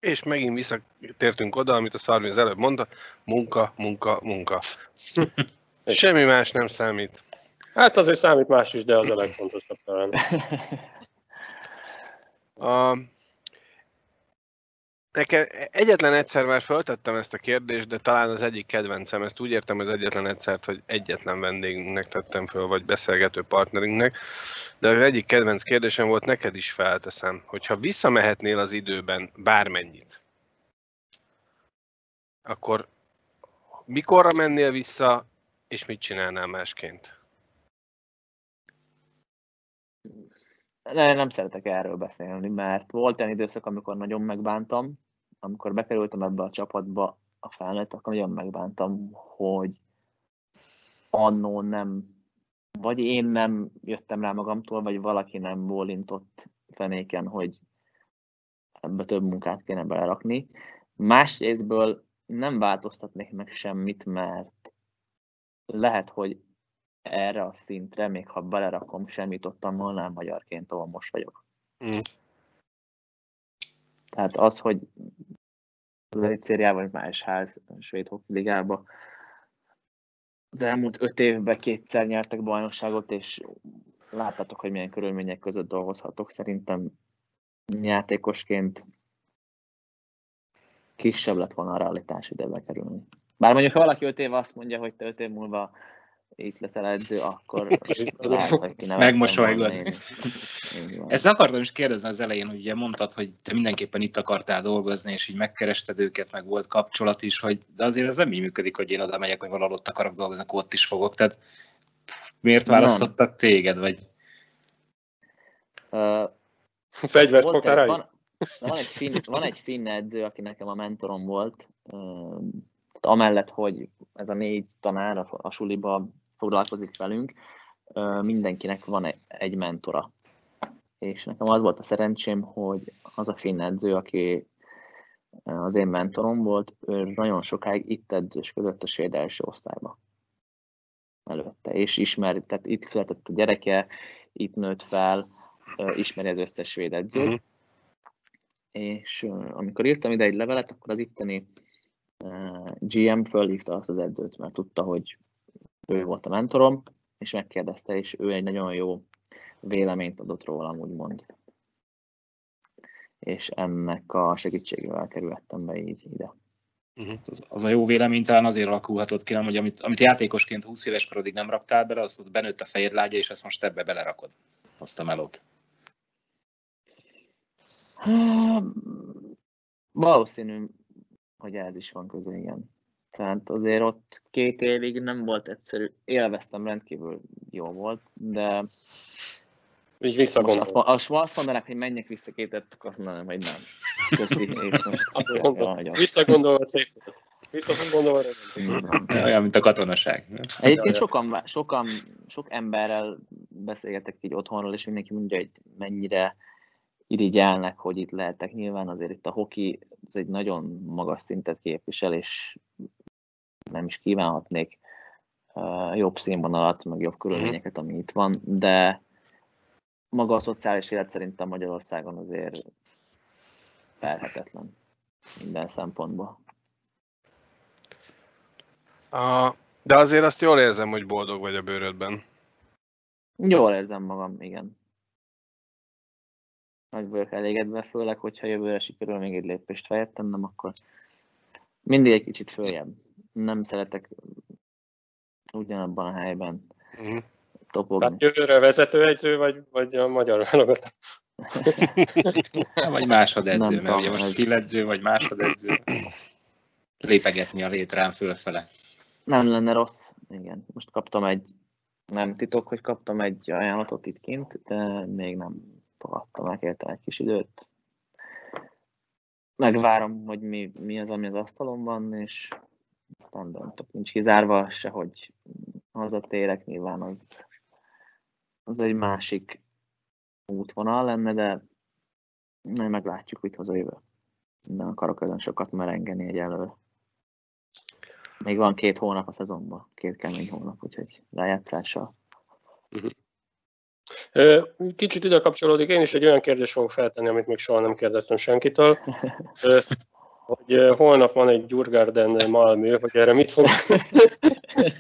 Speaker 1: És megint visszatértünk oda, amit a Szarvi az előbb mondta, munka, munka, munka. Semmi más nem számít.
Speaker 2: Hát azért számít más is, de az a legfontosabb talán.
Speaker 1: A... Nekem egyetlen egyszer már feltettem ezt a kérdést, de talán az egyik kedvencem, ezt úgy értem az egyetlen egyszer, hogy egyetlen vendégünknek tettem föl, vagy beszélgető partnerünknek, de az egyik kedvenc kérdésem volt, neked is felteszem, hogyha visszamehetnél az időben bármennyit, akkor mikorra mennél vissza, és mit csinálnál másként?
Speaker 3: Ne, nem szeretek erről beszélni, mert volt olyan időszak, amikor nagyon megbántam, amikor bekerültem ebbe a csapatba a felnőtt, akkor nagyon megbántam, hogy annó nem, vagy én nem jöttem rá magamtól, vagy valaki nem bólintott fenéken, hogy ebbe több munkát kéne belerakni. Másrésztből nem változtatnék meg semmit, mert lehet, hogy erre a szintre, még ha belerakom, semmit tudtam volna magyarként, ahol most vagyok.
Speaker 1: Mm.
Speaker 3: Tehát az, hogy az szériában, vagy más ház, svéd hoki ligába, az elmúlt öt évben kétszer nyertek bajnokságot, és láttátok, hogy milyen körülmények között dolgozhatok. Szerintem játékosként kisebb lett volna a realitás ide bekerülni. Bár mondjuk, ha valaki öt év azt mondja, hogy te öt év múlva itt leszel edző, akkor lehet, hogy
Speaker 4: Megmosolygod. Ezt akartam is kérdezni az elején, hogy ugye mondtad, hogy te mindenképpen itt akartál dolgozni, és így megkerested őket, meg volt kapcsolat is, hogy de azért ez nem így működik, hogy én oda megyek, hogy valahol ott akarok dolgozni, akkor ott is fogok. Tehát miért
Speaker 3: Nem.
Speaker 4: választottak téged, vagy
Speaker 3: Ö,
Speaker 2: Fegyvert fogtál rá?
Speaker 3: van, van, egy finn, van egy finn edző, aki nekem a mentorom volt, amellett, hogy ez a négy tanár a, a suliba foglalkozik velünk, mindenkinek van egy mentora. És nekem az volt a szerencsém, hogy az a finn edző, aki az én mentorom volt, ő nagyon sokáig itt edzősködött a svéd első osztályba előtte, és ismeri, tehát itt született a gyereke, itt nőtt fel, ismeri az összes svéd edzőt, uh-huh. és amikor írtam ide egy levelet, akkor az itteni GM fölhívta azt az edzőt, mert tudta, hogy ő volt a mentorom, és megkérdezte, és ő egy nagyon jó véleményt adott rólam, úgymond. És ennek a segítségével kerültem be így ide.
Speaker 4: Uh-huh. Az, az a jó vélemény talán azért alakulhatott ki, hogy amit, amit játékosként 20 éves korodig nem raktál bele, az ott benőtt a fejed lágya, és ezt most ebbe belerakod, azt a melót.
Speaker 3: Valószínű, hogy ez is van közé, igen. Tehát azért ott két évig nem volt egyszerű. Élveztem, rendkívül jó volt, de
Speaker 2: így visszagondolom.
Speaker 3: Most azt, azt mondanak, hogy menjek vissza két évet, akkor azt mondanám, hogy nem. Köszi.
Speaker 2: Visszagondolva szép Visszagondolva
Speaker 4: Olyan, mint a katonaság.
Speaker 3: Egyébként sokan, sokan, sok emberrel beszélgetek így otthonról, és mindenki mondja, hogy mennyire irigyelnek, hogy itt lehetek. Nyilván azért itt a hoki ez egy nagyon magas szintet képvisel, és nem is kívánhatnék jobb színvonalat, meg jobb körülményeket, ami itt van, de maga a szociális élet szerintem Magyarországon azért felhetetlen minden szempontból.
Speaker 1: A, de azért azt jól érzem, hogy boldog vagy a bőrödben.
Speaker 3: Jól érzem magam, igen. Nagy vagyok elégedve, főleg, hogyha jövőre sikerül még egy lépést feljebb tennem, akkor mindig egy kicsit följebb. Nem szeretek ugyanabban a helyben uh-huh.
Speaker 2: topogni. Tehát jövőre vezetőegyző, vagy, vagy a magyar válogató?
Speaker 4: vagy másodedző, nem mert ugye most skilledző, vagy másodedző. Lépegetni a létrán fölfele.
Speaker 3: Nem lenne rossz, igen. Most kaptam egy, nem titok, hogy kaptam egy ajánlatot itt kint, de még nem fogadtam, megértem egy kis időt. Megvárom, hogy mi, mi az, ami az asztalon van, és aztán döntök. Nincs kizárva se, hogy hazatérek, nyilván az, az egy másik útvonal lenne, de nem meglátjuk, hogy hazajövő. Nem akarok ezen sokat merengeni egyelőre. Még van két hónap a szezonban, két kemény hónap, úgyhogy rájátszással. Uh-huh.
Speaker 2: Kicsit ide kapcsolódik, én is egy olyan kérdést fogok feltenni, amit még soha nem kérdeztem senkitől, hogy holnap van egy Gyurgárden Malmö, hogy erre mit fog...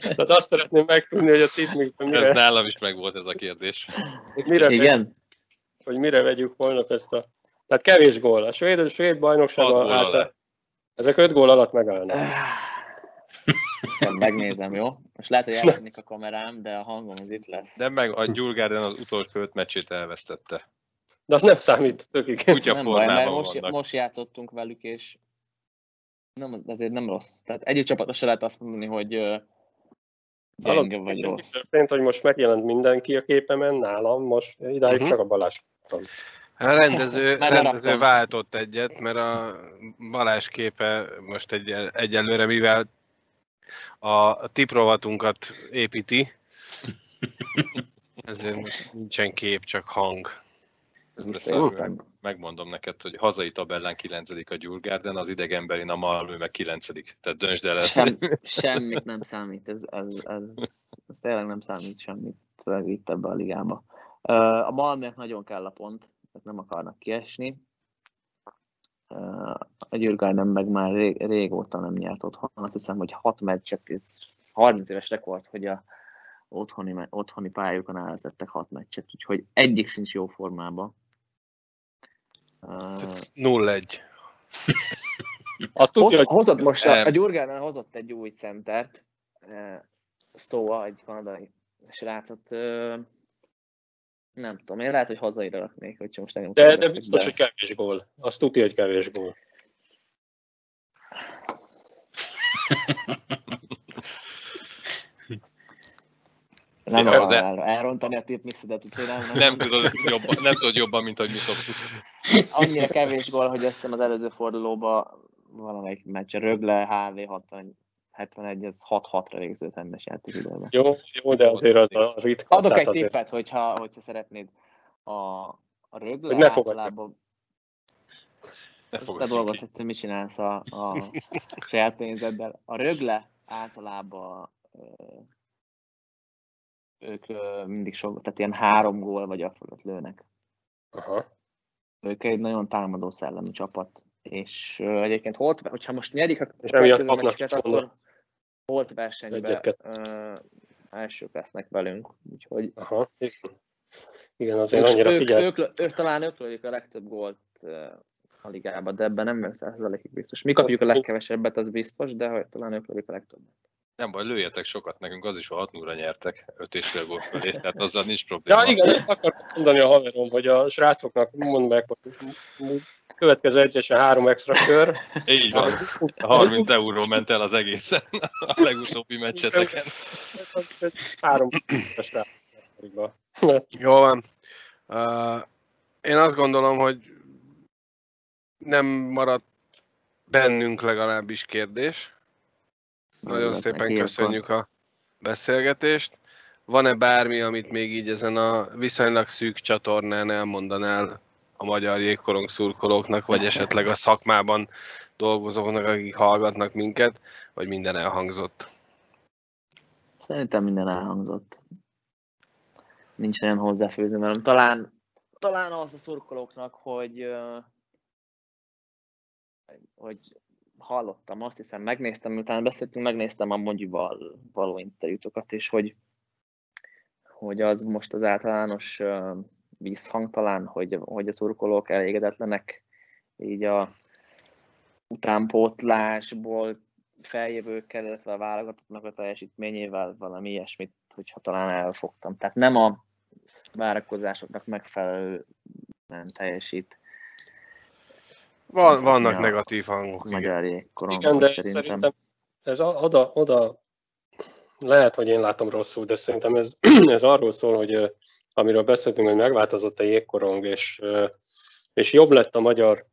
Speaker 2: Tehát azt szeretném megtudni, hogy a tipmixben
Speaker 5: mire... Ez nálam is megvolt ez a kérdés.
Speaker 3: Mire Igen? Vegyük,
Speaker 2: hogy mire vegyük holnap ezt a... Tehát kevés gól. A svéd, a svéd bajnokságban által... Ezek öt gól alatt megállnak.
Speaker 3: Megnézem, jó? Most lehet, hogy eltűnik a kamerám, de a hangom az itt lesz.
Speaker 5: De meg a Gyurgárden az utolsó öt meccsét elvesztette.
Speaker 2: De az nem számít, tökéletes.
Speaker 3: Nem baj, mert most, most játszottunk velük, és nem, azért nem rossz. Tehát egyik csapat se lehet azt mondani, hogy gyenge vagy rossz.
Speaker 2: Történt, hogy most megjelent mindenki a képemen, nálam most idáig uh-huh. csak a Balázs.
Speaker 1: A rendező, rendező váltott egyet, mert a Balázs képe most egy, egyelőre, mivel a tiprovatunkat építi, ezért most nincsen kép, csak hang.
Speaker 5: Meg, megmondom neked, hogy hazai tabellán 9 a Gyurgárden, az idegenberin a Malmö meg 9 Tehát döntsd el
Speaker 3: Sem, semmit nem számít, ez, ez, ez, ez, tényleg nem számít semmit, főleg itt ebbe a ligába. A Malmönek nagyon kell a pont, tehát nem akarnak kiesni. A Gyurgárden meg már rég, régóta nem nyert otthon, azt hiszem, hogy 6 meccset, ez 30 éves rekord, hogy a otthoni, otthoni pályájukon elvezettek 6 meccset, úgyhogy egyik sincs jó formában.
Speaker 1: 0-1.
Speaker 3: Azt tudja, hogy... Hozott most, a, a Gyurgánál hozott egy új centert, uh, Stoa, egy kanadai srácot, uh, nem tudom, én lehet, hogy hazaira raknék, hogyha most engem
Speaker 2: De, de biztos, hogy kevés gól. Azt tudja, hogy kevés gól.
Speaker 3: Nem akarom de... el, elrontani a tipmixedet, úgyhogy nem,
Speaker 5: nem, nem, tudod jobban, nem tudod jobban, mint ahogy mi szoktuk.
Speaker 3: Annyira kevés gól, hogy azt hiszem az előző fordulóban valamelyik meccs, Rögle, HV 60 71, ez 6-6-ra végződött rendes játékidőben.
Speaker 2: Jó, jó, de azért az a ritka.
Speaker 3: Adok egy
Speaker 2: azért-
Speaker 3: tippet, hogyha, hogyha szeretnéd. A, a rögle
Speaker 2: Hogy ne
Speaker 3: általában,
Speaker 5: Ne
Speaker 3: te dolgot, hogy te mit csinálsz a, a saját pénzeddel. A rögle általában ők mindig sok, tehát ilyen három gól vagy a fölött lőnek.
Speaker 2: Aha.
Speaker 3: Ők egy nagyon támadó szellemű csapat. És egyébként holt, hogyha most nyerik a
Speaker 2: És emiatt
Speaker 3: következő meccset, akkor holt versenyben ö, elsők lesznek velünk. Úgyhogy
Speaker 2: Aha. Igen. Azért
Speaker 3: ők,
Speaker 2: annyira
Speaker 3: ők,
Speaker 2: figyel.
Speaker 3: ők, ők, ők, talán ők lődik a legtöbb gólt ö, a ligában, de ebben nem vagyok százalékig biztos. Mi kapjuk a legkevesebbet, az biztos, de hogy talán ők lődik a legtöbbet.
Speaker 5: Nem baj, lőjetek sokat nekünk, az is, ha 6 0 nyertek, 5 és fél gól fölé, tehát azzal nincs probléma.
Speaker 2: Ja, igen, ezt akartam mondani a haverom, hogy a srácoknak mondd meg, hogy következő edzésen három extra kör.
Speaker 5: Így van, 30 euró ment el az egészen a legutóbbi meccseteken.
Speaker 2: Három.
Speaker 1: Jó van. Uh, én azt gondolom, hogy nem maradt bennünk legalábbis kérdés. Nagyon
Speaker 3: Örülök
Speaker 1: szépen köszönjük a beszélgetést. Van-e bármi, amit még így ezen a viszonylag szűk csatornán elmondanál a magyar jégkorong szurkolóknak, vagy esetleg a szakmában dolgozóknak, akik hallgatnak minket, vagy minden elhangzott?
Speaker 3: Szerintem minden elhangzott. Nincs nagyon hozzáfőzni velem. Talán, talán az a szurkolóknak, hogy, hogy hallottam, azt hiszem, megnéztem, miután beszéltünk, megnéztem a Mondjival való interjútokat, és hogy, hogy az most az általános visszhang talán, hogy, hogy a szurkolók elégedetlenek így a utánpótlásból feljövőkkel, illetve a válogatottnak a teljesítményével valami ilyesmit, hogyha talán elfogtam. Tehát nem a várakozásoknak megfelelő nem teljesít
Speaker 1: Van, vannak negatív hangok. igen.
Speaker 3: magyar
Speaker 2: Igen, de
Speaker 3: szerintem.
Speaker 2: szerintem ez a- oda, oda, lehet, hogy én látom rosszul, de szerintem ez, ez arról szól, hogy amiről beszéltünk, hogy megváltozott a jégkorong, és, és jobb lett a magyar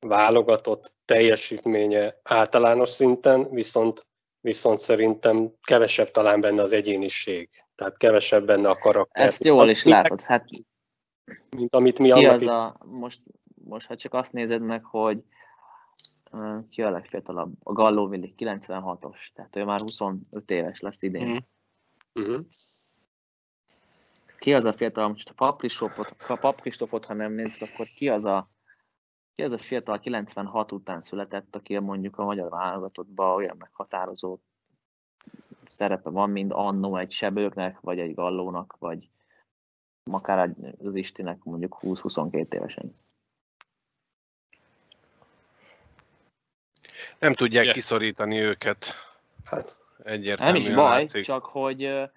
Speaker 2: válogatott teljesítménye általános szinten, viszont, viszont szerintem kevesebb talán benne az egyéniség. Tehát kevesebb benne a karakter.
Speaker 3: Ezt jól is látod. Hát
Speaker 2: Mint amit mi
Speaker 3: ki az a, most, most ha csak azt nézed meg, hogy ki a legfiatalabb, a Galló Willi, 96-os, tehát ő már 25 éves lesz idén.
Speaker 1: Mhm.
Speaker 3: Ki az a fiatal, most a Papristófot, a Papristófot, ha nem nézzük, akkor ki az a ki az a fiatal 96 után született, aki mondjuk a magyar válogatottban olyan meghatározó szerepe van, mint annó egy sebőknek, vagy egy gallónak, vagy akár az Istinek mondjuk 20-22 évesen.
Speaker 1: Nem tudják
Speaker 5: Igen.
Speaker 1: kiszorítani őket.
Speaker 2: Hát,
Speaker 1: Egyértelműen
Speaker 3: Nem is baj,
Speaker 1: látszik.
Speaker 3: csak hogy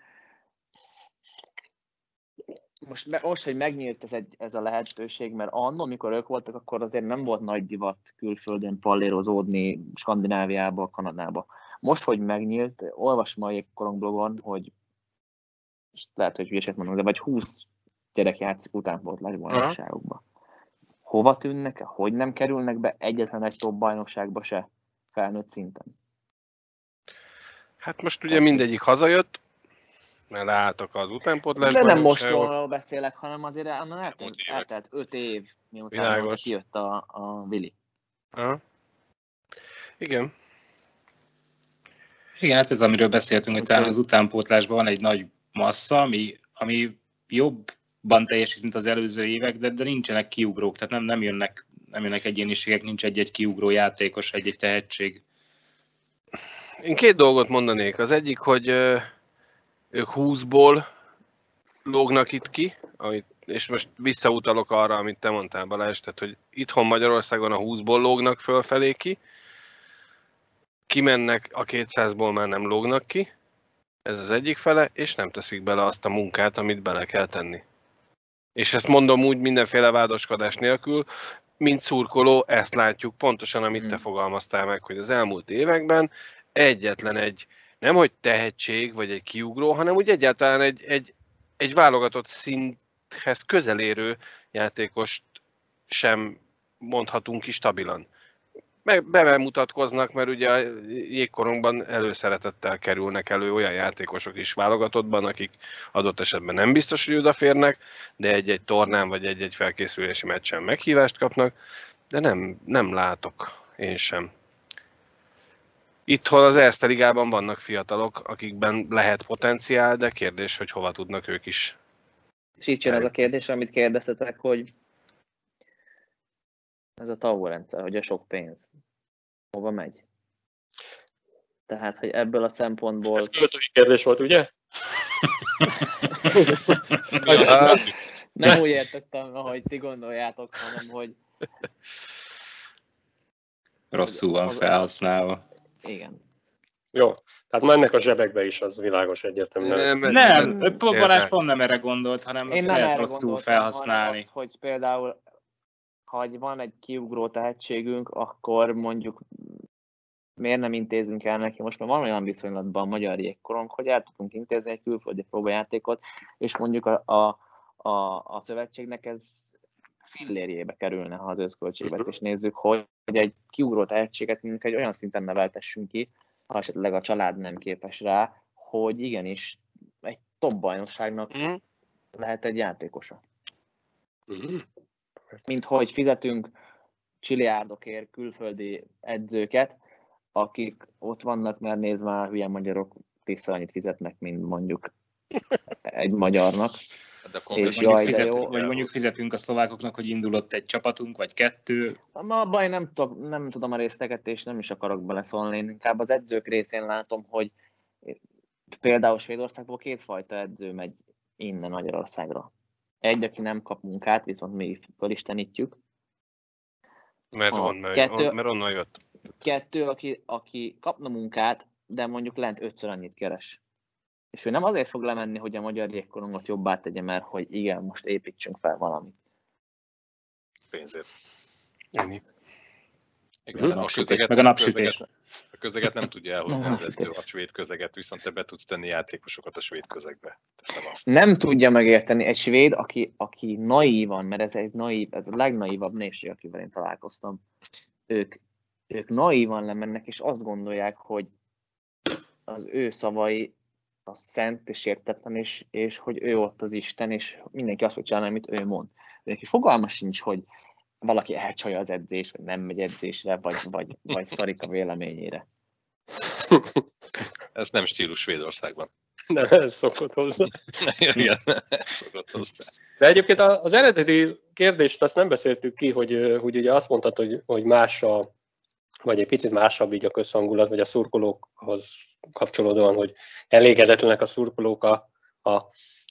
Speaker 3: most, most, hogy megnyílt ez, egy, ez a lehetőség, mert annól, amikor ők voltak, akkor azért nem volt nagy divat külföldön pallérozódni Skandináviába, Kanadába. Most, hogy megnyílt, olvasom a Jégkorong blogon, hogy és lehet, hogy hülyeset mondok, de vagy 20 gyerek játszik utánpótlás bajnokságokba. Hova tűnnek? Hogy nem kerülnek be egyetlen egy top bajnokságba se felnőtt szinten?
Speaker 1: Hát most ugye mindegyik hazajött, mert leálltak az utánpótlás
Speaker 3: De nem most róla beszélek, hanem azért annak eltelt, eltelt öt év, miután
Speaker 1: Világos.
Speaker 3: Kijött a, a Vili.
Speaker 1: Aha. Igen.
Speaker 4: Igen, hát ez amiről beszéltünk, hogy talán az utánpótlásban van egy nagy massza, ami, ami jobban teljesít, mint az előző évek, de, de nincsenek kiugrók, tehát nem, nem, jönnek, nem jönnek egyéniségek, nincs egy-egy kiugró játékos, egy-egy tehetség.
Speaker 1: Én két dolgot mondanék. Az egyik, hogy ők 20-ból lógnak itt ki, amit, és most visszautalok arra, amit te mondtál Balázs, tehát hogy itthon Magyarországon a 20-ból lógnak fölfelé ki, kimennek, a 200-ból már nem lógnak ki, ez az egyik fele, és nem teszik bele azt a munkát, amit bele kell tenni. És ezt mondom úgy mindenféle vádaskodás nélkül, mint szurkoló, ezt látjuk pontosan, amit te
Speaker 3: Hmm.
Speaker 1: fogalmaztál meg, hogy az elmúlt években egyetlen egy, nem hogy tehetség, vagy egy kiugró, hanem úgy egyáltalán egy, egy, egy válogatott szinthez közelérő játékost sem mondhatunk ki stabilan. Meg bemutatkoznak, mert ugye a jégkorongban előszeretettel kerülnek elő olyan játékosok is válogatottban, akik adott esetben nem biztos, hogy odaférnek, de egy-egy tornán vagy egy-egy felkészülési meccsen meghívást kapnak, de nem, nem látok én sem. Itthon az Erste Ligában vannak fiatalok, akikben lehet potenciál, de kérdés, hogy hova tudnak ők is.
Speaker 3: És itt jön az a kérdés, amit kérdeztetek, hogy ez a TAU rendszer, hogy a sok pénz hova megy. Tehát, hogy ebből a szempontból...
Speaker 2: Ez költői kérdés volt, ugye?
Speaker 3: Nem úgy értettem, ahogy ti gondoljátok, hanem hogy...
Speaker 4: Rosszul van felhasználva.
Speaker 3: Igen.
Speaker 2: Jó, tehát mennek a zsebekbe is, az világos egyértelműen.
Speaker 4: Nem, nem Balázs pont nem erre gondolt, hanem
Speaker 3: Én
Speaker 4: azt
Speaker 3: nem
Speaker 4: lehet rosszul felhasználni.
Speaker 3: Az, hogy például, ha van egy kiugró tehetségünk, akkor mondjuk miért nem intézünk el neki, most már van olyan viszonylatban a magyar jégkorong, hogy el tudunk intézni egy külföldi próbajátékot, és mondjuk a, a, a, a szövetségnek ez fillérjébe kerülne, ha az összköltségvetést nézzük, hogy, hogy egy kiugró tehetséget mondjuk egy olyan szinten neveltessünk ki, ha esetleg a család nem képes rá, hogy igenis egy top bajnokságnak
Speaker 1: Mm.
Speaker 3: lehet egy játékosa.
Speaker 2: Mhm.
Speaker 3: Mint hogy fizetünk csiliárdokért külföldi edzőket, akik ott vannak, mert nézd már, hülye magyarok tízszer annyit fizetnek, mint mondjuk egy magyarnak.
Speaker 5: De
Speaker 3: És
Speaker 5: konkrétan
Speaker 3: jaj,
Speaker 4: Mondjuk
Speaker 3: de
Speaker 4: fizet,
Speaker 3: jó.
Speaker 4: vagy mondjuk fizetünk a szlovákoknak, hogy indulott egy csapatunk, vagy kettő.
Speaker 3: Ma a baj nem, tudok, nem tudom a részleteket, és nem is akarok beleszólni. Én inkább az edzők részén látom, hogy például Svédországból kétfajta edző megy innen Magyarországra. Egy, aki nem kap munkát, viszont mi fölistenítjük.
Speaker 1: Mert,
Speaker 3: A
Speaker 1: onnan,
Speaker 3: kettő-
Speaker 1: on, mert onnan jött.
Speaker 3: Kettő, aki, aki kapna munkát, de mondjuk lent ötször annyit keres. És ő nem azért fog lemenni, hogy a magyar jégkorongot jobbá tegye, mert hogy igen, most építsünk fel valamit.
Speaker 5: pénzért.
Speaker 1: Ennyi.
Speaker 5: Igen,
Speaker 2: Mhm.
Speaker 5: a
Speaker 4: Napsütés,
Speaker 5: közeget,
Speaker 4: meg a napsütés.
Speaker 5: A közeget nem tudja elhozni az edző, a svéd közeget, viszont te be tudsz tenni játékosokat a svéd közegbe.
Speaker 3: Nem tudja megérteni egy svéd, aki, aki naívan, mert ez egy naív, ez a legnaívabb népség, akivel én találkoztam. Ők, ők naívan lemennek, és azt gondolják, hogy az ő szavai a szent és értetlen, és, és hogy ő ott az Isten, és mindenki azt fog csinálni, amit ő mond. Neki fogalma sincs, hogy valaki elcsalja az edzést, vagy nem megy edzésre, vagy, vagy, vagy szarik a véleményére.
Speaker 5: Ez nem stílus Svédországban.
Speaker 2: Nem, ez szokott hozzá.
Speaker 5: Igen, szokott hozzá.
Speaker 2: De egyébként az eredeti kérdést azt nem beszéltük ki, hogy, hogy ugye azt mondtad, hogy, hogy más a, vagy egy picit másabb így a közhangulat, vagy a szurkolókhoz kapcsolódóan, hogy elégedetlenek a szurkolók a, a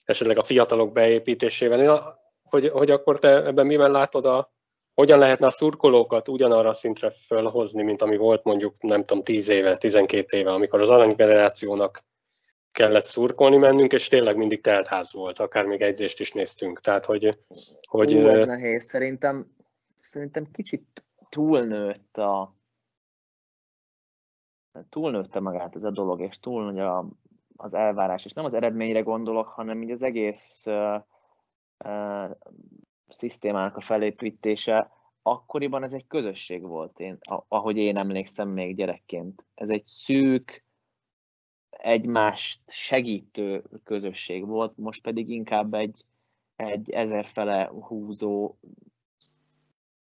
Speaker 2: esetleg a fiatalok beépítésével. Hogy, hogy akkor te ebben miben látod a, hogyan lehetne a szurkolókat ugyanarra a szintre fölhozni, mint ami volt mondjuk, nem tudom, 10 éve, 12 éve, amikor az aranygenerációnak kellett szurkolni mennünk, és tényleg mindig teltház volt, akár még edzést is néztünk. Tehát, hogy, hogy
Speaker 3: Ú, ez nehéz. Szerintem, szerintem kicsit túlnőtt a túlnőtte magát ez a dolog, és túl nagy a, az elvárás, és nem az eredményre gondolok, hanem így az egész uh, uh, szisztémának a felépítése, akkoriban ez egy közösség volt, én, ahogy én emlékszem még gyerekként. Ez egy szűk, egymást segítő közösség volt, most pedig inkább egy, egy ezerfele húzó,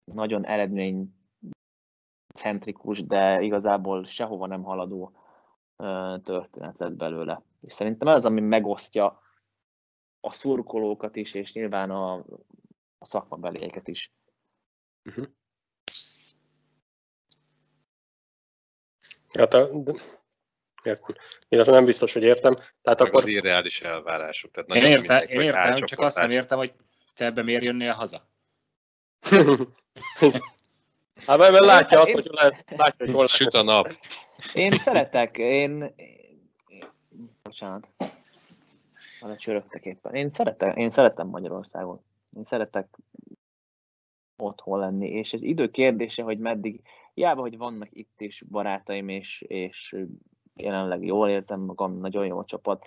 Speaker 3: nagyon eredmény centrikus, de igazából sehova nem haladó történet lett belőle. És szerintem ez ami megosztja a szurkolókat is, és nyilván a, a szakmabelieket is.
Speaker 2: hát a, de, értem. illetve nem biztos, hogy értem. Tehát
Speaker 5: Meg
Speaker 2: akkor
Speaker 5: az irreális elvárások. Tehát
Speaker 4: Én,
Speaker 5: nagyon
Speaker 4: érte,
Speaker 5: mindegy,
Speaker 4: én
Speaker 5: hogy
Speaker 4: értem, csak azt nem értem, hogy te ebbe miért jönnél haza.
Speaker 2: hát mert mert látja azt,
Speaker 3: Én-
Speaker 2: hogy lehet, látja, hogy hol
Speaker 5: Süt a nap.
Speaker 3: Én szeretek, én... én bocsánat. Vele csörögtek éppen. Én szeretem, én szeretem Magyarországot. Én szeretek otthon lenni, és ez idő kérdése, hogy meddig, hiába, hogy vannak itt is barátaim, és, és jelenleg jól érzem magam, nagyon jó a csapat.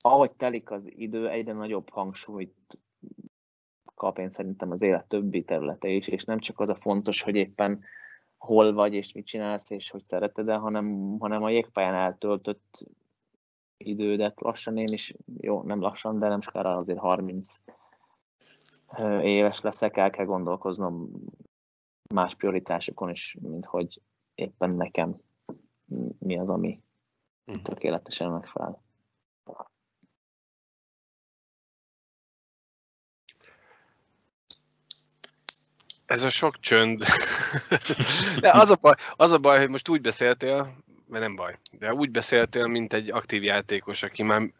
Speaker 3: Ahogy telik az idő, egyre nagyobb hangsúlyt kap én szerintem az élet többi területe is, és nem csak az a fontos, hogy éppen hol vagy és mit csinálsz és hogy szereted hanem, hanem a jégpályán eltöltött idődet lassan én is, jó, nem lassan, de nem sokára azért 30 éves leszek, el kell gondolkoznom más prioritásokon is, mint hogy éppen nekem mi az, ami mhm. tökéletesen megfelel.
Speaker 1: Ez a sok csönd. De az a, baj, az a baj, hogy most úgy beszéltél, mert nem baj, de úgy beszéltél, mint egy aktív játékos, aki már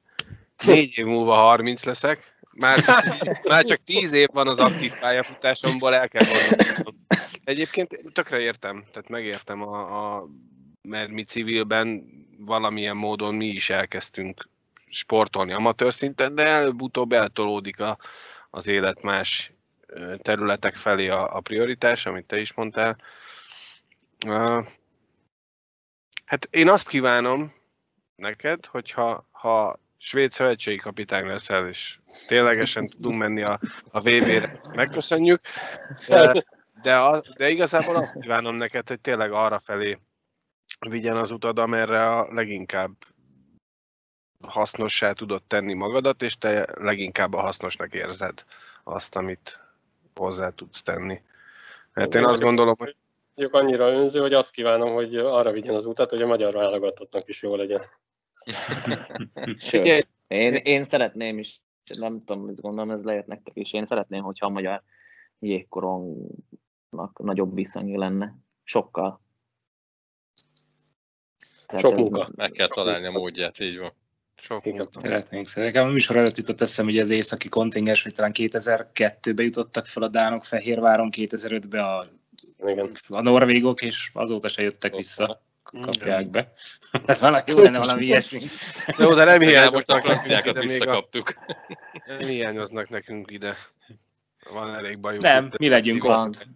Speaker 1: négy év múlva 30 leszek, már, már csak 10 év van az aktív pályafutásomból, el kell gondolnom. Egyébként tökre értem, tehát megértem, a, a, mert mi civilben valamilyen módon mi is elkezdtünk sportolni amatőr szinten, de előbb-utóbb eltolódik a, az élet más területek felé a, a prioritás, amit te is mondtál. Hát én azt kívánom neked, hogyha ha svéd szövetségi kapitány leszel, és ténylegesen tudunk menni a, a VB-re, megköszönjük. De, de, a, de igazából azt kívánom neked, hogy tényleg arra felé vigyen az utad, amerre a leginkább hasznossá tudod tenni magadat, és te leginkább a hasznosnak érzed azt, amit hozzá tudsz tenni. Mert én azt gondolom, hogy
Speaker 2: annyira önző, hogy azt kívánom, hogy arra vigyen az utat, hogy a magyar válogatottnak is jó legyen.
Speaker 3: Sőt, én, én szeretném is, nem tudom, mit gondolom, ez lehet nektek is, én szeretném, hogyha a magyar jégkorongnak nagyobb viszony lenne. Sokkal.
Speaker 5: Tehát Sok munka, ez... meg kell találni a módját, így van.
Speaker 4: Sok Szeretnénk szeretnénk. A műsor előtt jutott eszem, hogy az északi kontingens, hogy talán 2002-ben jutottak fel a Dánok Fehérváron, 2005-ben a igen. A norvégok, és azóta se jöttek vissza kapják be. Valaki lenne valami ilyesmi.
Speaker 1: Jó, de nem hiányoznak nekünk ide visszakaptuk. Nem hiányoznak nekünk ide. Van elég bajuk.
Speaker 4: Nem, mi legyünk ott.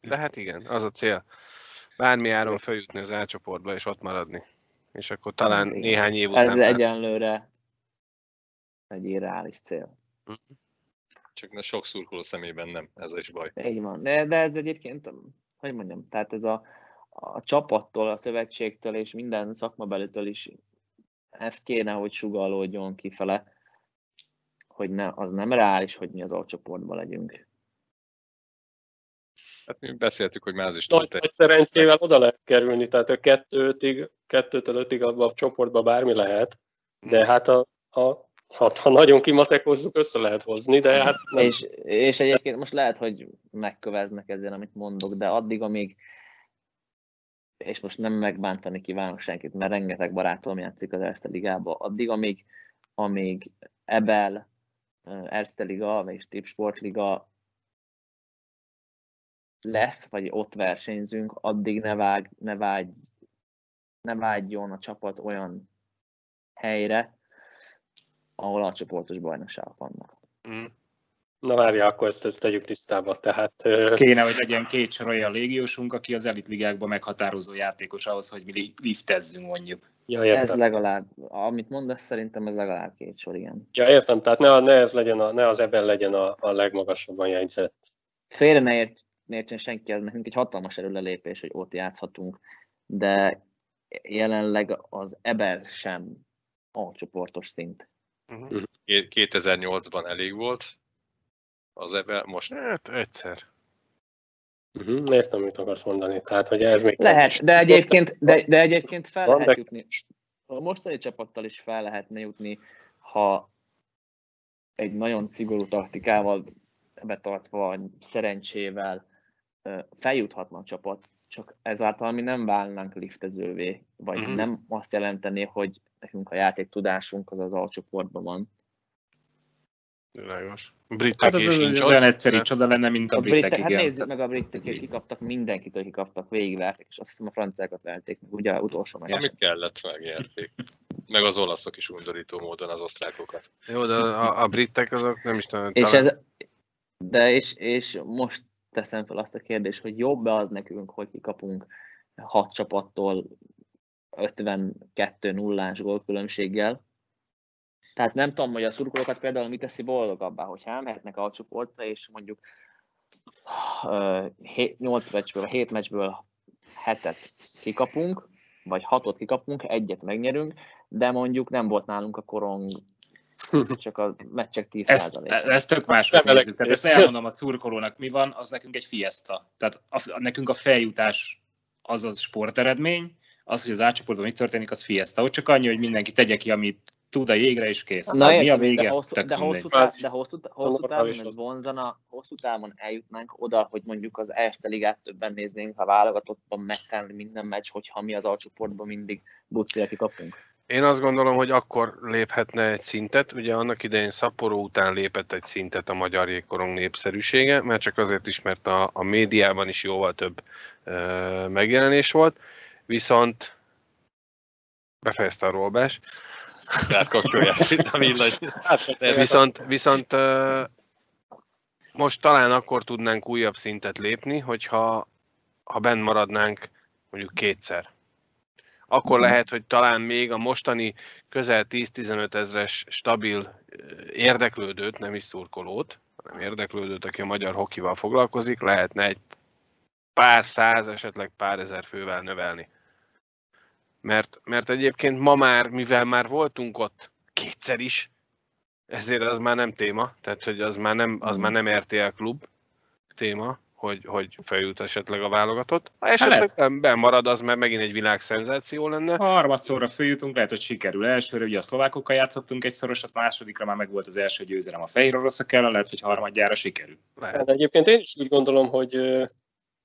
Speaker 1: De hát igen, az a cél. Bármi áron feljutni az elcsoportba és ott maradni. És akkor talán igen. néhány év után...
Speaker 3: Ez már... egyenlőre egy irreális cél. Mhm.
Speaker 5: Csak ne sok szurkoló szemében nem, ez is baj.
Speaker 3: Így van, de, de ez egyébként, hogy mondjam, tehát ez a, a csapattól, a szövetségtől és minden szakmabelitől is ez kéne, hogy sugalódjon kifele, hogy ne, az nem reális, hogy mi az alcsoportban legyünk.
Speaker 5: Hát mi beszéltük, hogy már az is
Speaker 2: Nagy, nagy szerencsével oda lehet kerülni, tehát a kettőtig, kettőtől ötig abban a csoportban bármi lehet, de hát a, a ha, ha nagyon kimatekozzuk, össze lehet hozni, de hát
Speaker 3: nem. És, és egyébként most lehet, hogy megköveznek ezzel, amit mondok, de addig, amíg és most nem megbántani kívánok senkit, mert rengeteg barátom játszik az Erste Ligába, addig, amíg, amíg Ebel, Erste Liga és Tip Sportliga lesz, vagy ott versenyzünk, addig ne, vág, ne, vágy, ne vágyjon a csapat olyan helyre, ahol a csoportos bajnokságok vannak. Mm.
Speaker 2: Na várja, akkor ezt, ezt tegyük tisztába. Tehát,
Speaker 4: Kéne, hogy legyen két sor olyan légiósunk, aki az elitligákban meghatározó játékos ahhoz, hogy mi liftezzünk mondjuk.
Speaker 3: Ja, értem. Ez legalább, amit mondasz, szerintem ez legalább két sor, igen.
Speaker 2: Ja, értem, tehát ne, ne, ez legyen a, ne az ebben legyen a, a legmagasabban jegyzett.
Speaker 3: Félre ne ért, értsen senki, ez nekünk egy hatalmas erőlelépés, hogy ott játszhatunk, de jelenleg az Eber sem a csoportos szint.
Speaker 5: Uh-huh. 2008-ban elég volt az ebben, most...
Speaker 1: Hát egyszer.
Speaker 2: Uh-huh. Értem, mit akarsz mondani. Tehát, hogy ez még...
Speaker 3: Lehet, de egyébként, de, de egyébként fel Van, lehet de... jutni. A mostani csapattal is fel lehetne jutni, ha egy nagyon szigorú taktikával betartva, szerencsével feljuthatna a csapat, csak ezáltal mi nem válnánk liftezővé, vagy uh-huh. nem azt jelenteni, hogy nekünk a játék tudásunk az az alcsoportban van.
Speaker 1: Világos.
Speaker 4: Britek hát az, az, az olyan egyszerű csoda lenne, mint a, a britek, britek
Speaker 3: Hát nézzük meg a britek, kikaptak mindenkit, hogy kikaptak, végigverték, és azt hiszem a franciákat verték meg, ugye utolsó meg.
Speaker 5: Amit kellett, megérték. Meg az olaszok is undorító módon az osztrákokat.
Speaker 1: Jó, de a, a britek azok nem is tudom.
Speaker 3: És talán... ez, de és, és most teszem fel azt a kérdést, hogy jobb-e az nekünk, hogy kikapunk hat csapattól 52 nullás gólkülönbséggel. Tehát nem tudom, hogy a szurkolókat például mit teszi boldogabbá, hogyha elmehetnek a csoportra, és mondjuk 8 meccsből, 7 meccsből hetet kikapunk, vagy hatot kikapunk, egyet megnyerünk, de mondjuk nem volt nálunk a korong csak a meccsek 10
Speaker 4: ezt, ezt tök máshogy nézzük. Tehát ezt elmondom a szurkolónak, mi van, az nekünk egy fiesta. Tehát a, nekünk a feljutás az az sporteredmény, az, hogy az átcsoportban mi történik, az fiesta. Ott csak annyi, hogy mindenki tegye ki, amit tud a jégre, és kész.
Speaker 3: Na, mi a vége? De hosszú, de hosszú, tá- de hosszú, hosszú távon ez vonzana, hosszú távon eljutnánk oda, hogy mondjuk az Erste Ligát többen néznénk, ha válogatottban megtenni minden meccs, hogyha mi az alcsoportban mindig bucira kikapunk.
Speaker 1: Én azt gondolom, hogy akkor léphetne egy szintet. Ugye annak idején Szaporó után lépett egy szintet a magyar jégkorong népszerűsége, mert csak azért is, mert a, a médiában is jóval több ö, megjelenés volt. Viszont befejezte a Rolbás. Viszont, viszont most talán akkor tudnánk újabb szintet lépni, hogyha ha benn maradnánk mondjuk kétszer. Akkor mhm. lehet, hogy talán még a mostani közel 10-15 ezres stabil érdeklődőt, nem is szurkolót, hanem érdeklődőt, aki a magyar hokival foglalkozik, lehetne egy pár száz, esetleg pár ezer fővel növelni. Mert, mert egyébként ma már, mivel már voltunk ott kétszer is, ezért az már nem téma, tehát hogy az már nem, az már nem RTL klub téma, hogy, hogy feljut esetleg a válogatott. Ha hát esetleg hát bemarad, az mert megint egy világszenzáció lenne.
Speaker 4: Ha harmadszorra följutunk, lehet, hogy sikerül. Elsőre ugye a szlovákokkal játszottunk egy szorosat, másodikra már meg volt az első győzelem a fehér oroszok ellen, lehet, hogy harmadjára sikerül.
Speaker 2: Lehet. Hát egyébként én is úgy gondolom, hogy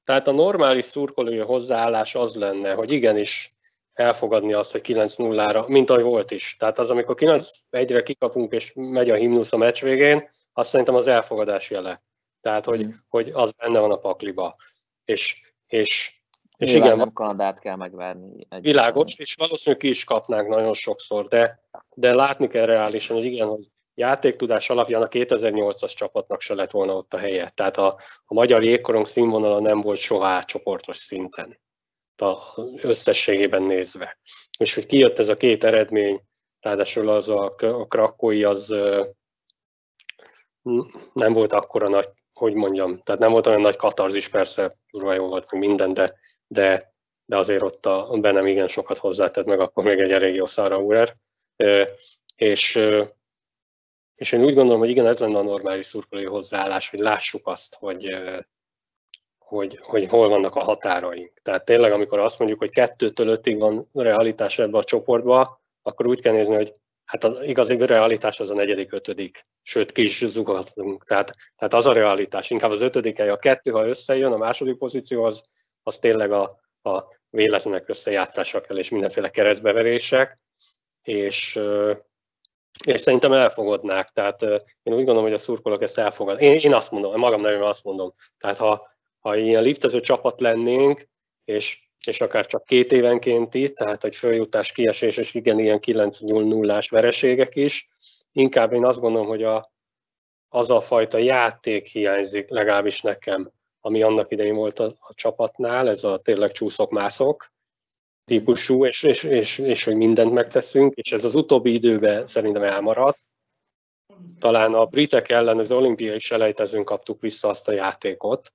Speaker 2: tehát a normális szurkolói hozzáállás az lenne, hogy igenis elfogadni azt, hogy 9-0-ra, mint ahogy volt is. Tehát az, amikor 9-1-re kikapunk és megy a himnusz a meccs végén, azt szerintem az elfogadás jele. Tehát, hogy, mm. hogy az benne van a pakliba. És, és,
Speaker 3: és igen, nem Kanadát kell megverni.
Speaker 2: Egy világos, és valószínűleg ki is kapnánk nagyon sokszor, de, de látni kell reálisan, hogy igen, hogy játéktudás alapján a 2008-as csapatnak se lett volna ott a helye. Tehát a, a magyar jégkorong színvonala nem volt soha csoportos szinten összességében nézve. És hogy kijött ez a két eredmény, ráadásul az a, a krakói az nem volt akkora nagy, hogy mondjam, tehát nem volt olyan nagy katarzis, persze durva jó volt meg minden, de, de, de azért ott a bennem igen sokat hozzátett, meg akkor még egy elég jó Szára Urer. És, és én úgy gondolom, hogy igen, ez lenne a normális szurkolói hozzáállás, hogy lássuk azt, hogy, hogy, hogy hol vannak a határaink. Tehát tényleg, amikor azt mondjuk, hogy kettőtől ötig van realitás ebbe a csoportba, akkor úgy kell nézni, hogy hát az igazi realitás az a negyedik, ötödik, sőt ki is zugatunk. Tehát, tehát az a realitás, inkább az ötödik hely, a kettő, ha összejön, a második pozíció az, az tényleg a, a véletlenek összejátszása kell, és mindenféle keresztbeverések, és, és szerintem elfogadnák. Tehát én úgy gondolom, hogy a szurkolók ezt elfogad. Én, én azt mondom, magam nevében azt mondom. Tehát ha, ha ilyen liftező csapat lennénk, és, és akár csak két évenkénti, tehát hogy följutás, kiesés, és igen, ilyen 9-0-ás vereségek is, inkább én azt gondolom, hogy a, az a fajta játék hiányzik, legalábbis nekem, ami annak idején volt a, a csapatnál, ez a tényleg csúszok-mászok típusú, és, és, és, és hogy mindent megteszünk, és ez az utóbbi időben szerintem elmaradt. Talán a britek ellen az olimpiai selejtezőn kaptuk vissza azt a játékot,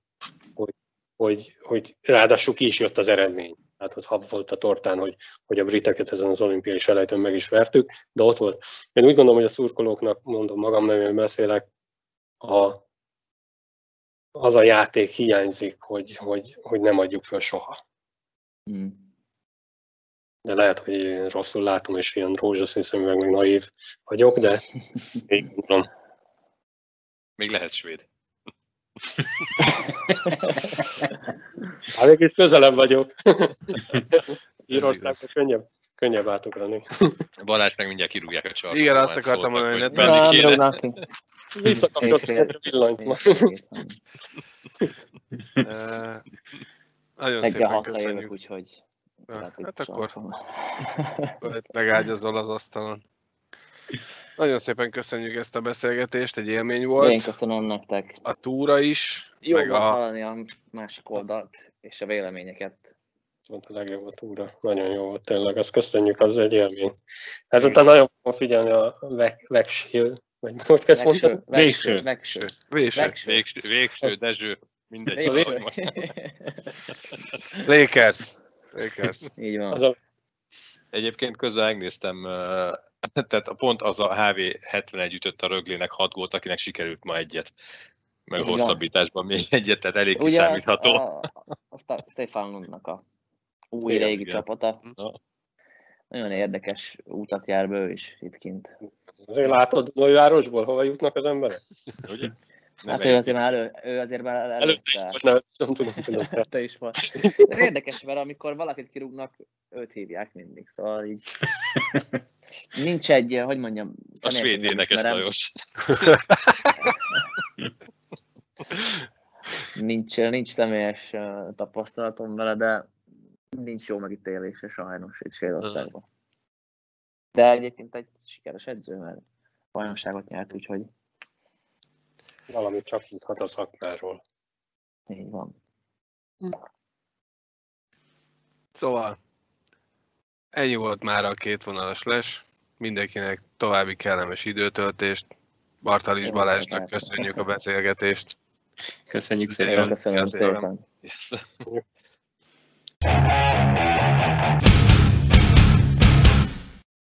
Speaker 2: hogy, hogy, hogy ráadásul ki is jött az eredmény. Tehát az hab volt a tortán, hogy, hogy a briteket ezen az olimpiai selejtőn meg is vertük, de ott volt. Én úgy gondolom, hogy a szurkolóknak, mondom magam nem beszélek, a, az a játék hiányzik, hogy, hogy, hogy nem adjuk föl soha. Hmm. De lehet, hogy én rosszul látom, és ilyen rózsaszín szemüveg, meg naív vagyok, de még gondolom.
Speaker 5: Még lehet svéd.
Speaker 2: Hát mégis közelebb vagyok. Írországban könnyebb, könnyebb átugrani.
Speaker 5: Balázs meg mindjárt kirúgják a csarkot.
Speaker 1: Igen, azt akartam mondani, hogy
Speaker 3: nem kéne.
Speaker 2: Visszakapcsoltak a villanyt ma.
Speaker 1: Nagyon szépen köszönjük.
Speaker 3: úgyhogy...
Speaker 1: Hát akkor megágyazol az asztalon. Nagyon szépen köszönjük ezt a beszélgetést, egy élmény volt.
Speaker 3: Én köszönöm nektek.
Speaker 1: A túra is.
Speaker 3: Jó meg volt a... hallani a másik oldalt és a véleményeket.
Speaker 2: Volt a legjobb a túra. Nagyon jó volt tényleg, azt köszönjük, az egy élmény. Ezután nagyon fogom figyelni a vegső, vagy hogy kezd mondani?
Speaker 3: Végső.
Speaker 1: Végső.
Speaker 5: Végső. Végső. Végső. Dezső. Mindegy.
Speaker 1: Lakers. Lakers.
Speaker 3: Így van.
Speaker 2: Az a,
Speaker 5: Egyébként közben megnéztem, tehát a pont az a HV 71 ütött a röglének 6 gólt, akinek sikerült ma egyet. Meg
Speaker 3: van.
Speaker 5: hosszabbításban még egyet, tehát elég
Speaker 3: Ugye az,
Speaker 5: kiszámítható.
Speaker 3: a, azt a Stefan Lundnak a új
Speaker 5: Igen,
Speaker 3: régi
Speaker 5: igen.
Speaker 3: csapata.
Speaker 5: Na.
Speaker 3: Nagyon érdekes útat jár be ő is itt kint.
Speaker 2: azért látod Nagyvárosból, hova jutnak az emberek?
Speaker 5: Ugye?
Speaker 3: Hát
Speaker 5: Nem
Speaker 3: ő azért már elő, ő azért már
Speaker 2: Előtte is
Speaker 3: előtte.
Speaker 2: volt, nem, nem tudom, tudom.
Speaker 3: Előtte is volt. De érdekes, mert amikor valakit kirúgnak, őt hívják mindig. Szóval így nincs egy, hogy mondjam,
Speaker 5: A svéd énekes. Lajos.
Speaker 3: Nincs, nincs személyes tapasztalatom vele, de nincs jó megítélése sajnos itt Svédországban. De egyébként egy sikeres edző, mert bajnokságot nyert, úgyhogy
Speaker 2: Valamit csak tudhat a szakmáról.
Speaker 3: így van.
Speaker 1: Szóval ennyi volt már a két vonalas les mindenkinek további kellemes időtöltést. Bartalis Balázsnak köszönjük a beszélgetést.
Speaker 4: Köszönjük szépen.
Speaker 3: Én
Speaker 1: köszönöm szépen.
Speaker 3: szépen.
Speaker 5: Yes.